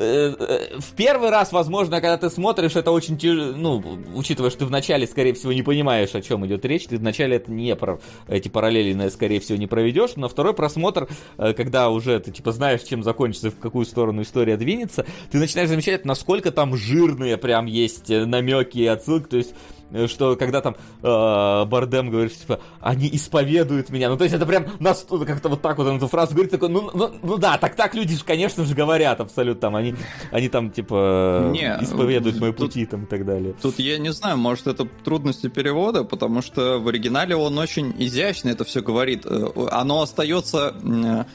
Э, э, в первый раз, возможно, когда ты смотришь, это очень тяжело, ну, учитывая, что ты вначале, скорее всего, не понимаешь, о чем идет речь, ты вначале это не про эти параллели, скорее всего, не проведешь, но второй просмотр, э, когда уже ты, типа, знаешь, чем закончится, в какую сторону история двинется, ты начинаешь замечать, насколько там жирные прям есть намеки и отсылки, то есть Э, что когда там э, Бардем говорит, типа, они исповедуют меня. Ну, то есть это прям нас как-то вот так вот он эту фразу говорит, такой, ну, ну, ну да, так так люди, конечно же, говорят абсолютно там. Они, они там, типа, не, исповедуют мои пути там и так далее. Тут я не знаю, может, это трудности перевода, потому что в оригинале он очень изящно это все говорит. Э, оно остается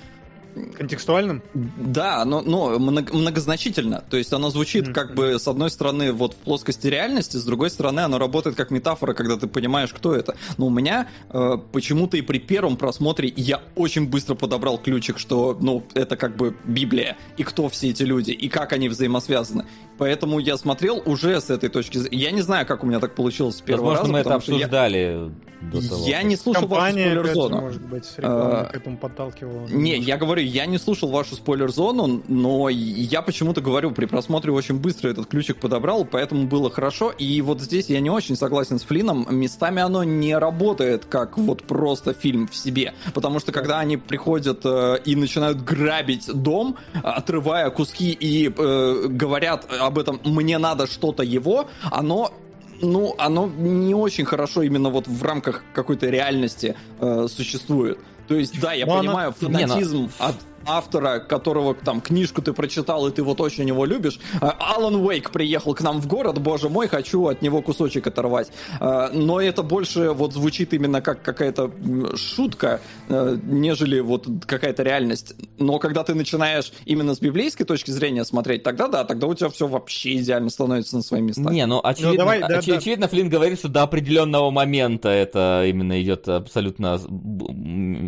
Контекстуальным? Да, но, но многозначительно. То есть оно звучит mm-hmm. как бы с одной стороны вот в плоскости реальности, с другой стороны оно работает как метафора, когда ты понимаешь, кто это. Но у меня э, почему-то и при первом просмотре я очень быстро подобрал ключик, что ну это как бы Библия, и кто все эти люди, и как они взаимосвязаны. Поэтому я смотрел уже с этой точки зрения. Я не знаю, как у меня так получилось с первого Возможно, раза. мы это обсуждали я... до того. Я не слушал Компания, вашу спойлер-зону. может быть, а... к этому подталкивала. Не, я говорю, я не слушал вашу спойлер-зону, но я почему-то говорю, при просмотре очень быстро этот ключик подобрал, поэтому было хорошо. И вот здесь я не очень согласен с Флином. Местами оно не работает как вот просто фильм в себе. Потому что когда они приходят э, и начинают грабить дом, отрывая куски и э, говорят об этом «мне надо что-то его», оно ну, оно не очень хорошо именно вот в рамках какой-то реальности э, существует. То есть, да, я Но понимаю, она... фанатизм не, от автора, которого там книжку ты прочитал, и ты вот очень его любишь. А, Алан Уэйк приехал к нам в город, боже мой, хочу от него кусочек оторвать. А, но это больше вот звучит именно как какая-то шутка, а, нежели вот какая-то реальность. Но когда ты начинаешь именно с библейской точки зрения смотреть, тогда да, тогда у тебя все вообще идеально становится на свои места. Не, ну очевидно, ну, давай, да, оч- да. очевидно Флинн говорит, что до определенного момента это именно идет абсолютно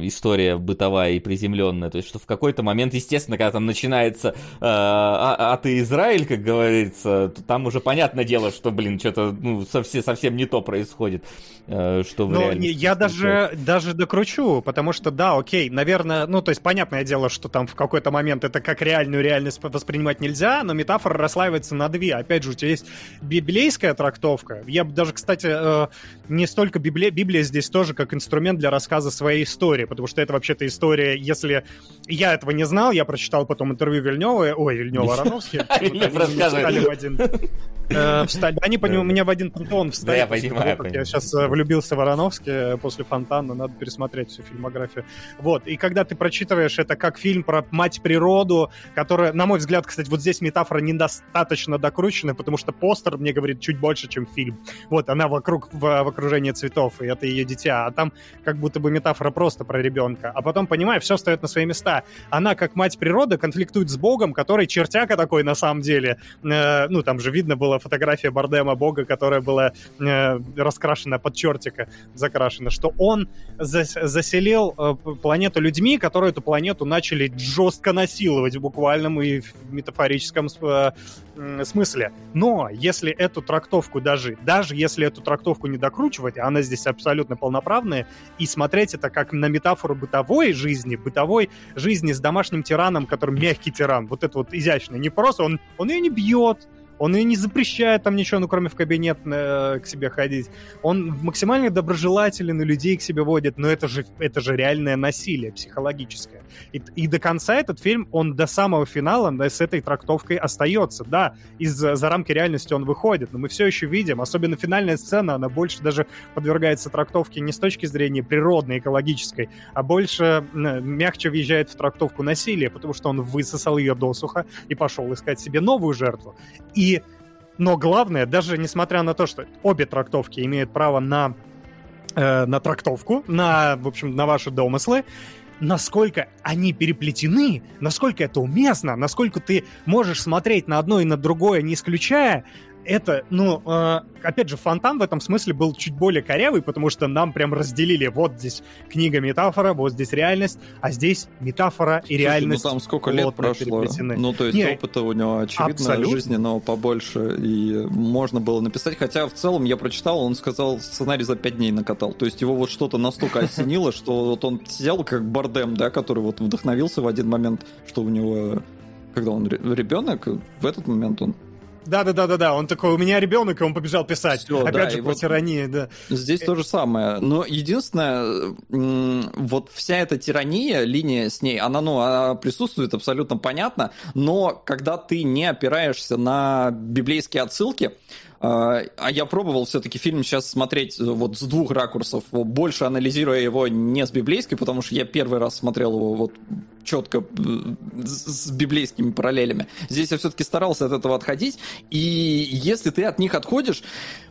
история бытовая и приземленная. То есть, что в какой какой-то момент, естественно, когда там начинается э, а, а ты Израиль, как говорится, то там уже понятное дело, что, блин, что-то ну, совсем, совсем не то происходит, э, что в Но я даже, даже докручу, потому что, да, окей, наверное, ну, то есть, понятное дело, что там в какой-то момент это как реальную реальность воспринимать нельзя, но метафора расслаивается на две. Опять же, у тебя есть библейская трактовка. Я даже, кстати, э, не столько Библия, Библия здесь тоже как инструмент для рассказа своей истории, потому что это вообще-то история, если я этого не знал, я прочитал потом интервью Вильнева, ой, Вильнева Ароновский. в один э, встали. Они у меня в один пантеон встали. я понимаю. Я сейчас э, влюбился в Ароновский э, после Фонтана, надо пересмотреть всю фильмографию. Вот, и когда ты прочитываешь это как фильм про мать природу, которая, на мой взгляд, кстати, вот здесь метафора недостаточно докручена, потому что постер мне говорит чуть больше, чем фильм. Вот, она вокруг, в, в окружении цветов, и это ее дитя, а там как будто бы метафора просто про ребенка. А потом, понимаю, все встает на свои места она, как мать природы, конфликтует с Богом, который чертяка такой на самом деле. Э, ну, там же видно была фотография Бардема Бога, которая была э, раскрашена под чертика, закрашена, что он зас заселил э, планету людьми, которые эту планету начали жестко насиловать в буквальном и в метафорическом э, смысле. Но если эту трактовку даже, даже если эту трактовку не докручивать, она здесь абсолютно полноправная, и смотреть это как на метафору бытовой жизни, бытовой жизни с домашним тираном, который мягкий тиран, вот это вот изящный, не просто, он, он ее не бьет, он и не запрещает там ничего, ну, кроме в кабинет э, к себе ходить. Он максимально доброжелателен и людей к себе водит, но это же, это же реальное насилие психологическое. И, и до конца этот фильм, он до самого финала да, с этой трактовкой остается. Да, из за рамки реальности он выходит, но мы все еще видим, особенно финальная сцена, она больше даже подвергается трактовке не с точки зрения природной, экологической, а больше мягче въезжает в трактовку насилия, потому что он высосал ее досуха и пошел искать себе новую жертву. И но главное, даже несмотря на то, что обе трактовки имеют право на, э, на трактовку, на, в общем, на ваши домыслы, насколько они переплетены, насколько это уместно, насколько ты можешь смотреть на одно и на другое, не исключая это, ну, э, опять же, фонтан в этом смысле был чуть более корявый, потому что нам прям разделили, вот здесь книга метафора, вот здесь реальность, а здесь метафора и Слушай, реальность. Ну там сколько лет прошло. Ну, то есть Не, опыта у него, очевидно, абсолютно. жизненного побольше, и можно было написать. Хотя в целом я прочитал, он сказал, сценарий за пять дней накатал. То есть его вот что-то настолько осенило, что вот он сидел как Бардем, да, который вот вдохновился в один момент, что у него когда он ре- ребенок, в этот момент он Да-да-да-да-да, он такой, у меня ребенок, и он побежал писать. Всё, Опять да, же, про вот- тиранию, да. Здесь то же самое. Но единственное, вот вся эта тирания, линия с ней, она, ну, она присутствует абсолютно понятно, но когда ты не опираешься на библейские отсылки, а а я пробовал все-таки фильм сейчас смотреть э, вот с двух ракурсов, больше анализируя его не с библейской, потому что я первый раз смотрел его вот четко э, с с библейскими параллелями. Здесь я все-таки старался от этого отходить, и если ты от них отходишь,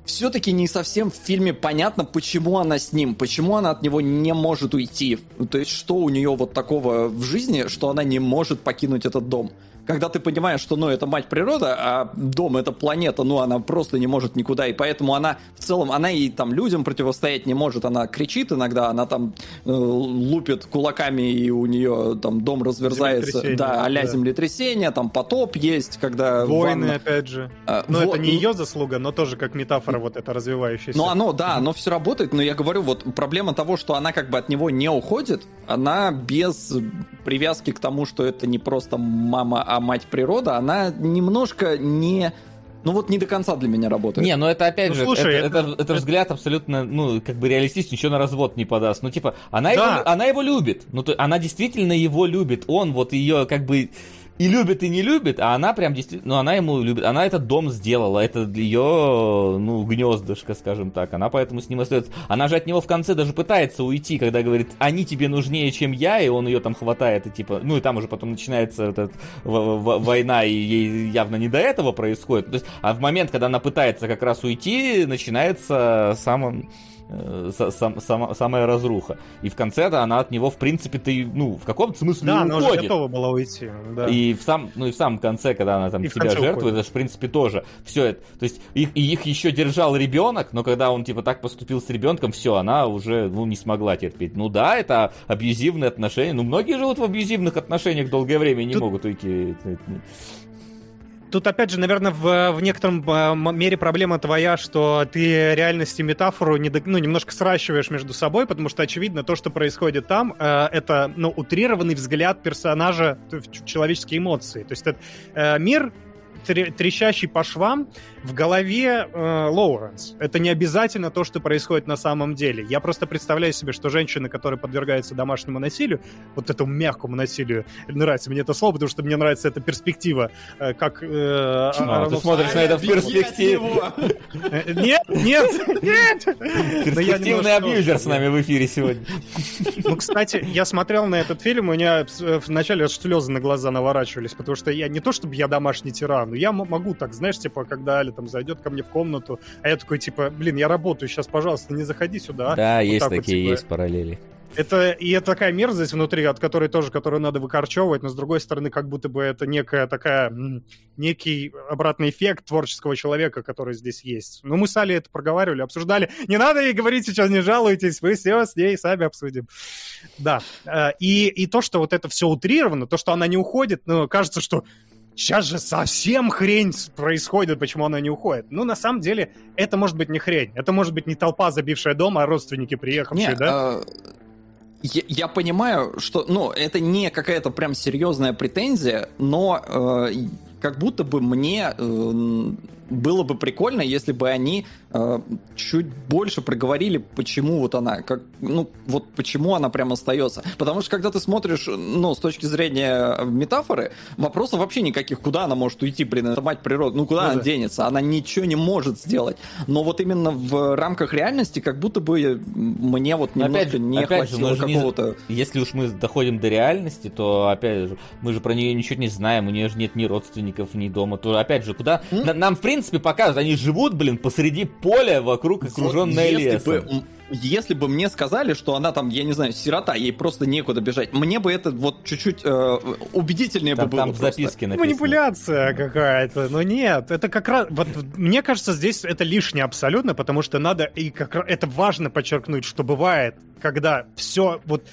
все-таки не совсем в фильме понятно, почему она с ним, почему она от него не может уйти. То есть, что у нее вот такого в жизни, что она не может покинуть этот дом. Когда ты понимаешь, что, ну, это мать природа, а дом это планета, ну, она просто не может никуда, и поэтому она в целом, она и там людям противостоять не может, она кричит иногда, она там э, лупит кулаками, и у нее там дом разверзается, да, а-ля да. землетрясение, там потоп есть, когда Войны, ванна- опять же. А, Но во- это не ее заслуга, но тоже как метафора вот это развивающаяся. Ну, оно, да, оно все работает, но я говорю, вот проблема того, что она как бы от него не уходит, она без привязки к тому, что это не просто мама, а мать природа, она немножко не... Ну вот не до конца для меня работает. Не, ну это опять Ну, же, слушай, это, это- это- это взгляд абсолютно, ну, как бы реалистичный, ничего на развод не подаст. Ну, типа, она, Да. его, она его любит. Ну, то, она действительно его любит. Он вот ее как бы и любит, и не любит, а она прям действительно, ну, она ему любит. Она этот дом сделала, это ее, ну, гнездышко, скажем так. Она поэтому с ним остается. Она же от него в конце даже пытается уйти, когда говорит, они тебе нужнее, чем я, и он ее там хватает, и типа, ну, и там уже потом начинается эта война, и ей явно не до этого происходит. То есть, а в момент, когда она пытается как раз уйти, начинается самым э, са- сам- сама- самая разруха. И в конце-то она от него, в принципе-то, и, ну, в каком-то смысле Да, она уже готова была уйти. Да. И в сам, ну и в самом конце, когда она там И себя жертвует, уходит. это же, в принципе, тоже все это. То есть их, и их еще держал ребенок, но когда он типа так поступил с ребенком, все, она уже ну, не смогла терпеть. Ну да, это абьюзивные отношения. Ну, многие живут в абьюзивных отношениях долгое время и не Тут- могут уйти. Тут, опять же, наверное, в, в некотором э, мере проблема твоя, что ты реальность и метафору не ну, немножко сращиваешь между собой, потому что, очевидно, то, что происходит там, э, это ну, утрированный взгляд персонажа в человеческие эмоции. То есть это э, мир трещащий по швам в голове э, Лоуренс. Это не обязательно то, что происходит на самом деле. Я просто представляю себе, что женщины, которые подвергаются домашнему насилию, вот этому мягкому насилию, нравится мне это слово, потому что мне нравится эта перспектива, э, как... э, А, ты смотришь на это в перспективе. Э, Нет, нет, нет! Перспективный абьюзер с нами в эфире сегодня. Ну, кстати, я смотрел на этот фильм, у меня э, вначале слезы на глаза наворачивались, потому что я не то чтобы я домашний тиран, я м- могу так, знаешь, типа, когда Аля там зайдет ко мне в комнату, а я такой, типа, блин, я работаю, сейчас, пожалуйста, не заходи сюда. Да, Вот есть так вот, такие, типа. есть параллели. Это и это такая мерзость внутри, от которой тоже, которую надо выкорчевывать, но с другой стороны, как будто бы это некая такая, некий обратный эффект творческого человека, который здесь есть. Ну, мы с Али это проговаривали, обсуждали. Не надо ей говорить сейчас, не жалуйтесь, мы все с ней сами обсудим. Да. Э, И, и то, что вот это все утрировано, то, что она не уходит, ну, кажется, что Сейчас же совсем хрень происходит, почему она не уходит. Ну, на самом деле, это может быть не хрень. Это может быть не толпа, забившая дом, а родственники, приехавшие, Не, да? а, я, я понимаю, что, ну, это не какая-то прям серьезная претензия, но э, как будто бы мне э, было бы прикольно, если бы они э, чуть больше проговорили, почему вот она, как, ну, вот почему она прям остается. Потому что когда ты смотришь, ну, с точки зрения метафоры, вопросов вообще никаких, куда она может уйти, блин, это мать природы, ну, куда Ну она да. денется, она ничего не может сделать. Но вот именно в рамках реальности, как будто бы мне вот Но немножко не опять хватило же не- какого-то... Если уж мы доходим до реальности, то опять же, мы же про нее ничего не знаем, у нее же нет ни родственников, ни дома. То, опять же, куда... На- нам, в принципе, показывают, они живут, блин, посреди поля, вокруг окруженное Вот если лесом. бы, если бы мне сказали, что она там, я не знаю, сирота, ей просто некуда бежать, мне бы это вот чуть-чуть э, убедительнее Там, бы было. там в записке написано. Манипуляция какая-то. Но нет, это как раз... Вот, мне кажется, здесь это лишнее абсолютно, потому что надо... И как раз это важно подчеркнуть, что бывает, когда все вот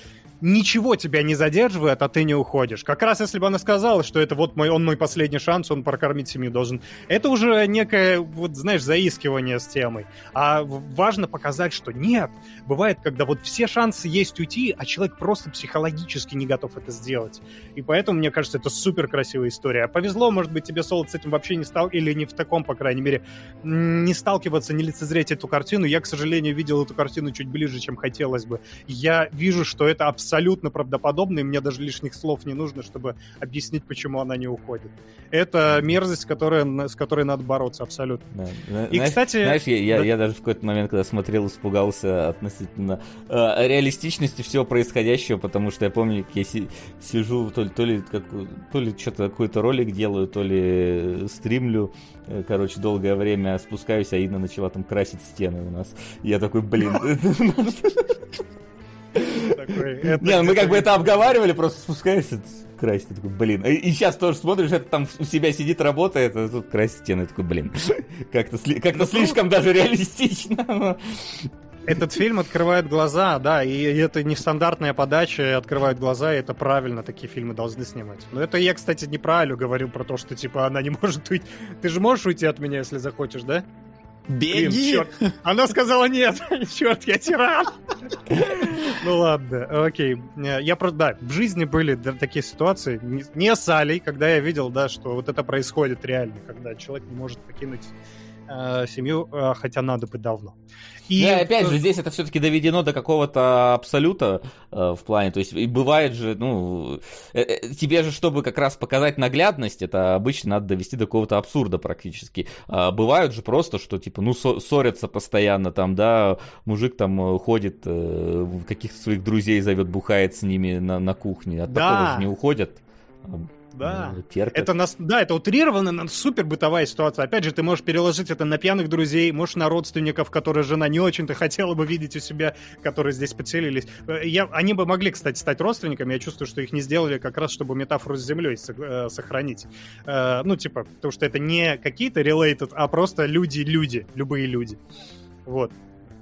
ничего тебя не задерживает, а ты не уходишь. Как раз если бы она сказала, что это вот мой, он мой последний шанс, он прокормить семью должен. Это уже некое, вот знаешь, заискивание с темой. А важно показать, что нет. Бывает, когда вот все шансы есть уйти, а человек просто психологически не готов это сделать. И поэтому, мне кажется, это супер красивая история. Повезло, может быть, тебе, Солод, с этим вообще не стал, или не в таком, по крайней мере, не сталкиваться, не лицезреть эту картину. Я, к сожалению, видел эту картину чуть ближе, чем хотелось бы. Я вижу, что это абсолютно правдоподобно, и мне даже лишних слов не нужно, чтобы объяснить, почему она не уходит. Это мерзость, которая, с которой надо бороться абсолютно. Да. И, знаешь- кстати, Знаешь, я, я, да. я даже в какой-то момент, когда смотрел, испугался относительно э, реалистичности всего происходящего, потому что я помню, как я си- сижу, то ли, то ли, как- то ли что-то какой-то ролик делаю, то ли э, стримлю, э, короче, долгое время спускаюсь, а Инна начала там красить стены у нас. Я такой, блин, Такой, это- Не, ну мы как бы это обговаривали, просто спускаешься, красить, ты такой, блин. И, и сейчас тоже смотришь, это там у себя сидит, работает, а тут красит стены, я такой, блин. Как-то сли- как-то слишком даже реалистично. но- Этот фильм открывает глаза, да, и это нестандартная подача, открывает глаза, и это правильно, такие фильмы должны снимать. Но это я, кстати, не про Алю говорю, про то, что, типа, она не может уйти. Ты же можешь уйти от меня, если захочешь, да? Блин, Беги! чёрт. Она сказала нет. Черт, я тиран. Ну ладно, окей. Я просто, да, в жизни были такие ситуации, не с Алей, когда я видел, да, что вот это происходит реально, когда человек не может покинуть э, семью, э, хотя надо бы давно. И Да, опять э, же, здесь это все-таки доведено до какого-то абсолюта э, в плане, то есть и бывает же, ну, э, э, тебе же, чтобы как раз показать наглядность, это обычно надо довести до какого-то абсурда практически. А бывают же просто, что типа, ну, ссо- ссорятся постоянно там, да, мужик там э, ходит, э, каких-то своих друзей зовет, бухает с ними на, на кухне, от Да. такого же не уходят. А, Да. э, терпят. Это нас, да, это утрированно, но супер бытовая ситуация. Опять же, ты можешь переложить это на пьяных друзей, можешь на родственников, которые жена не очень-то хотела бы видеть у себя, которые здесь поселились. Э, Я, они бы могли, кстати, стать родственниками. Я чувствую, что их не сделали как раз, чтобы метафору с землей э, сохранить. Ну, типа, потому что это не какие-то related, а просто люди-люди, любые люди. Вот.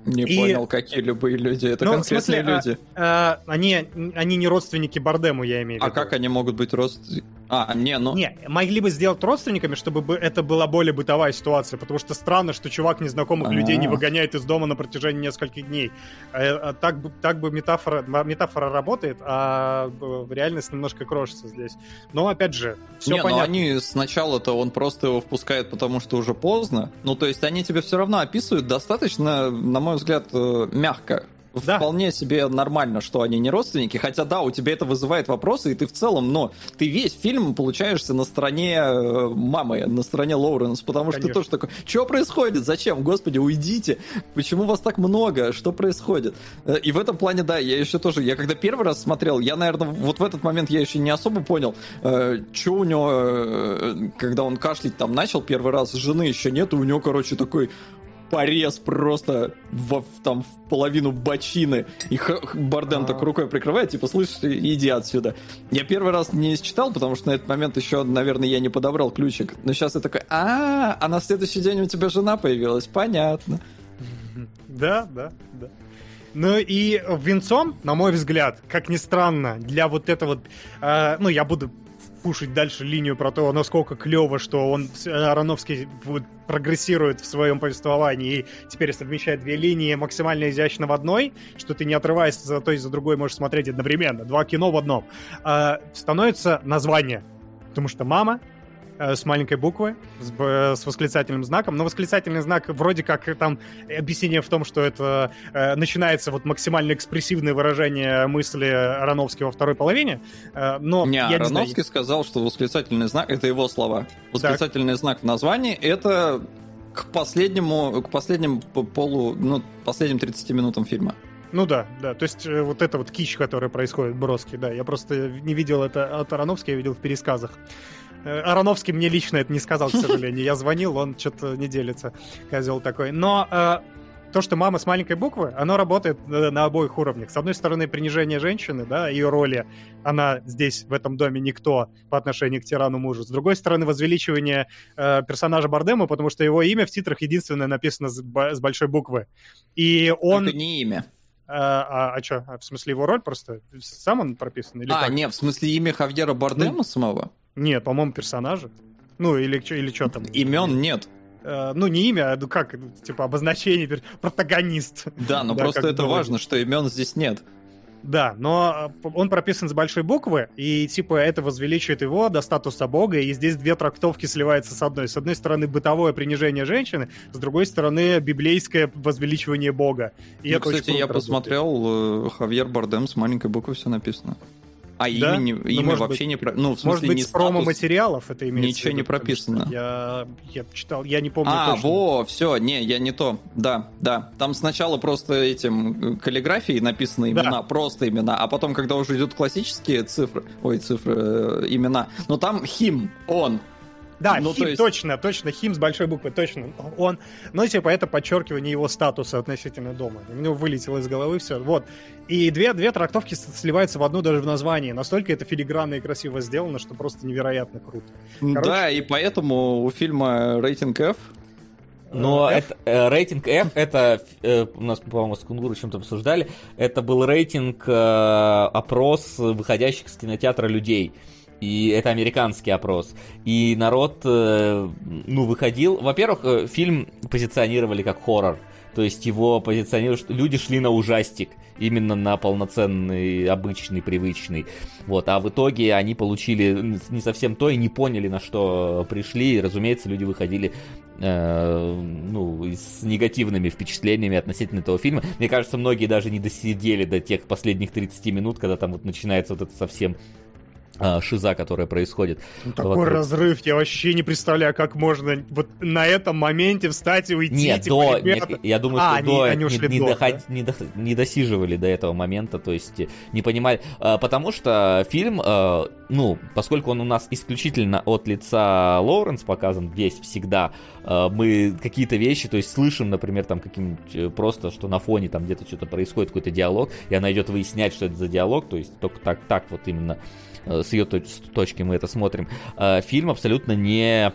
Не И- понял, какие любые люди. Это Ну, конкретные смысле, а, люди. Э, они, они не родственники Бардему, я имею в А, виду. как они могут быть родственниками? А, не, ну... Не, могли бы сделать родственниками, чтобы бы это была более бытовая ситуация, потому что странно, что чувак незнакомых людей не выгоняет из дома на протяжении нескольких дней. Э, а Так бы, так бы метафора, метафора работает, а э, реальность немножко крошится здесь. Но опять же, все не, ну понятно. они сначала-то он просто его впускает, потому что уже поздно. Ну, то есть они тебе все равно описывают достаточно, на мой взгляд, э, мягко. Да. Вполне себе нормально, что они не родственники. Хотя да, у тебя это вызывает вопросы, и ты в целом, но ты весь фильм получаешься на стороне э, мамы, на стороне Лоуренс, потому что ты Конечно. тоже такой, что происходит? Зачем? Господи, уйдите! Почему вас так много? Что происходит? Э, И в этом плане, да, я еще тоже, я когда первый раз смотрел, я, наверное, вот в этот момент я еще не особо понял, что у него, э, когда он кашлять там начал первый раз, жены еще нет, и у него, короче, такой порез просто в, там в половину бочины. И Барден А. так рукой прикрывает, типа, слышь, иди отсюда. Я первый раз не считал, потому что на этот момент еще, наверное, я не подобрал ключик. Но сейчас я такой, а, а на следующий день у тебя жена появилась, понятно. Да, да, да. Ну и венцом, на мой взгляд, как ни странно, для вот этого э, ну, я буду пушить дальше линию про то, насколько клево, что он, э, Ароновский, прогрессирует в своем повествовании и теперь совмещает две линии максимально изящно в одной, что ты не отрываясь за то и за другой можешь смотреть одновременно. Два кино в одном. Э, становится название. Потому что мама с маленькой буквы, с, б- с восклицательным знаком. Но восклицательный знак вроде как э, там объяснение в том, что это э, начинается вот максимально экспрессивное выражение мысли Ароновски во второй половине. Э, но Не, я не знаю, сказал, что восклицательный знак, это его слова. Восклицательный знак в названии, это к последнему, к последним полу, ну, последним 30 минутам фильма. Ну да, да. То есть э, вот это вот кич, который происходит, броски, да. Я просто не видел это от Ароновски, я видел в пересказах. Э, Ароновский мне лично это не сказал, к сожалению. Я звонил, он что-то не делится, козел такой. Но э, то, что мама с маленькой буквы, оно работает э, на обоих уровнях. С одной стороны, принижение женщины, да, ее роли, она здесь, в этом доме, никто по отношению к тирану мужу. С другой стороны, возвеличивание э, персонажа Бардема, потому что его имя в титрах единственное написано с, с большой буквы. И он... Это не имя. А, а, а что, в смысле его роль просто? Сам он прописан? Или а, как? нет, в смысле имя Хавьера Бардема ну, самого? Нет, по-моему, персонажа. Ну, или, или что там? Имен нет. Э, ну, не имя, а ну как, типа обозначение, протагонист. Да, но да, просто это важно, что имен здесь нет. Да, но э, он прописан с большой буквы, и типа это возвеличивает его до статуса бога, и здесь две трактовки сливаются с одной. С одной стороны, бытовое принижение женщины, с другой стороны, библейское возвеличивание бога. И ну, кстати, я посмотрел, э, Хавьер Бардем с маленькой буквы все написано. А да? имя, ну, имя вообще быть, не про... Ну, в смысле, может быть, не с промо-материалов это имеется Ничего не прописано. Я, я читал, я не помню А, точно. во, все, не, я не то. Да, да. Там сначала просто этим э, каллиграфией написаны имена, да. просто имена, а потом, когда уже идут классические цифры, ой, цифры, э, имена, но там хим, он, да, ну, Хим, есть... точно, точно, Хим с большой буквы, точно. Он, ну, типа, это подчеркивание его статуса относительно дома. У него вылетело из головы все. Вот. И две, две трактовки сливаются в одну даже в названии. Настолько это филигранно и красиво сделано, что просто невероятно круто. Короче... Да, и поэтому у фильма рейтинг F но F? это, э, рейтинг F, это э, у нас, по-моему, с Кунгуру чем-то обсуждали, это был рейтинг э, опрос выходящих из кинотеатра людей. И это американский опрос. И народ, э, ну, выходил... Во-первых, э, фильм позиционировали как хоррор. То есть его позиционировали, что люди шли на ужастик, именно на полноценный, обычный, привычный. Вот, а в итоге они получили не совсем то и не поняли, на что пришли. И, разумеется, люди выходили э, ну, с негативными впечатлениями относительно этого фильма. Мне кажется, многие даже не досидели до тех последних 30 минут, когда там вот начинается вот это совсем шиза, которая происходит. Ну, такой вокруг. разрыв, я вообще не представляю, как можно вот на этом моменте встать и уйти. Нет, типа, до, ребята... я думаю, а, что они, до, они ушли не, не, до, доход, да? не, до, не досиживали до этого момента, то есть не понимали, а, потому что фильм, а, ну, поскольку он у нас исключительно от лица Лоуренс показан весь всегда, мы какие-то вещи, то есть слышим, например, там каким-нибудь э, просто, что на фоне там где-то что-то происходит, какой-то диалог, и она идет выяснять, что это за диалог, то есть только так, так вот именно Э, с ее точки мы это смотрим, э, фильм абсолютно не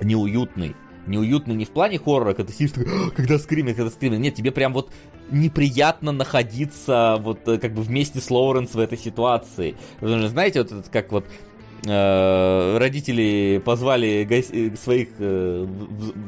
неуютный. Неуютный не в плане хоррора, когда ты сидишь, «А, когда скримит, когда скримит. Нет, тебе прям вот неприятно находиться вот э, как бы вместе с Лоуренс в этой ситуации. Потому что, знаете, вот этот как вот Э, родители позвали го- своих э,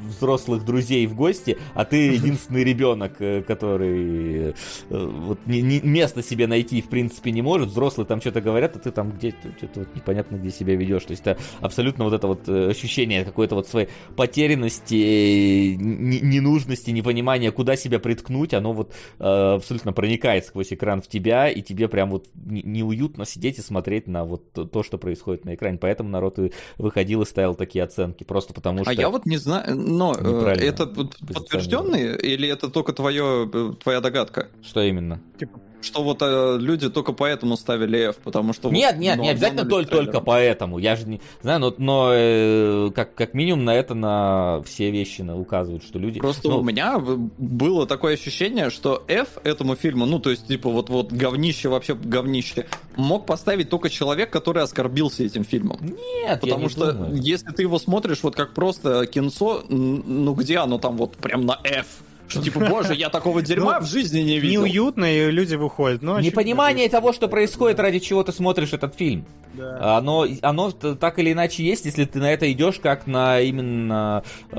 взрослых друзей в гости, а ты единственный ребенок, э, который э, вот место себе найти в принципе не может. Взрослые там что-то говорят, а ты там где что-то вот непонятно где себя ведешь. То есть это абсолютно вот это вот э, ощущение какой-то вот своей потерянности, ненужности, непонимания, куда себя приткнуть, оно вот э, абсолютно проникает сквозь экран в тебя, и тебе прям вот неуютно сидеть и смотреть на вот то, что происходит на экране, поэтому народ и выходил и ставил такие оценки, просто потому а что... А я вот не знаю, но э, это подтвержденные или это только твое, э, твоя догадка? Что именно? Типа что вот э, люди только поэтому ставили F, потому что... Нет, вот, нет, не обязательно только, только поэтому. Я же не знаю, но, но э, как, как минимум на это на все вещи на, указывают, что люди... Просто ну... у меня было такое ощущение, что F этому фильму, ну то есть типа вот, вот говнище, вообще говнище, мог поставить только человек, который оскорбился этим фильмом. Нет, Потому я не что думаю. если ты его смотришь вот как просто кинцо, ну где оно там вот прям на F? Что типа, боже, я такого дерьма ну, в жизни не видел. Неуютно, и люди выходят. Но Непонимание того, что происходит, ради чего ты смотришь этот фильм. Да. Оно, оно так или иначе есть, если ты на это идешь как на именно э,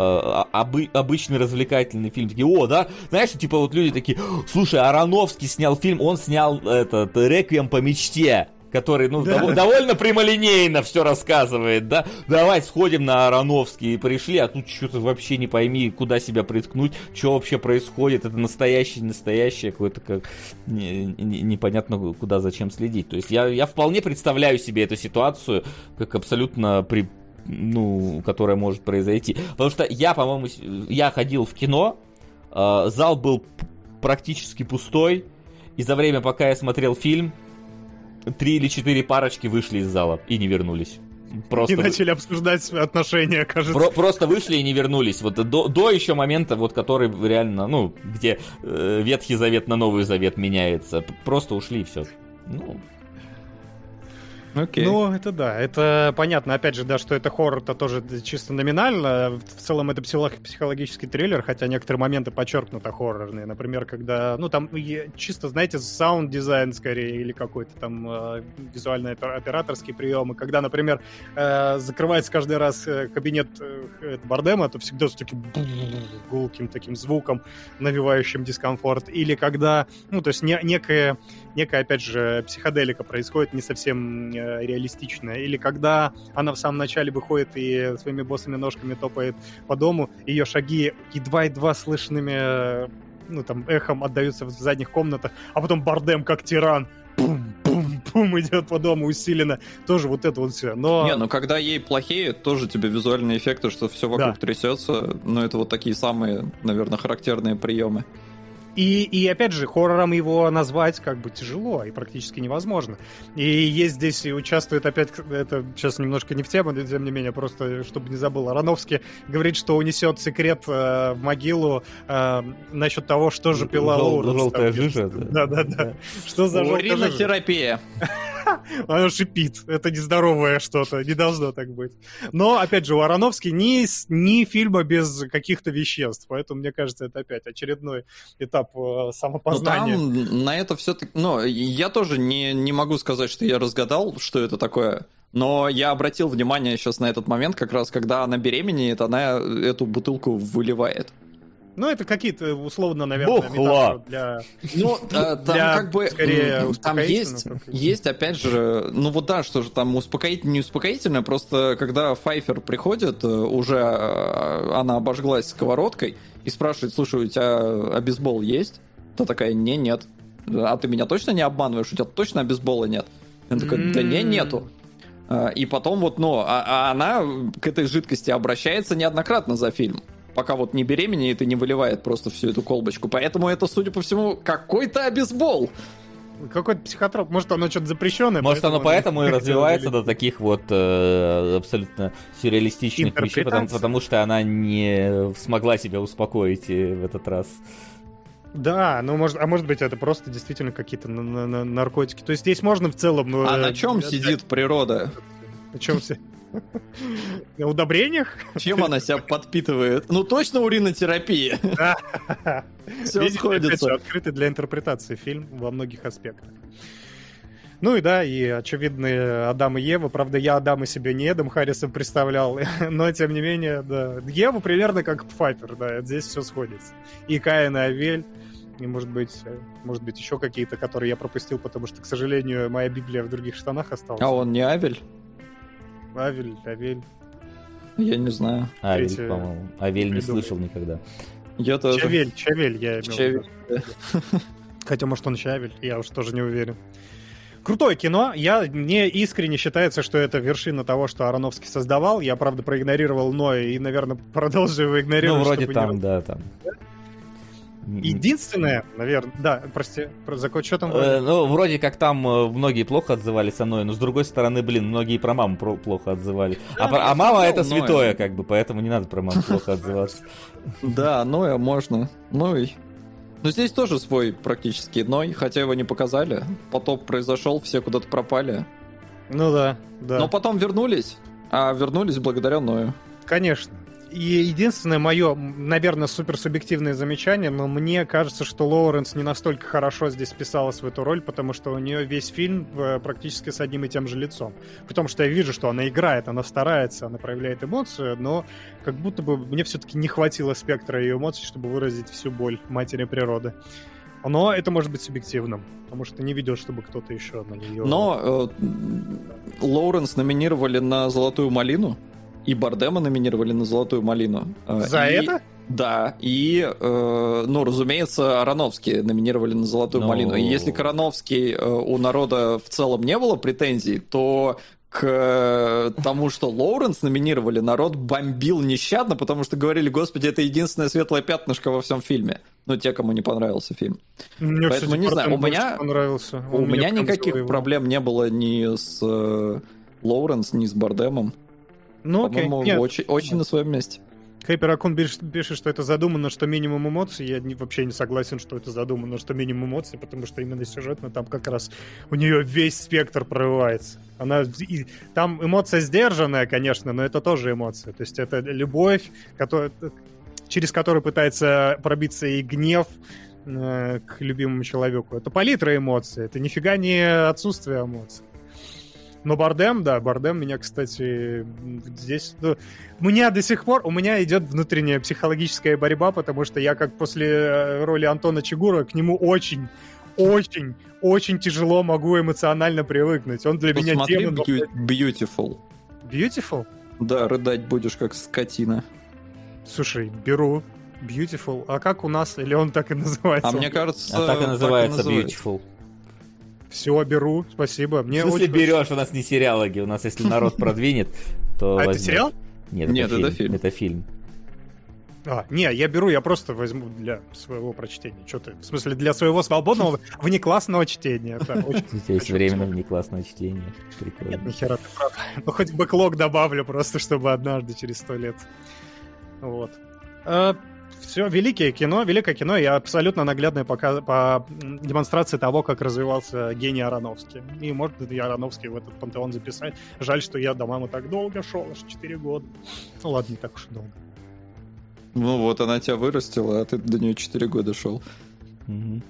обы, обычный развлекательный фильм. Такие, о, да, знаешь, типа вот люди такие, слушай, Ароновский снял фильм, он снял этот «Реквием по мечте» который, ну, да. дов- довольно прямолинейно все рассказывает, да, давай сходим на Ароновский, и пришли, а тут что-то вообще не пойми, куда себя приткнуть, что вообще происходит, это настоящее, настоящее, какое-то как не, не, непонятно куда, зачем следить, то есть я, я вполне представляю себе эту ситуацию, как абсолютно при ну, которая может произойти. Потому что я, по-моему, я ходил в кино, э, зал был практически пустой, и за время, пока я смотрел фильм, три или четыре парочки вышли из зала и не вернулись. Просто, И начали обсуждать отношения, кажется. про- просто вышли и не вернулись. Вот до, до еще момента, вот который реально, ну, где э, Ветхий Завет на Новый Завет меняется. Просто ушли и все. Ну, Окей. Ну, это да, это понятно, опять же, да, что это хоррор-то тоже чисто номинально. В целом это психолог- психологический триллер, хотя некоторые моменты подчеркнуто хоррорные. Например, когда, ну, там чисто, знаете, саунд-дизайн скорее или какой-то там э, визуально-операторские приемы. Когда, например, э, закрывается каждый раз э, кабинет э, Бардема, то всегда с таким гулким таким звуком, навевающим дискомфорт. Или когда, ну, то есть не- некая, некая, опять же, психоделика происходит не совсем э, реалистичная. Или когда она в самом начале выходит и своими боссами ножками топает по дому, ее шаги едва-едва слышными э, ну, там, эхом отдаются в задних комнатах, а потом Бардем как тиран бум-бум-бум идет по дому усиленно. Тоже вот это вот все. Но... Не, ну когда ей плохеет, тоже тебе визуальные эффекты, что все вокруг Да. трясется. Но это вот такие самые, наверное, характерные приемы. И, и опять же, хоррором его назвать как бы тяжело и практически невозможно. И есть здесь и участвует опять, это сейчас немножко не в тему, но тем не менее, просто чтобы не забыл, Ароновский говорит, что унесет секрет э, в могилу э, насчет того, что же пила Жел- Лоуренс. желтая жижа, Да, да, да. Что за желтая жижа? Уринотерапия. Оно шипит. Это нездоровое что-то. Не должно так быть. Но, опять же, у Ароновски ни, ни фильма без каких-то веществ. Поэтому, мне кажется, это опять очередной этап э, Ну, самопознания. там на это все-таки... Ну, я тоже не, не могу сказать, что я разгадал, что это такое. Но я обратил внимание сейчас на этот момент, как раз когда она беременеет, она эту бутылку выливает. Ну, это какие-то, условно, наверное, Бухла. метафоры для... Ну, э, там Для, как бы... скорее, Там есть, есть, опять же... Ну вот да, что же там успокоительное, не успокоительное, просто когда Файфер приходит, э, уже э, она обожглась сковородкой и спрашивает, слушай, у тебя обезбол есть? Та такая, не, нет. А ты меня точно не обманываешь? У тебя точно обезбола нет? Он такой, да не, М. нету. А, И потом вот, ну, а, а она к этой жидкости обращается неоднократно за фильм. Пока вот не беременеет и не выливает просто всю эту колбочку. Поэтому это, судя по всему, какой-то обезбол. Какой-то психотроп. Может, оно что-то запрещенное. Может, оно поэтому и развивается до таких вот э, абсолютно сюрреалистичных вещей, потому, потому что она не смогла себя успокоить э, в этот раз. Да, ну, может, а может быть, это просто действительно какие-то на- на- на- наркотики. То есть здесь можно в целом... ну, А э, на чем сидит природа? На чем удобрениях? Чем она себя подпитывает? Ну точно уринотерапия. Все Видите, опять же, сходится. открытый для интерпретации фильм во многих аспектах. Ну и да, и очевидные Адам и Ева. Правда, я Адама себе не Эдом Харрисом представлял, но тем не менее, да. Ева примерно как Пфайфер, да, здесь все сходится. И Каин, и Авель, и, может быть, э, может быть, еще какие-то, которые я пропустил, потому что, к сожалению, моя Библия в других штанах осталась. А он не Авель? Авель, Авель. Я не знаю. Авель, Третье по-моему. Авель не слышал никогда. Я тоже. Чавель, Чавель, я имел в виду. Чавель. Хотя, может, он Чавель, я уж тоже не уверен. Крутое кино. Я, мне искренне считается, что это вершина того, что Ароновский создавал. Я, правда, проигнорировал Ноя и, наверное, продолжу его Ну, игнорировать. вроде чтобы там, не- да, там. Единственное, наверное... Да, прости, про закон, что там? Э, вроде? ну, вроде как там э, многие плохо отзывались со мной, но с другой стороны, блин, многие про маму про- плохо отзывали. А, про- а мама это Ноя. святое, как бы, поэтому не надо про маму плохо отзываться. Да, Ноя можно. Ну и... Но здесь тоже свой практически Ной, хотя его не показали. Потоп произошел, все куда-то пропали. Ну да, да. Но потом вернулись, а вернулись благодаря Ною. Конечно. И единственное мое, наверное, суперсубъективное замечание, но мне кажется, что Лоуренс не настолько хорошо здесь вписалась в эту роль, потому что у нее весь фильм э, практически с одним и тем же лицом. Потому что я вижу, что она играет, она старается, она проявляет эмоцию, но как будто бы мне все-таки не хватило спектра ее эмоций, чтобы выразить всю боль матери природы. Но это может быть субъективным, потому что не видел, чтобы кто-то еще на нее... Но э, Лоуренс номинировали на «Золотую малину», и Бардема номинировали на «Золотую малину». Э, За и- это? Да, и, э, ну, разумеется, Ароновский номинировали на «Золотую Ну. малину». И если к Ароновский э, у народа в целом не было претензий, то к э, тому, что Лоуренс номинировали, народ бомбил нещадно, потому что говорили, господи, это единственное светлое пятнышко во всем фильме. Ну, те, кому не понравился фильм. Мне, поэтому не знаю, у меня- понравился. У Он меня прям никаких проблем не было ни с э, Лоуренс, не с Бардемом. Ну, окей. По-моему, Нет, очень, очень на своем месте. Хайпер Акун пишет, пишет, что это задумано, что минимум эмоций. Я не- вообще не согласен, что это задумано, что минимум эмоций, потому что именно сюжетно там как раз у нее весь спектр прорывается. Она, и- там эмоция сдержанная, конечно, но это тоже эмоция. То есть это любовь, которая, через которую пытается пробиться и гнев э, к любимому человеку. Это палитра эмоций, это нифига не отсутствие эмоций. Но Бардем, да, Бардем меня, кстати, здесь... ну, у меня до сих пор, у меня идет внутренняя психологическая борьба, потому что я как после э, роли Антона Чигура к нему очень, очень, очень тяжело могу эмоционально привыкнуть. Он для меня Посмотри демон. Beau- Beautiful. Beautiful? Да, рыдать будешь как скотина. Слушай, беру. Beautiful. А как у нас? Или он так и называется? А мне кажется... А так и называется называется. Beautiful. Все, беру. Спасибо. Мне В смысле очень- берешь? У нас не сериалоги. У нас, если народ продвинет, то А это сериал? Нет, Нет, это это фильм. фильм. Это фильм. А, не, я беру, я просто возьму для своего прочтения. Что ты? В смысле, для своего свободного внеклассного чтения. Очень У тебя есть время на внеклассное чтение. Нет, Прикольно. нихера ты прав. Ну, хоть бэклог добавлю просто, чтобы однажды через сто лет. Вот. Все, великое кино, великое кино, и абсолютно наглядная пока, по демонстрации того, как развивался гений Ароновский. И может и Ароновский в этот пантеон записать. Жаль, что я до мамы так долго шел, аж 4 года. Ну ладно, не так уж и долго. Ну вот, она тебя вырастила, а ты до нее 4 года шел. Мгм.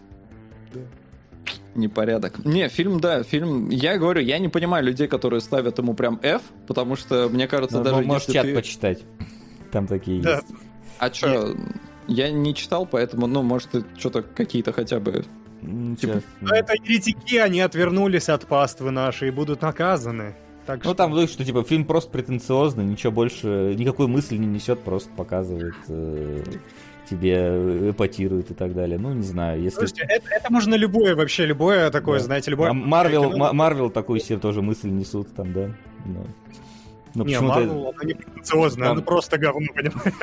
Непорядок. Не, фильм, да, фильм... Я говорю, я не понимаю людей, которые ставят ему прям F, потому что, мне кажется, Ну, даже Можешь если чат ты... почитать. Там такие Да. есть. А чё, я не читал, поэтому, ну, может, что-то какие-то хотя бы... Типа, это еретики, они отвернулись от паствы нашей и будут наказаны. Так Ну что- там выглядит, что типа фильм просто претенциозный, ничего больше, никакой мысли не несет, просто показывает э, тебе, эпатирует и так далее. Ну, не знаю, если... Слушайте, это, это можно любое, вообще любое такое, Да. знаете, любое... Марвел, Марвел такую себе тоже мысль несут там, да? Но, но Не, почему-то- Марвел, оно не претенциозное, Там- оно просто говно, понимаешь?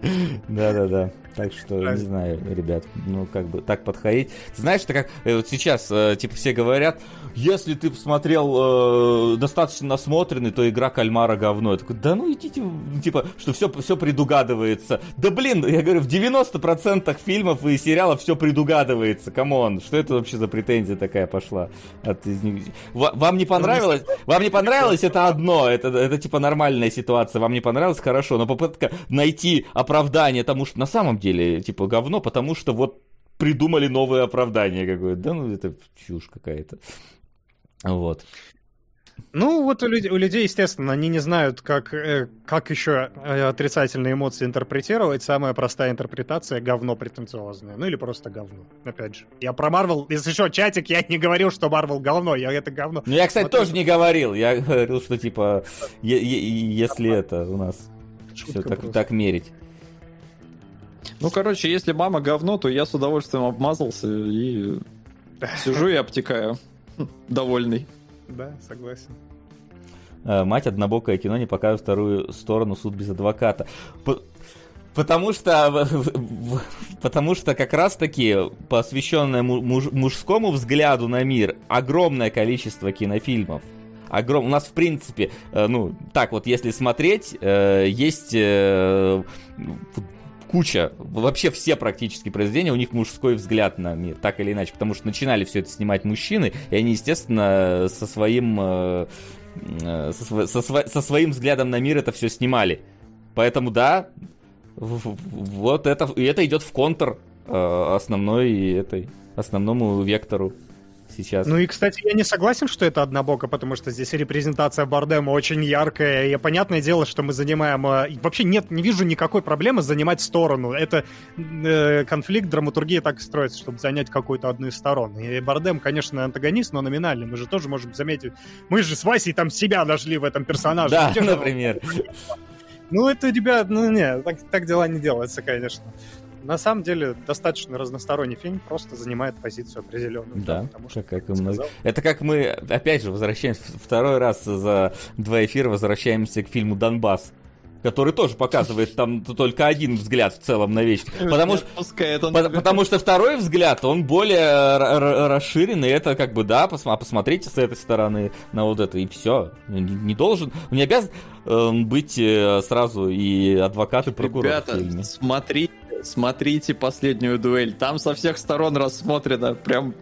Да-да-да. Так что, не знаю, ребят, ну, как бы так подходить. Ты знаешь, это как э, вот сейчас, э, типа, все говорят, если ты посмотрел э, достаточно насмотренный, то игра кальмара говно. Я такой, да ну идите, в- типа, что все, все предугадывается. Да блин, я говорю, в 90% фильмов и сериалов все предугадывается. Come on, что это вообще за претензия такая пошла? От Вам не понравилось? Вам не понравилось это одно, это, это типа нормальная ситуация. Вам не понравилось, хорошо, но попытка найти оправдание тому, что на самом деле, типа, говно, потому что вот придумали новое оправдание какое-то. Да ну это чушь какая-то. Вот. Ну, вот у людей, у людей, естественно, они не знают, как, э, как еще э, отрицательные эмоции интерпретировать. Самая простая интерпретация — говно претенциозное. Ну, или просто говно. Опять же. Я про Марвел, если что, чатик, я не говорил, что Марвел говно, я это говно. Ну, я, кстати, Вот тоже это- не говорил. Я говорил, что, типа, е- е- если это у нас все так, так мерить. Ну, короче, если мама говно, то я с удовольствием обмазался и сижу и обтекаю. Довольный. Да, согласен. Э, Мать однобокое кино не показывает вторую сторону суд без адвоката. Потому что, потому что как раз таки посвященное му- муж- мужскому взгляду на мир огромное количество кинофильмов. Огром... У нас, в принципе, э, ну, так вот, если смотреть, э, есть куча, вообще все практически произведения, у них мужской взгляд на мир, так или иначе, потому что начинали все это снимать мужчины, и они, естественно, со своим, э, э, со, со со своим взглядом на мир это все снимали. Поэтому да, вот это, и это идет в контр э, основной этой, основному вектору сейчас. Ну и, кстати, я не согласен, что это однобоко, потому что здесь репрезентация Бардема очень яркая, и понятное дело, что мы занимаем... э, Вообще нет, не вижу никакой проблемы занимать сторону. Это э, конфликт драматургии так строится, чтобы занять какую-то одну из сторон. И Бардем, конечно, антагонист, но номинальный. Мы же тоже можем заметить... Мы же с Васей там себя нашли в этом персонаже. да, например. Ну, это, ребят, ну не, так, так дела не делаются, конечно. На самом деле, достаточно разносторонний фильм, просто занимает позицию определенную. Да, потому что, как, как и много. Это как мы, опять же, возвращаемся, второй раз за два эфира возвращаемся к фильму «Донбасс». который тоже показывает там только один взгляд в целом на вещь. Потому, что, по, потому что второй взгляд, он более расширенный, это как бы, да, пос, посмотрите с этой стороны на вот это, и все. Не, не должен, не обязан э, быть э, сразу и адвокат, и прокурор Ребята, смотрите, смотрите последнюю дуэль, там со всех сторон рассмотрено, прям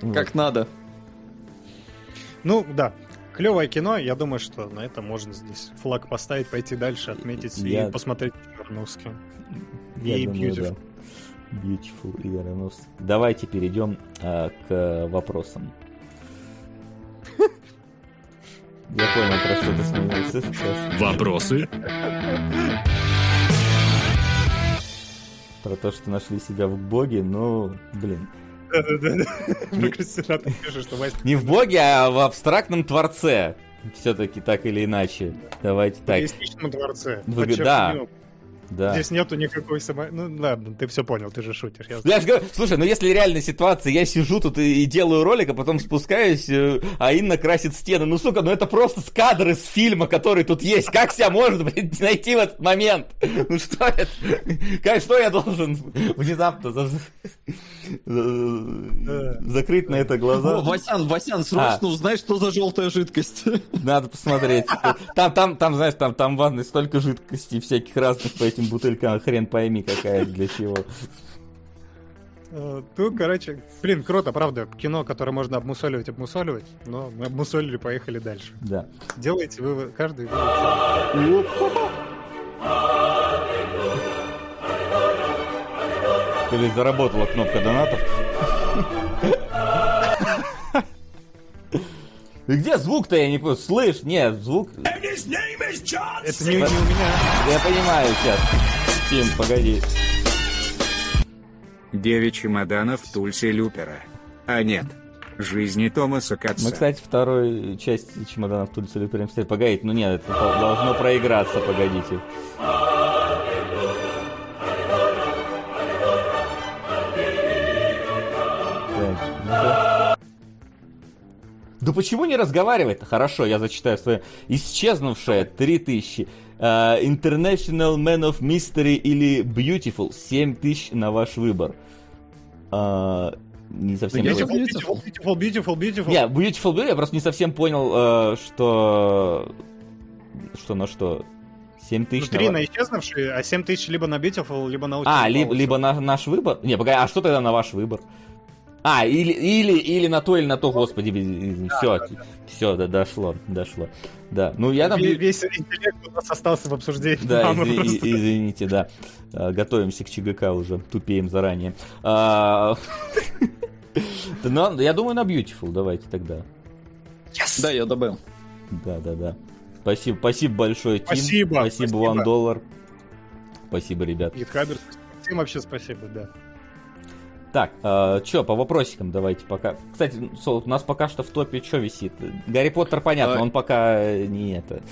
вот. как надо. Ну, да, Клевое кино, я думаю, что на это можно здесь флаг поставить, пойти дальше, отметить я... и посмотреть Ароновский. И думаю, Beautiful. Да. Beautiful и Ароновский. Давайте перейдем а, к вопросам. Я понял, про что ты сейчас. Вопросы? Про то, что нашли себя в боге, ну, блин. Не в боге, а в абстрактном творце. Все-таки так или иначе. Давайте так. В дворце. Да. Да. Здесь нету никакой само... Ну ладно, ты все понял, ты же шутишь. Я, я же говорю, слушай, ну если реальная ситуация, я сижу тут и, и делаю ролик, а потом спускаюсь, э, а Инна красит стены. Ну сука, ну это просто с кадры с фильма, который тут есть. Как себя можно, блин, найти в этот момент? Ну что это? Как, что я должен внезапно за... закрыть на это глаза? Васян, Васян, срочно а. узнай, что за желтая жидкость. Надо посмотреть. Там, там, там, знаешь, там, там в ванной столько жидкостей всяких разных по этим бутылькам, хрен пойми какая для чего. Ну, короче, блин, круто, правда. Кино, которое можно обмусоливать, обмусоливать, но мы обмусолили, поехали дальше. Да. Делайте вывод, каждый вывод. Есть заработала кнопка донатов. И где звук-то, я не понял. Слышь, нет, звук... Это не, не у меня. Я понимаю сейчас. Тим, погоди. Девять чемоданов Тульси Люпера. А нет, жизни Томаса Катца. Мы, кстати, второй части чемоданов Тульси Люпера не Погодите, ну нет, это должно проиграться, погодите. Да почему не разговаривать-то? Хорошо, я зачитаю свое. Исчезнувшая 3000. Uh, International Man of Mystery или Beautiful 7000 на ваш выбор. Uh, не совсем beautiful, beautiful, beautiful, beautiful, beautiful. Не, beautiful, beautiful, я просто не совсем понял, uh, что... Что на что? 7 тысяч. Ну, 3 на... на исчезнувшие, а 7 тысяч либо на Beautiful, либо на А, либо, либо на наш выбор? Не, погоди, а что тогда на ваш выбор? А, или, или, или на то, или на то, господи, все, да, да, все, да, дошло, дошло. Да, ну я там... Весь интеллект у нас остался в обсуждении. Да, из, просто... извините, да. А, готовимся к ЧГК уже, тупеем заранее. А, но я думаю, на Beautiful давайте тогда. Yes. Да, я добавил. Да, да, да. Спасибо, спасибо большое, Тим. Спасибо. Спасибо, вам доллар. Спасибо, ребят. Гитхабер, всем вообще спасибо, да. Так, э, чё, по вопросикам давайте пока. Кстати, Сол, у нас пока что в топе что висит? Гарри Поттер, понятно, а... он пока не это.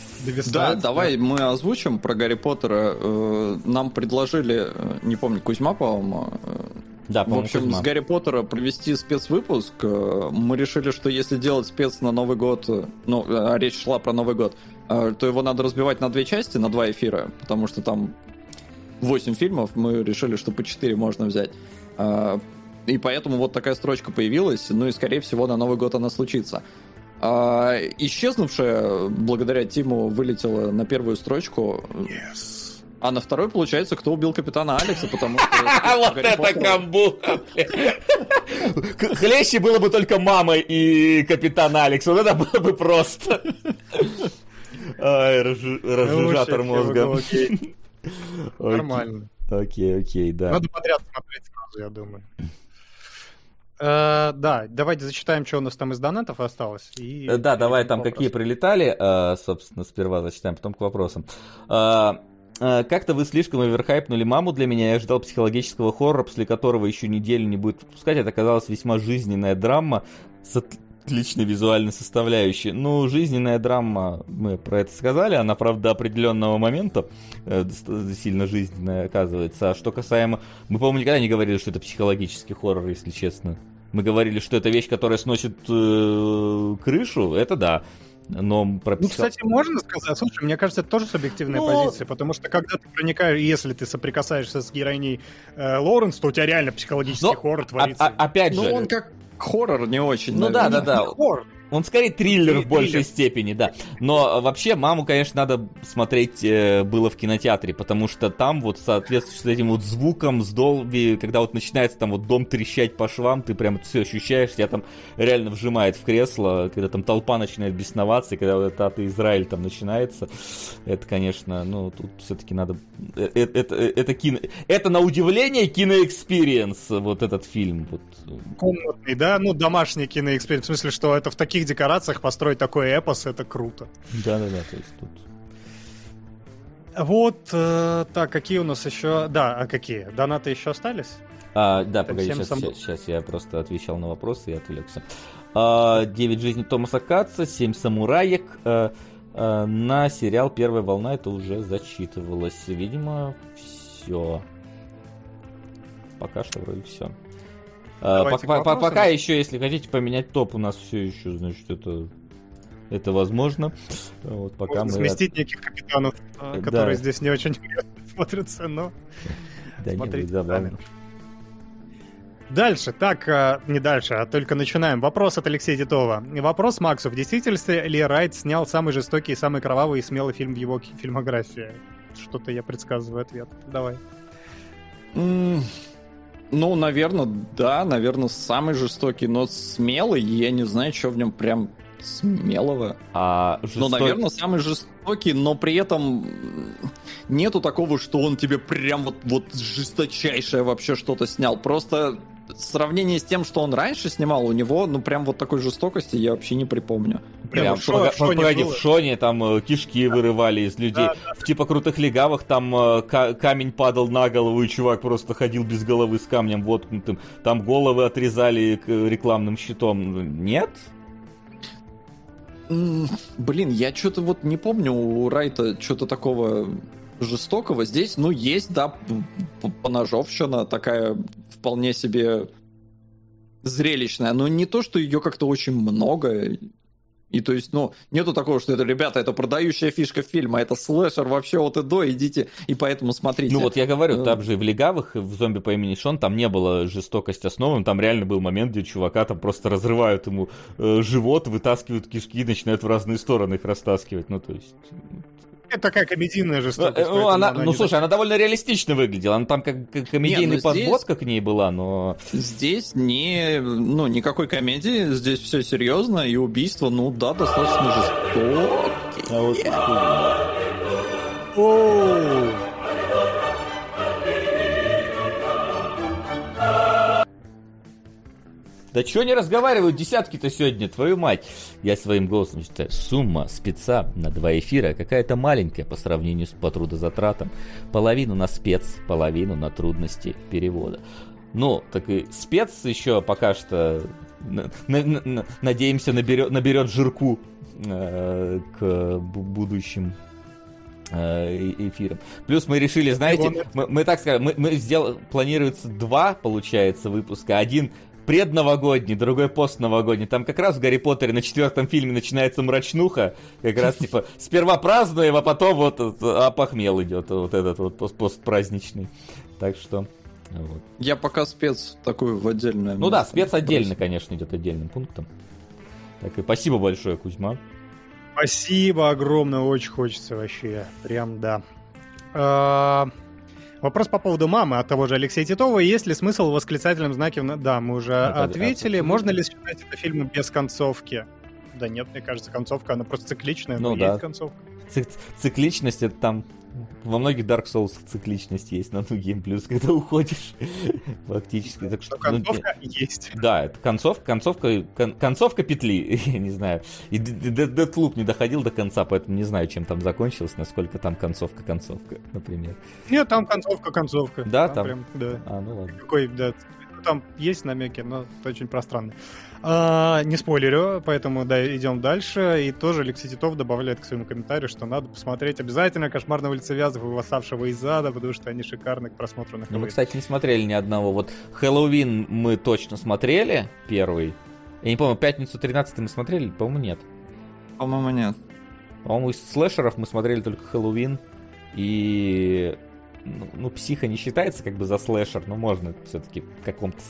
Да, давай мы озвучим про Гарри Поттера. Э, нам предложили, э, не помню, Кузьма, по-моему, э, да, в общем, Кузьма. с Гарри Поттера провести спецвыпуск. Мы решили, что если делать спец на Новый год, ну, а речь шла про Новый год, то его надо разбивать на две части, на два эфира, потому что там 8 фильмов, мы решили, что по 4 можно взять. А, и поэтому вот такая строчка появилась, ну и, скорее всего, на Новый год она случится. А, исчезнувшая, благодаря Тиму, вылетела на первую строчку. Yes. А на второй, получается, кто убил капитана Алекса, потому что... Вот это камбуха, Хлеще было бы только мама и капитан Алекс. Вот это было бы просто. Ай, разжижатор мозга. Нормально. Окей, окей, да. Надо подряд смотреть я думаю. Uh, да, давайте зачитаем, что у нас там из донатов осталось. И... Э, да, давай там какие прилетали, uh, собственно, сперва зачитаем, потом к вопросам. Uh, как-то вы слишком оверхайпнули маму для меня, я ждал психологического хоррора, после которого еще неделю не будет выпускать. Это оказалась весьма жизненная драма с, отличной визуальной составляющей. Ну, жизненная драма, мы про это сказали, она, правда, до определенного момента э, сильно жизненная оказывается. А что касаемо... Мы, по-моему, никогда не говорили, что это психологический хоррор, если честно. Мы говорили, что это вещь, которая сносит э, крышу, это да. но прописал... Ну, кстати, можно сказать, слушай, мне кажется, это тоже субъективная Ну, позиция, потому что когда ты проникаешь, если ты соприкасаешься с героиней э, Лоуренс, то у тебя реально психологический Но, хоррор а- творится. а- опять Ну, же, он как хоррор не очень. Ну да, наверное. да, да. Хоррор. Он скорее триллер Три- в большей триллер. степени, да. Но вообще маму, конечно, надо смотреть э, было в кинотеатре, потому что там вот соответствует с этим вот звуком, с Долби, когда вот начинается там вот дом трещать по швам, ты прям все ощущаешь, тебя там реально вжимает в кресло, когда там толпа начинает бесноваться, и когда вот этот Израиль там начинается, это, конечно, ну, тут все-таки надо... э, э, Это, э, это, кино... это на удивление кино experience, вот этот фильм. Вот. комнатный, да, ну, домашний киноэксперимент, в смысле, что это в таких декорациях построить такой эпос, это круто. Да-да-да, то есть тут... Вот, э, так, какие у нас еще, да, а какие, донаты еще остались? А, да, Так, погоди, сейчас, сам- сейчас, я просто отвечал на вопросы и отвлекся. А, Девять жизней Томаса Катца, Семь самураек. а, а, на сериал Первая волна это уже зачитывалось. Видимо, все. Пока что вроде все. К вопросам. пока еще, если хотите поменять топ, у нас все еще, значит, это это возможно. Вот, пока Можно мы... сместить неких капитанов, э, Да. которые здесь не очень смотрятся, но... Да, смотрите сами. Дальше, так, э, не дальше, а только начинаем. Вопрос от Алексея Титова. Вопрос Максу. В действительности ли Райт снял самый жестокий, самый кровавый и смелый фильм в его фильмографии? Что-то я предсказываю ответ. Давай. Ну, наверное, да, наверное, самый жестокий, но смелый, я не знаю, что в нем прям смелого. А Ну, жесток- наверное, самый жестокий, но при этом нету такого, что он тебе прям вот, вот жесточайшее вообще что-то снял. Просто сравнение с тем, что он раньше снимал, у него, ну, прям вот такой жестокости я вообще не припомню. Прям, в Шо- Шоне погоди, в Шоне там э, кишки вырывали из людей. Да, В типа крутых легавых там э, ка- камень падал на голову, и чувак просто ходил без головы с камнем воткнутым. Там головы отрезали к рекламным щитом. Нет? Блин, я что-то вот не помню у Райта что-то такого жестокого. Здесь, ну, есть, да, поножовщина такая вполне себе зрелищная, но не то, что ее как-то очень много. И то есть, ну, нету такого, что это, ребята, это продающая фишка фильма, это слэшер вообще от и до, идите, и поэтому смотрите. Ну вот я говорю, Э. там же и в легавых, в зомби по имени Шон, там не было жестокости основным, там реально был момент, где чувака там просто разрывают ему э, живот, вытаскивают кишки и начинают в разные стороны их растаскивать. Ну то есть... Это такая комедийная Ну, жестокость. э, ну, поэтому она, она ну не слушай, она довольно реалистично выглядела. Она там как, как комедийный Не, ну, здесь- подводка к ней была, но. Здесь не, ну, никакой комедии, здесь все серьезно, и убийство, ну да, достаточно жестокие. А вот Оу. Да чё не разговаривают десятки-то сегодня, твою мать? Я своим голосом считаю, сумма спеца на два эфира какая-то маленькая по сравнению с по трудозатратам. Половину на спец, половину на трудности перевода. Ну, так и спец еще пока что, на- на- на- надеемся, наберет, наберет жирку э, к бу- будущим э, э- эфирам. Плюс мы решили, знаете, мы, мы так скажем, мы, мы сделали, планируется два, получается, выпуска. Один предновогодний, другой постновогодний. Там как раз в Гарри Поттере на четвертом фильме начинается мрачнуха. Как раз типа сперва празднуем, а потом вот опохмел идет вот этот вот пост- постпраздничный. Так что вот. Я пока спец такую в отдельное. Ну да, спец отдельно, бросил. конечно, идет отдельным пунктом. Так и спасибо большое, Кузьма. Спасибо огромное, очень хочется вообще. Прям да. А, Вопрос по поводу мамы от того же Алексея Титова. Есть ли смысл в восклицательном знаке? Да, мы уже Это- ответили. это- Можно ли считать это фильмом без концовки? Да нет, мне кажется, концовка, она просто цикличная, но Ну да. есть концовка. Цик- цикличность это там во многих Dark Souls цикличность есть на New Game Plus, когда уходишь фактически. Так что, ну, концовка есть. Да, это концовка, концовка, кон- концовка петли, я не знаю. И Deathloop не доходил до конца, поэтому не знаю, чем там закончилось, насколько там концовка-концовка, например. Нет, там концовка, концовка. Да, там? прям, да. А, ну ладно. Какой, да. Там есть намеки, но это очень пространно. А, не спойлерю, поэтому да, идем дальше. И тоже Алексей Титов добавляет к своему комментарию, что надо посмотреть обязательно «Кошмар на улице Вязов» и «Восставшего из ада», потому что они шикарны к просмотру на Ну, мы, кстати, не смотрели ни одного. Вот Хэллоуин мы точно смотрели, первый. Я не помню, пятницу 13 мы смотрели, по-моему, нет. По-моему, нет. По-моему, из слэшеров мы смотрели только Хэллоуин и ну, ну, психа не считается как бы за слэшер, но можно все-таки в каком-то,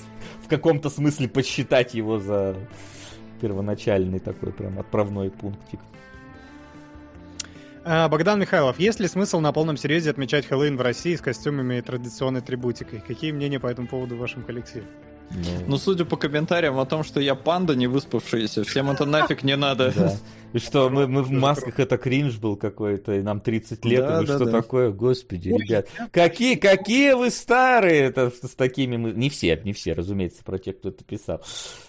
в каком-то смысле посчитать его за первоначальный такой прям отправной пунктик. А, Богдан Михайлов, есть ли смысл на полном серьезе отмечать Хэллоуин в России с костюмами и традиционной атрибутикой? Какие мнения по этому поводу в вашем коллективе? Ну, Ну, судя по комментариям о том, что я панда не выспавшаяся, всем это нафиг не надо. да. И что, мы, мы в масках, это кринж был какой-то, и нам 30 лет, Да, и да, что да. такое? Господи, ребят, какие, какие вы старые, это с такими мы... Не все, не все, разумеется, про тех, кто это писал.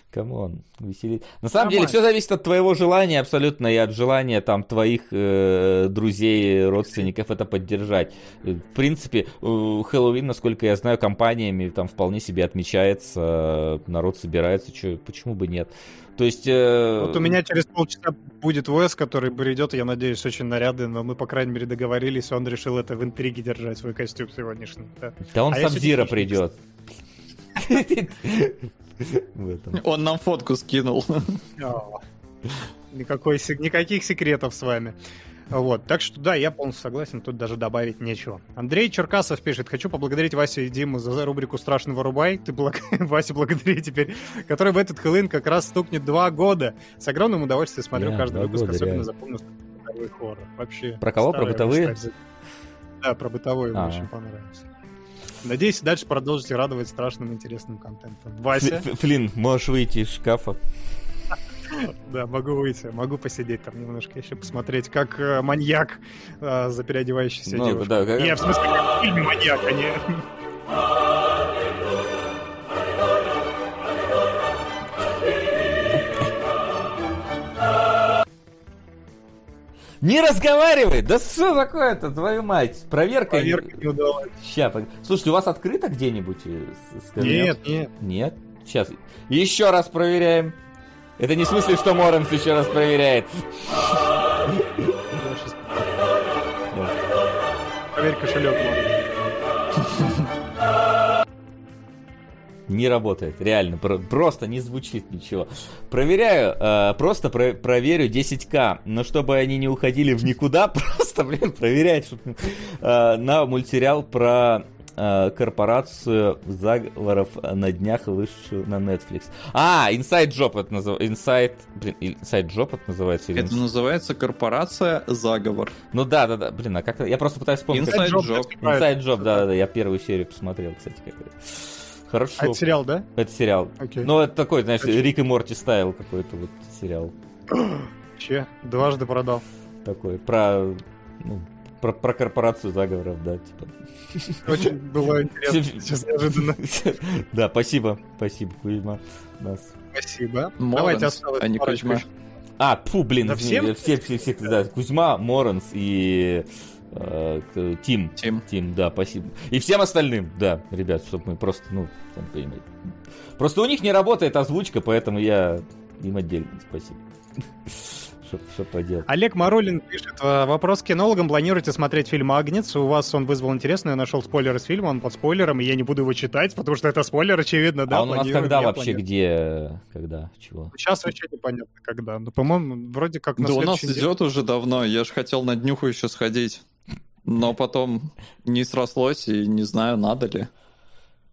Come on, веселить. На самом деле, Нормально. все зависит от твоего желания абсолютно, и от желания там твоих э, друзей, родственников это поддержать. Э, В принципе, Хэллоуин, насколько я знаю, компаниями там вполне себе отмечается, народ собирается, чё, почему бы нет? То есть... э, Вот у меня через полчаса будет Уэс, который придет, я надеюсь, очень нарядный, но мы, по крайней мере, договорились, он решил это в интриге держать, свой костюм сегодняшний. Да. Да он А Сабзира придет. В этом. Он нам фотку скинул. Никакой, никаких секретов с вами. Вот, так что да, я полностью согласен, тут даже добавить нечего. Андрей Черкасов пишет, хочу поблагодарить Васю и Диму за рубрику «Страшный вырубай», ты благ... Вася благодари теперь, который в этот Хэллоуин как раз стукнет два года. С огромным удовольствием смотрю Да, каждый выпуск, года, особенно запомнил бытовой хоррор. Вообще. Про кого? Про бытовые? Да, про бытовой мне А. очень понравился. Надеюсь, дальше продолжите радовать страшным интересным контентом. Вася, Ф- Флинн, можешь выйти из шкафа. да, могу выйти, могу посидеть там немножко еще посмотреть, как э, маньяк э, за переодевающейся Ну, девушкой. да, как- Не, в смысле, как фильме маньяк, а не... Не разговаривай! Да что такое-то, твою мать? Проверка. Проверка не удалась. Ща, пог- Слушайте, у вас открыто где-нибудь? э? Нет, нет. Нет? Сейчас. Еще раз проверяем. Это не в смысле, что Моренс еще раз проверяет. Проверь кошелек, ладно. Не работает, реально, про- просто не звучит ничего. Проверяю, э, просто про- проверю 10к, но чтобы они не уходили в никуда, просто, блин, проверять, чтобы, э, на мультсериал про э, корпорацию заговоров на днях вышел на Netflix. А, Inside Job это называется. Inside, блин, Inside Job это называется? или Это называется корпорация заговор. Ну да, да, да, блин, а как Я просто пытаюсь вспомнить. как- Inside Job. Inside Job, да, да, да, я первую серию посмотрел, кстати, как это. Хорошо. А это сериал, да? Это сериал. Окей. Ну, это такой, знаешь. Рик и Морти стайл какой-то вот сериал. Че? Дважды продал. Такой, про, ну, про, про корпорацию заговоров, да, типа. Очень было интересно. Сейчас неожиданно. Да, спасибо, спасибо, Кузьма. Нас. Спасибо. Моренс, Давайте осталось а не Кузьма. А, фу, блин, Да всем? все, все, все, да, Кузьма, Моренс и Тим. Тим. Тим, да, спасибо. И всем остальным, да, ребят, чтобы мы просто, ну, сами понимаете. Просто у них не работает озвучка, поэтому я им отдельно спасибо. Что, что поделать. Олег Марулин пишет, э, вопрос к кинологам. Планируете смотреть фильм «Агнец»? У вас он вызвал интерес, но я нашел спойлер из фильма, он под спойлером, и я не буду его читать, потому что это спойлер, очевидно, да? а он у нас когда вообще, планирую. где, когда, чего? Сейчас вообще непонятно, когда. Ну, по-моему, вроде как на Да у нас идет уже давно. Я же хотел на днюху еще сходить. Но потом не срослось, и не знаю, надо ли.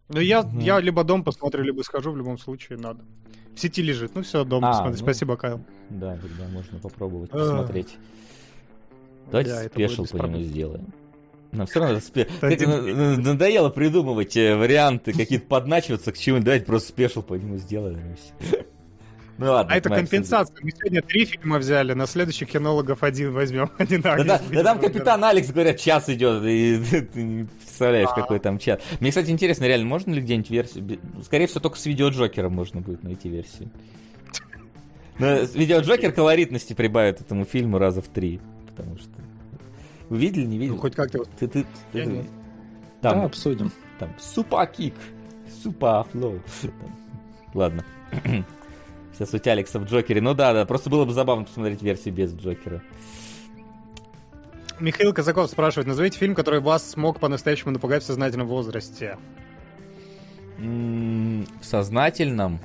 Ну, я, Мгм. я либо дом посмотрю, либо схожу, в любом случае надо. В сети лежит. Ну все, дома А, посмотри. ну. Спасибо, Кайл. Да, тогда можно попробовать А. посмотреть. Давайте Да, без по нему сделаем. Нам все равно спе- надоело придумывать э, варианты, какие-то подначиваться к чему-нибудь. Давайте просто спешл по нему сделаем. Ну ладно. А это компенсация. Мы сегодня три фильма взяли, на следующих кинологов один возьмем. Один Да, да, да там капитан Алекс, говорят, час идет, и ты не представляешь, А. какой там час. Мне, кстати, интересно, реально, можно ли где-нибудь версию... Скорее всего, только с видеоджокером можно будет найти версию. Но с- видеоджокер колоритности прибавит этому фильму раза в три, потому что... Вы видели, не видели? Ну, хоть как-то... Ты, ты, ты- нет. Там, Да, обсудим. там, супа кик, супа флоу. Ладно. Сейчас у тебя Алекса в Джокере. Ну да, да, просто было бы забавно посмотреть версию без Джокера. Михаил Казаков спрашивает, назовите фильм, который вас смог по-настоящему напугать в сознательном возрасте. В сознательном.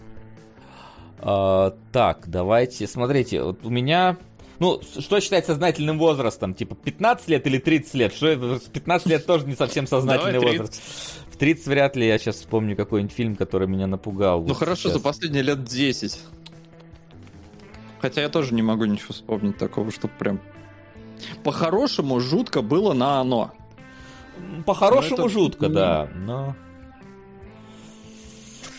А, так, давайте. Смотрите, вот у меня. Ну, что считать сознательным возрастом? Типа 15 лет или 30 лет? Что 15 лет тоже не совсем сознательный Давай возраст. В 30 вряд ли я сейчас вспомню какой-нибудь фильм, который меня напугал. Ну вот хорошо, сейчас. за последние лет 10. Хотя я тоже не могу ничего вспомнить такого, что прям... По-хорошему, жутко было на оно. По-хорошему Ну, это- жутко, ну, да. Но...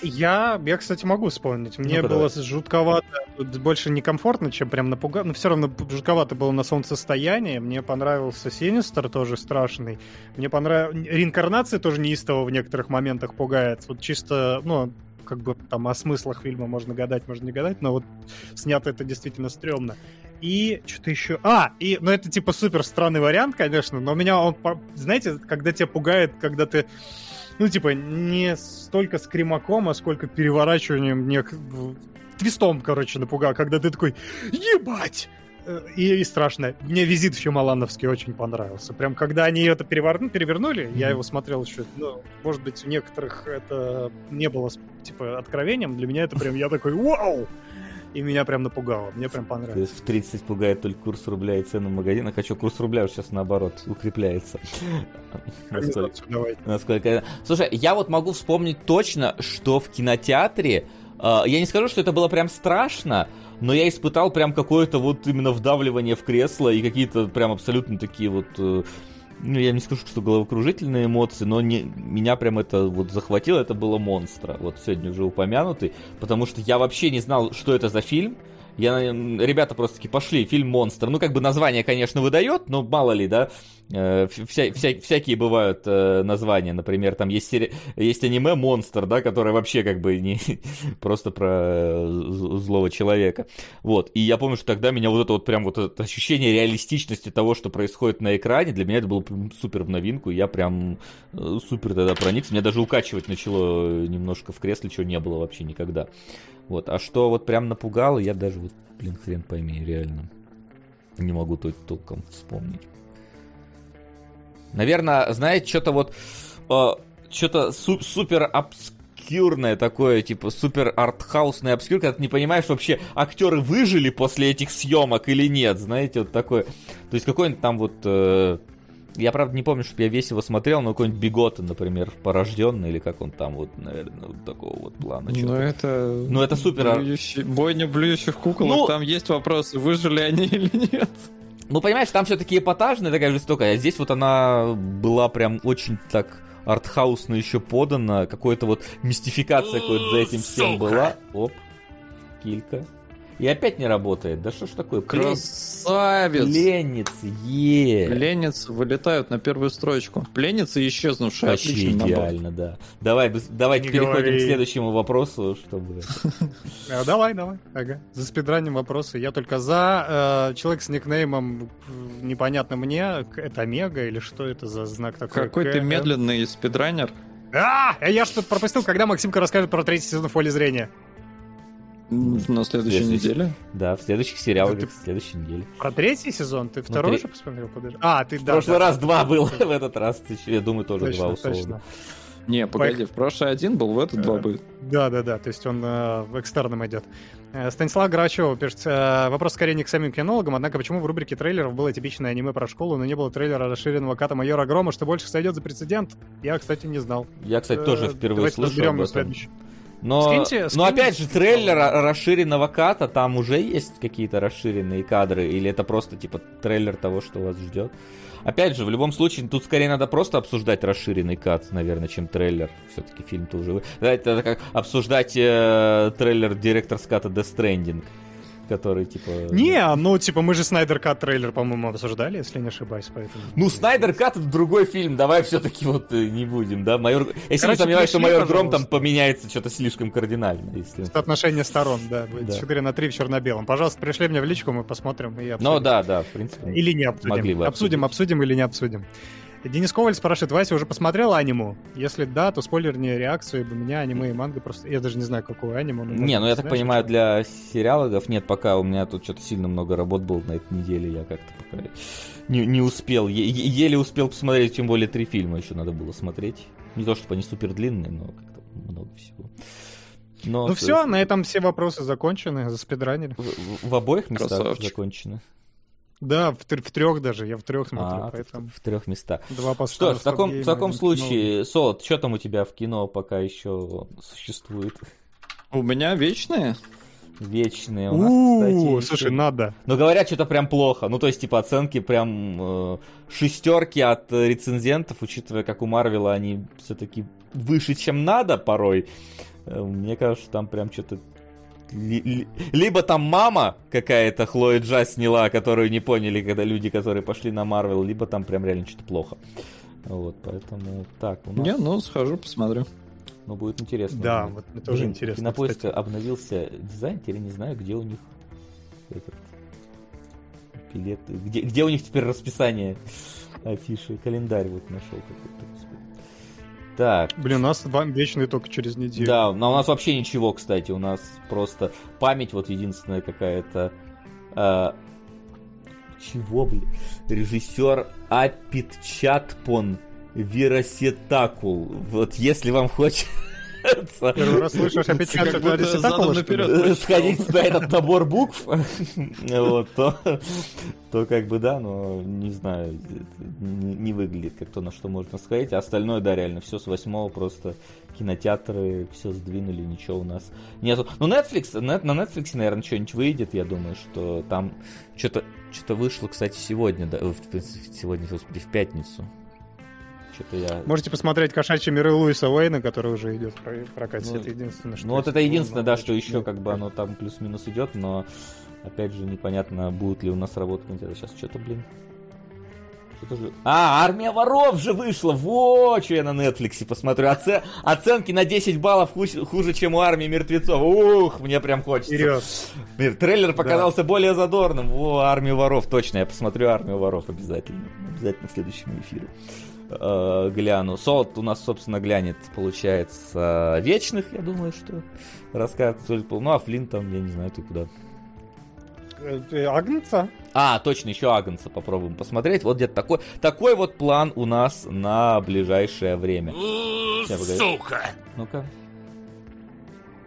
Я, я, кстати, могу вспомнить. Мне Ну-ка, было жутковато, больше некомфортно, чем прям напугать. Но все равно жутковато было на солнцестоянии. Мне понравился Синистер, тоже страшный. Мне понравилась... Реинкарнация тоже неистово в некоторых моментах пугает. Вот чисто, ну, как бы там о смыслах фильма можно гадать, можно не гадать, но вот снято это действительно стрёмно. И что-то еще... А, и, ну это типа супер странный вариант, конечно, но меня он, знаете, когда тебя пугает, когда ты ну, типа, не столько скримаком, а сколько переворачиванием, не... твистом, короче, напугал, когда ты такой, ебать! Э, И, и страшно. Мне визит еще Малановский очень понравился. Прям когда они это переверну, перевернули, я Мгм. его смотрел еще, ну, может быть, у некоторых это не было, типа, откровением. Для меня это прям, я такой, вау! И меня прям напугало. Мне прям То понравилось. есть в 30 пугает только курс рубля и цены в магазинах, а что, курс рубля уже сейчас наоборот укрепляется. Насколько-. Насколько... Слушай, я вот могу вспомнить точно, что в кинотеатре, э, я не скажу, что это было прям страшно, но я испытал прям какое-то вот именно вдавливание в кресло и какие-то прям абсолютно такие вот... э, ну, я не скажу, что головокружительные эмоции, но не, меня прям это вот захватило, это было монстра, вот сегодня уже упомянутый, потому что я вообще не знал, что это за фильм, я, ребята просто таки пошли, фильм «Монстр». Ну, как бы название, конечно, выдает, но мало ли, да, вся- вся- всякие бывают э, названия. Например, там есть, сери- есть аниме «Монстр», да, которое вообще как бы не просто про э, злого человека. Вот, и я помню, что тогда меня вот это вот прям вот это ощущение реалистичности того, что происходит на экране, для меня это было супер в новинку, и я прям э, супер тогда проникся. Меня даже укачивать начало э, немножко в кресле, чего не было вообще никогда. Вот, а что вот прям напугало, я даже вот, блин, хрен пойми, реально. Не могу толком вспомнить. Наверное, знаете, что-то вот... что-то супер обскюрное такое, типа супер артхаусный обскюр, когда ты не понимаешь вообще, актеры выжили после этих съемок или нет, знаете, вот такое. То есть какой-нибудь там вот... э, я, правда, не помню, чтобы я весь его смотрел, но какой-нибудь Бигота, например, порожденный, или как он там, вот, наверное, вот такого вот плана. Ну это... Ну, это супер, блюющий- Бойня блюющих кукол, Ну- там есть вопросы, выжили они или нет. Ну, понимаешь, там все-таки эпатажная такая жестокая, а здесь вот она была прям очень так артхаусно еще подана, какой-то вот мистификация какой-то за этим всем была. Оп, килька. И опять не работает. Да что ж такое? Красавец! Пленницы, е Пленницы вылетают на первую строчку. Пленницы исчезнувшие. Вообще Отличный набор. идеально, да. Давай, давайте Не переходим говори. к следующему вопросу, чтобы... А, давай, давай. Ага. За спидранем вопросы. Я только за. Э, человек с никнеймом э, непонятно мне. Это Омега или что это за знак такой? Какой ты медленный спидранер. А, а я что-то пропустил, когда Максимка расскажет про третий сезон в поле зрения. На следующей неделе. Да, в следующих сериалах, ты- в следующей неделе. Про третий сезон? Ты второй три- уже посмотрел? Подожди. А, ты В да. прошлый да. раз два было, в этот раз, я думаю, тоже два условно. точно. Не, погоди, в прошлый один был, в этот два будет. Да, да, да, то есть он э, в экстерном идет. Э, Станислав Грачев пишет, э, вопрос скорее не к самим кинологам, однако почему в рубрике трейлеров было типичное аниме про школу, но не было трейлера расширенного ката майора Грома, что больше сойдет за прецедент? Я, кстати, не знал. Я, кстати, тоже Э, впервые давайте слышу разберем об этом. следующий. Но, Скиньте- но скиньте. опять же, трейлер ра- расширенного ката, там уже есть какие-то расширенные кадры, или это просто типа трейлер того, что вас ждет? Опять же, в любом случае, тут скорее надо просто обсуждать расширенный кат, наверное, чем трейлер. Все-таки фильм-то уже... это как обсуждать э, трейлер директор ката Death Stranding, который типа... Не, ну, типа, мы же Снайдер Кат трейлер, по-моему, обсуждали, если не ошибаюсь, поэтому... Ну, Снайдер Кат это другой фильм, давай все-таки вот э, не будем, да? Майор... Если не Короче, сомневаюсь, что Майор Гром там поменяется что-то слишком кардинально. Если... Соотношение сторон, да, будет Да. 4 на 3 в черно-белом. Пожалуйста, пришли мне в личку, мы посмотрим и обсудим. Ну да, да, в принципе. Или не обсудим. Могли бы обсудим, обсудим или не обсудим. Денис Коваль спрашивает, Вася уже посмотрел аниму? Если да, то спойлернее реакцию, ибо меня аниме и манга просто... Я даже не знаю, какое аниме. но, Не, ну я так знаешь, понимаю, для сериалогов нет, пока у меня тут что-то сильно много работ было на этой неделе, я как-то пока не, не успел, е- еле успел посмотреть, тем более три фильма еще надо было смотреть. Не то, чтобы они супер длинные, но как-то много всего. Но Ну все, на этом все вопросы закончены, заспидранили. в, в- в обоих местах Красавчик. закончено. Да, в, тр- в трех даже, я в трех смотрю, А, поэтому в трех местах. два по Что ж, в таком, в таком один случае, Солод, что там у тебя в кино пока еще существует? У меня вечные. Вечные. У кино. нас, кстати, слушай, надо. Но говорят, что-то прям плохо. Ну, то есть, типа, оценки прям э, шестерки от рецензентов, учитывая, как у Марвела они все-таки выше, чем надо порой. Э, Мне кажется, что там прям что-то... ли- ли- Либо там мама какая-то Хлоя Джа сняла, которую не поняли, когда люди, которые пошли на Марвел, либо там прям реально что-то плохо. Вот, поэтому так, у нас Не, ну схожу, посмотрю. ну, будет интересно. Да, вот мне тоже Блин, интересно. Кинопоиска кстати. обновился дизайн, теперь не знаю, где у них этот билет, где, где у них теперь расписание афиши, календарь вот нашел какой-то. Так, Блин, у нас вам вечные только через неделю. да, но у нас вообще ничего, кстати, у нас просто память вот единственная какая-то. а, чего, блин? Режиссер Апит Чатпон Виросетакул. Вот если вам хочется Первый раз слышишь задом наперед. сходить на этот набор букв, вот, то, то как бы да, но не знаю, не, не выглядит как то, на что можно сходить. А остальное, да, реально, все с восьмого просто кинотеатры, все сдвинули, ничего у нас нету. Ну, Netflix, на Netflix, наверное, что-нибудь выйдет, я думаю, что там что-то что вышло, кстати, сегодня, да, в сегодня, господи, в пятницу. Что-то я... Можете посмотреть «Кошачьи миры» Луиса Уэйна, который уже идет в про- прокате. Ну, это единственное, что Ну вот это единственное, да, что еще как бы оно там плюс-минус идет, но опять же непонятно, будет ли у нас работать где-то сейчас что-то, блин. Что-то же... А, армия воров же вышла! Во, что я на Netflix посмотрю. Оце- Оценки на 10 баллов хуже, хуже, чем у армии мертвецов. Ух, мне прям хочется. Вперед. Блин, Трейлер показался более задорным. Во, армию воров, точно. Я посмотрю армию воров обязательно. Обязательно в следующем эфире. Э, гляну. Солод у нас, собственно, глянет, получается, вечных, я думаю, что расскажет. Ну, а Флинн там, я не знаю, ты куда. Э, Агнца? А, точно, еще Агнца попробуем посмотреть. Вот где-то такой, такой вот план у нас на ближайшее время. Сука! Ну-ка.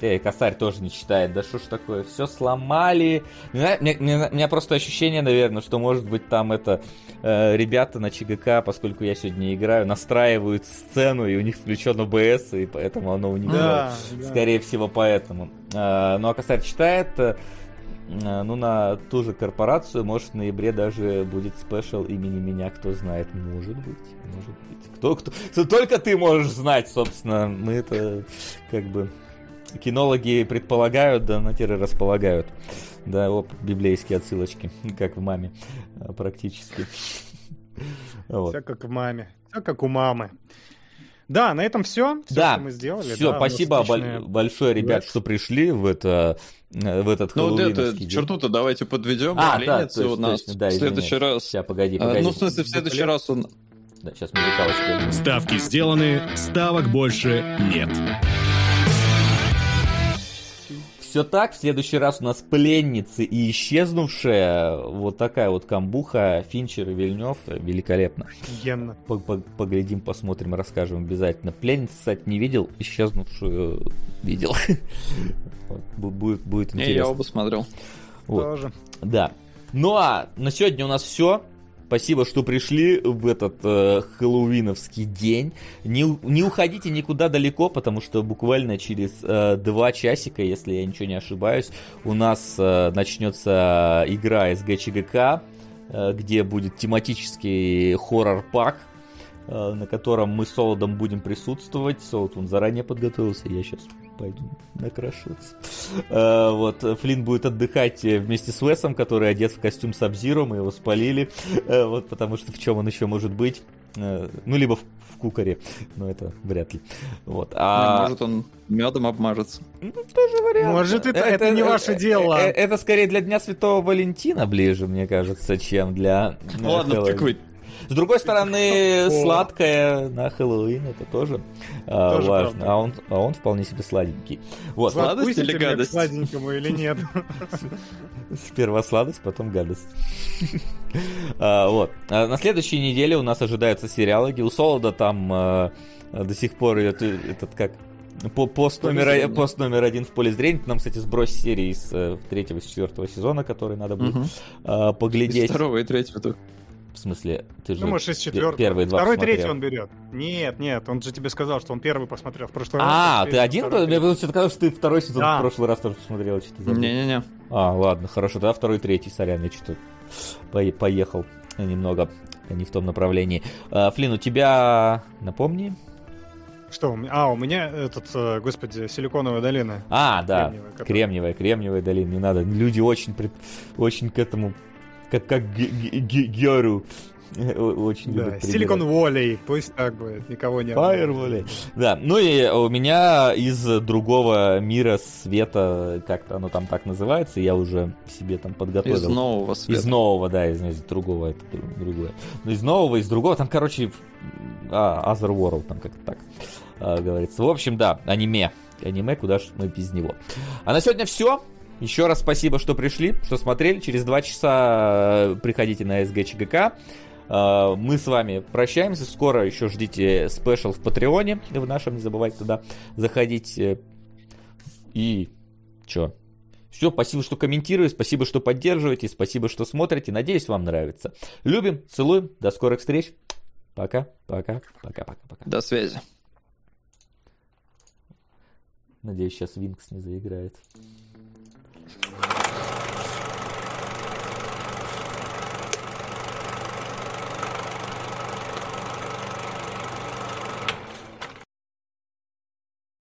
Эй, косарь тоже не читает. Да что ж такое? Все сломали. Не знаю, мне- мне- у меня просто ощущение, наверное, что может быть там это э, ребята на ЧГК, поскольку я сегодня играю, настраивают сцену, и у них включен ОБС, и поэтому оно у них Да, да. Скорее всего, поэтому. Э, ну а косарь читает. э, э, ну, на ту же корпорацию, может, в ноябре даже будет спешл имени меня, кто знает. Может быть, может быть. Кто, кто- только ты можешь знать, собственно. Мы это как бы кинологи предполагают, да натеры располагают. Да, оп, библейские отсылочки, как в маме, а, практически. Вот. Все как в маме. Все как у мамы. Да, на этом все. Все, Да, что мы сделали. Все, да, спасибо боль- большое, ребят, Black. что пришли в это э, в этот Ну, вот это, день. черту-то давайте подведем. А, да, точно, у нас точно, да, в следующий раз. Сейчас, погоди, А, погоди. Ну, в смысле, в следующий раз он... Да, сейчас музыкалочка. Ставки сделаны, ставок больше нет. Все так, в следующий раз у нас пленницы и исчезнувшая. Вот такая вот камбуха. Финчер и Вильнев. Великолепно. Офигенно. По- по- Поглядим, посмотрим, расскажем обязательно. Пленницу, кстати, не видел, исчезнувшую видел. Вот, бу- Будет, будет Не, я интересно. оба смотрел. Вот. Тоже. Да. Ну а на сегодня у нас все. Спасибо, что пришли в этот э, хэллоуиновский день. Не, не уходите никуда далеко, потому что буквально через э, два часика, если я ничего не ошибаюсь, у нас э, начнется игра СГЧГК, э, где будет тематический хоррор-пак, э, на котором мы с Солодом будем присутствовать. Солод, он заранее подготовился, я сейчас пойду накрашиваться. Вот, Флинн будет отдыхать э, вместе с Уэсом, который одет в костюм Сабзиро, мы его спалили, Э, вот, потому что в чем он еще может быть? Э, Ну, либо в, в кукоре, но это вряд ли. Вот, а... Может, он медом обмажется. Ну, тоже вариант. Может, это- это не ваше дело. э, Это скорее для Дня Святого Валентина ближе, мне кажется, чем для... Ладно, Хэллоуина. С другой стороны, сладкое на Хэллоуин это тоже, а, Тоже важно. правда. А он, а он вполне себе сладенький. Вот, Сладость или гадость? сладенькому или нет? Сперва сладость, потом гадость. А, Вот. А На следующей неделе у нас ожидаются сериалоги. У Солода там а, до сих пор идет этот как По, пост, номер, пост номер один в поле зрения. Нам, кстати, сброс серии из э, третьего и четвертого сезона, который надо будет угу. э, поглядеть. Из второго и третьего только. В смысле, ты же ну, может, из четвертого. первые два Второй, посмотрел. третий он берет. Нет, нет, он же тебе сказал, что он первый посмотрел в прошлый раз. А, ты один? Мне было казалось, что ты второй сезон да. в прошлый раз тоже посмотрел. Не-не-не. А, ладно, хорошо, тогда второй, третий, сорян, я что-то поехал немного не в том направлении. А, Флин, у тебя, напомни, что? А, у меня этот, э, господи, силиконовая долина. А, да, кремниевая, которая... кремниевая, кремниевая долина, не надо. Люди очень, очень к этому как, как Геру. Очень да, Silicon Valley, пусть так будет, никого не Fire Valley. Да, ну и у меня из другого мира света, как-то оно там так называется, я уже себе там подготовил. Из нового света. Из нового, да, из, из другого, это другое. Ну, из нового, из другого, там, короче, а, Otherworld, там как-то так а, говорится. В общем, да, аниме. Аниме, куда же мы без него. А на сегодня все. Еще раз спасибо, что пришли, что смотрели. Через два часа э, приходите на СГ ЧГК. Э, мы с вами прощаемся. Скоро еще ждите спешл в Патреоне. В нашем не забывайте туда заходить. Э, и что? Все, спасибо, что комментируете, спасибо, что поддерживаете, спасибо, что смотрите. Надеюсь, вам нравится. Любим, целуем. До скорых встреч. Пока, пока, пока, пока, пока. До связи. Надеюсь, сейчас Винкс не заиграет. Thank you.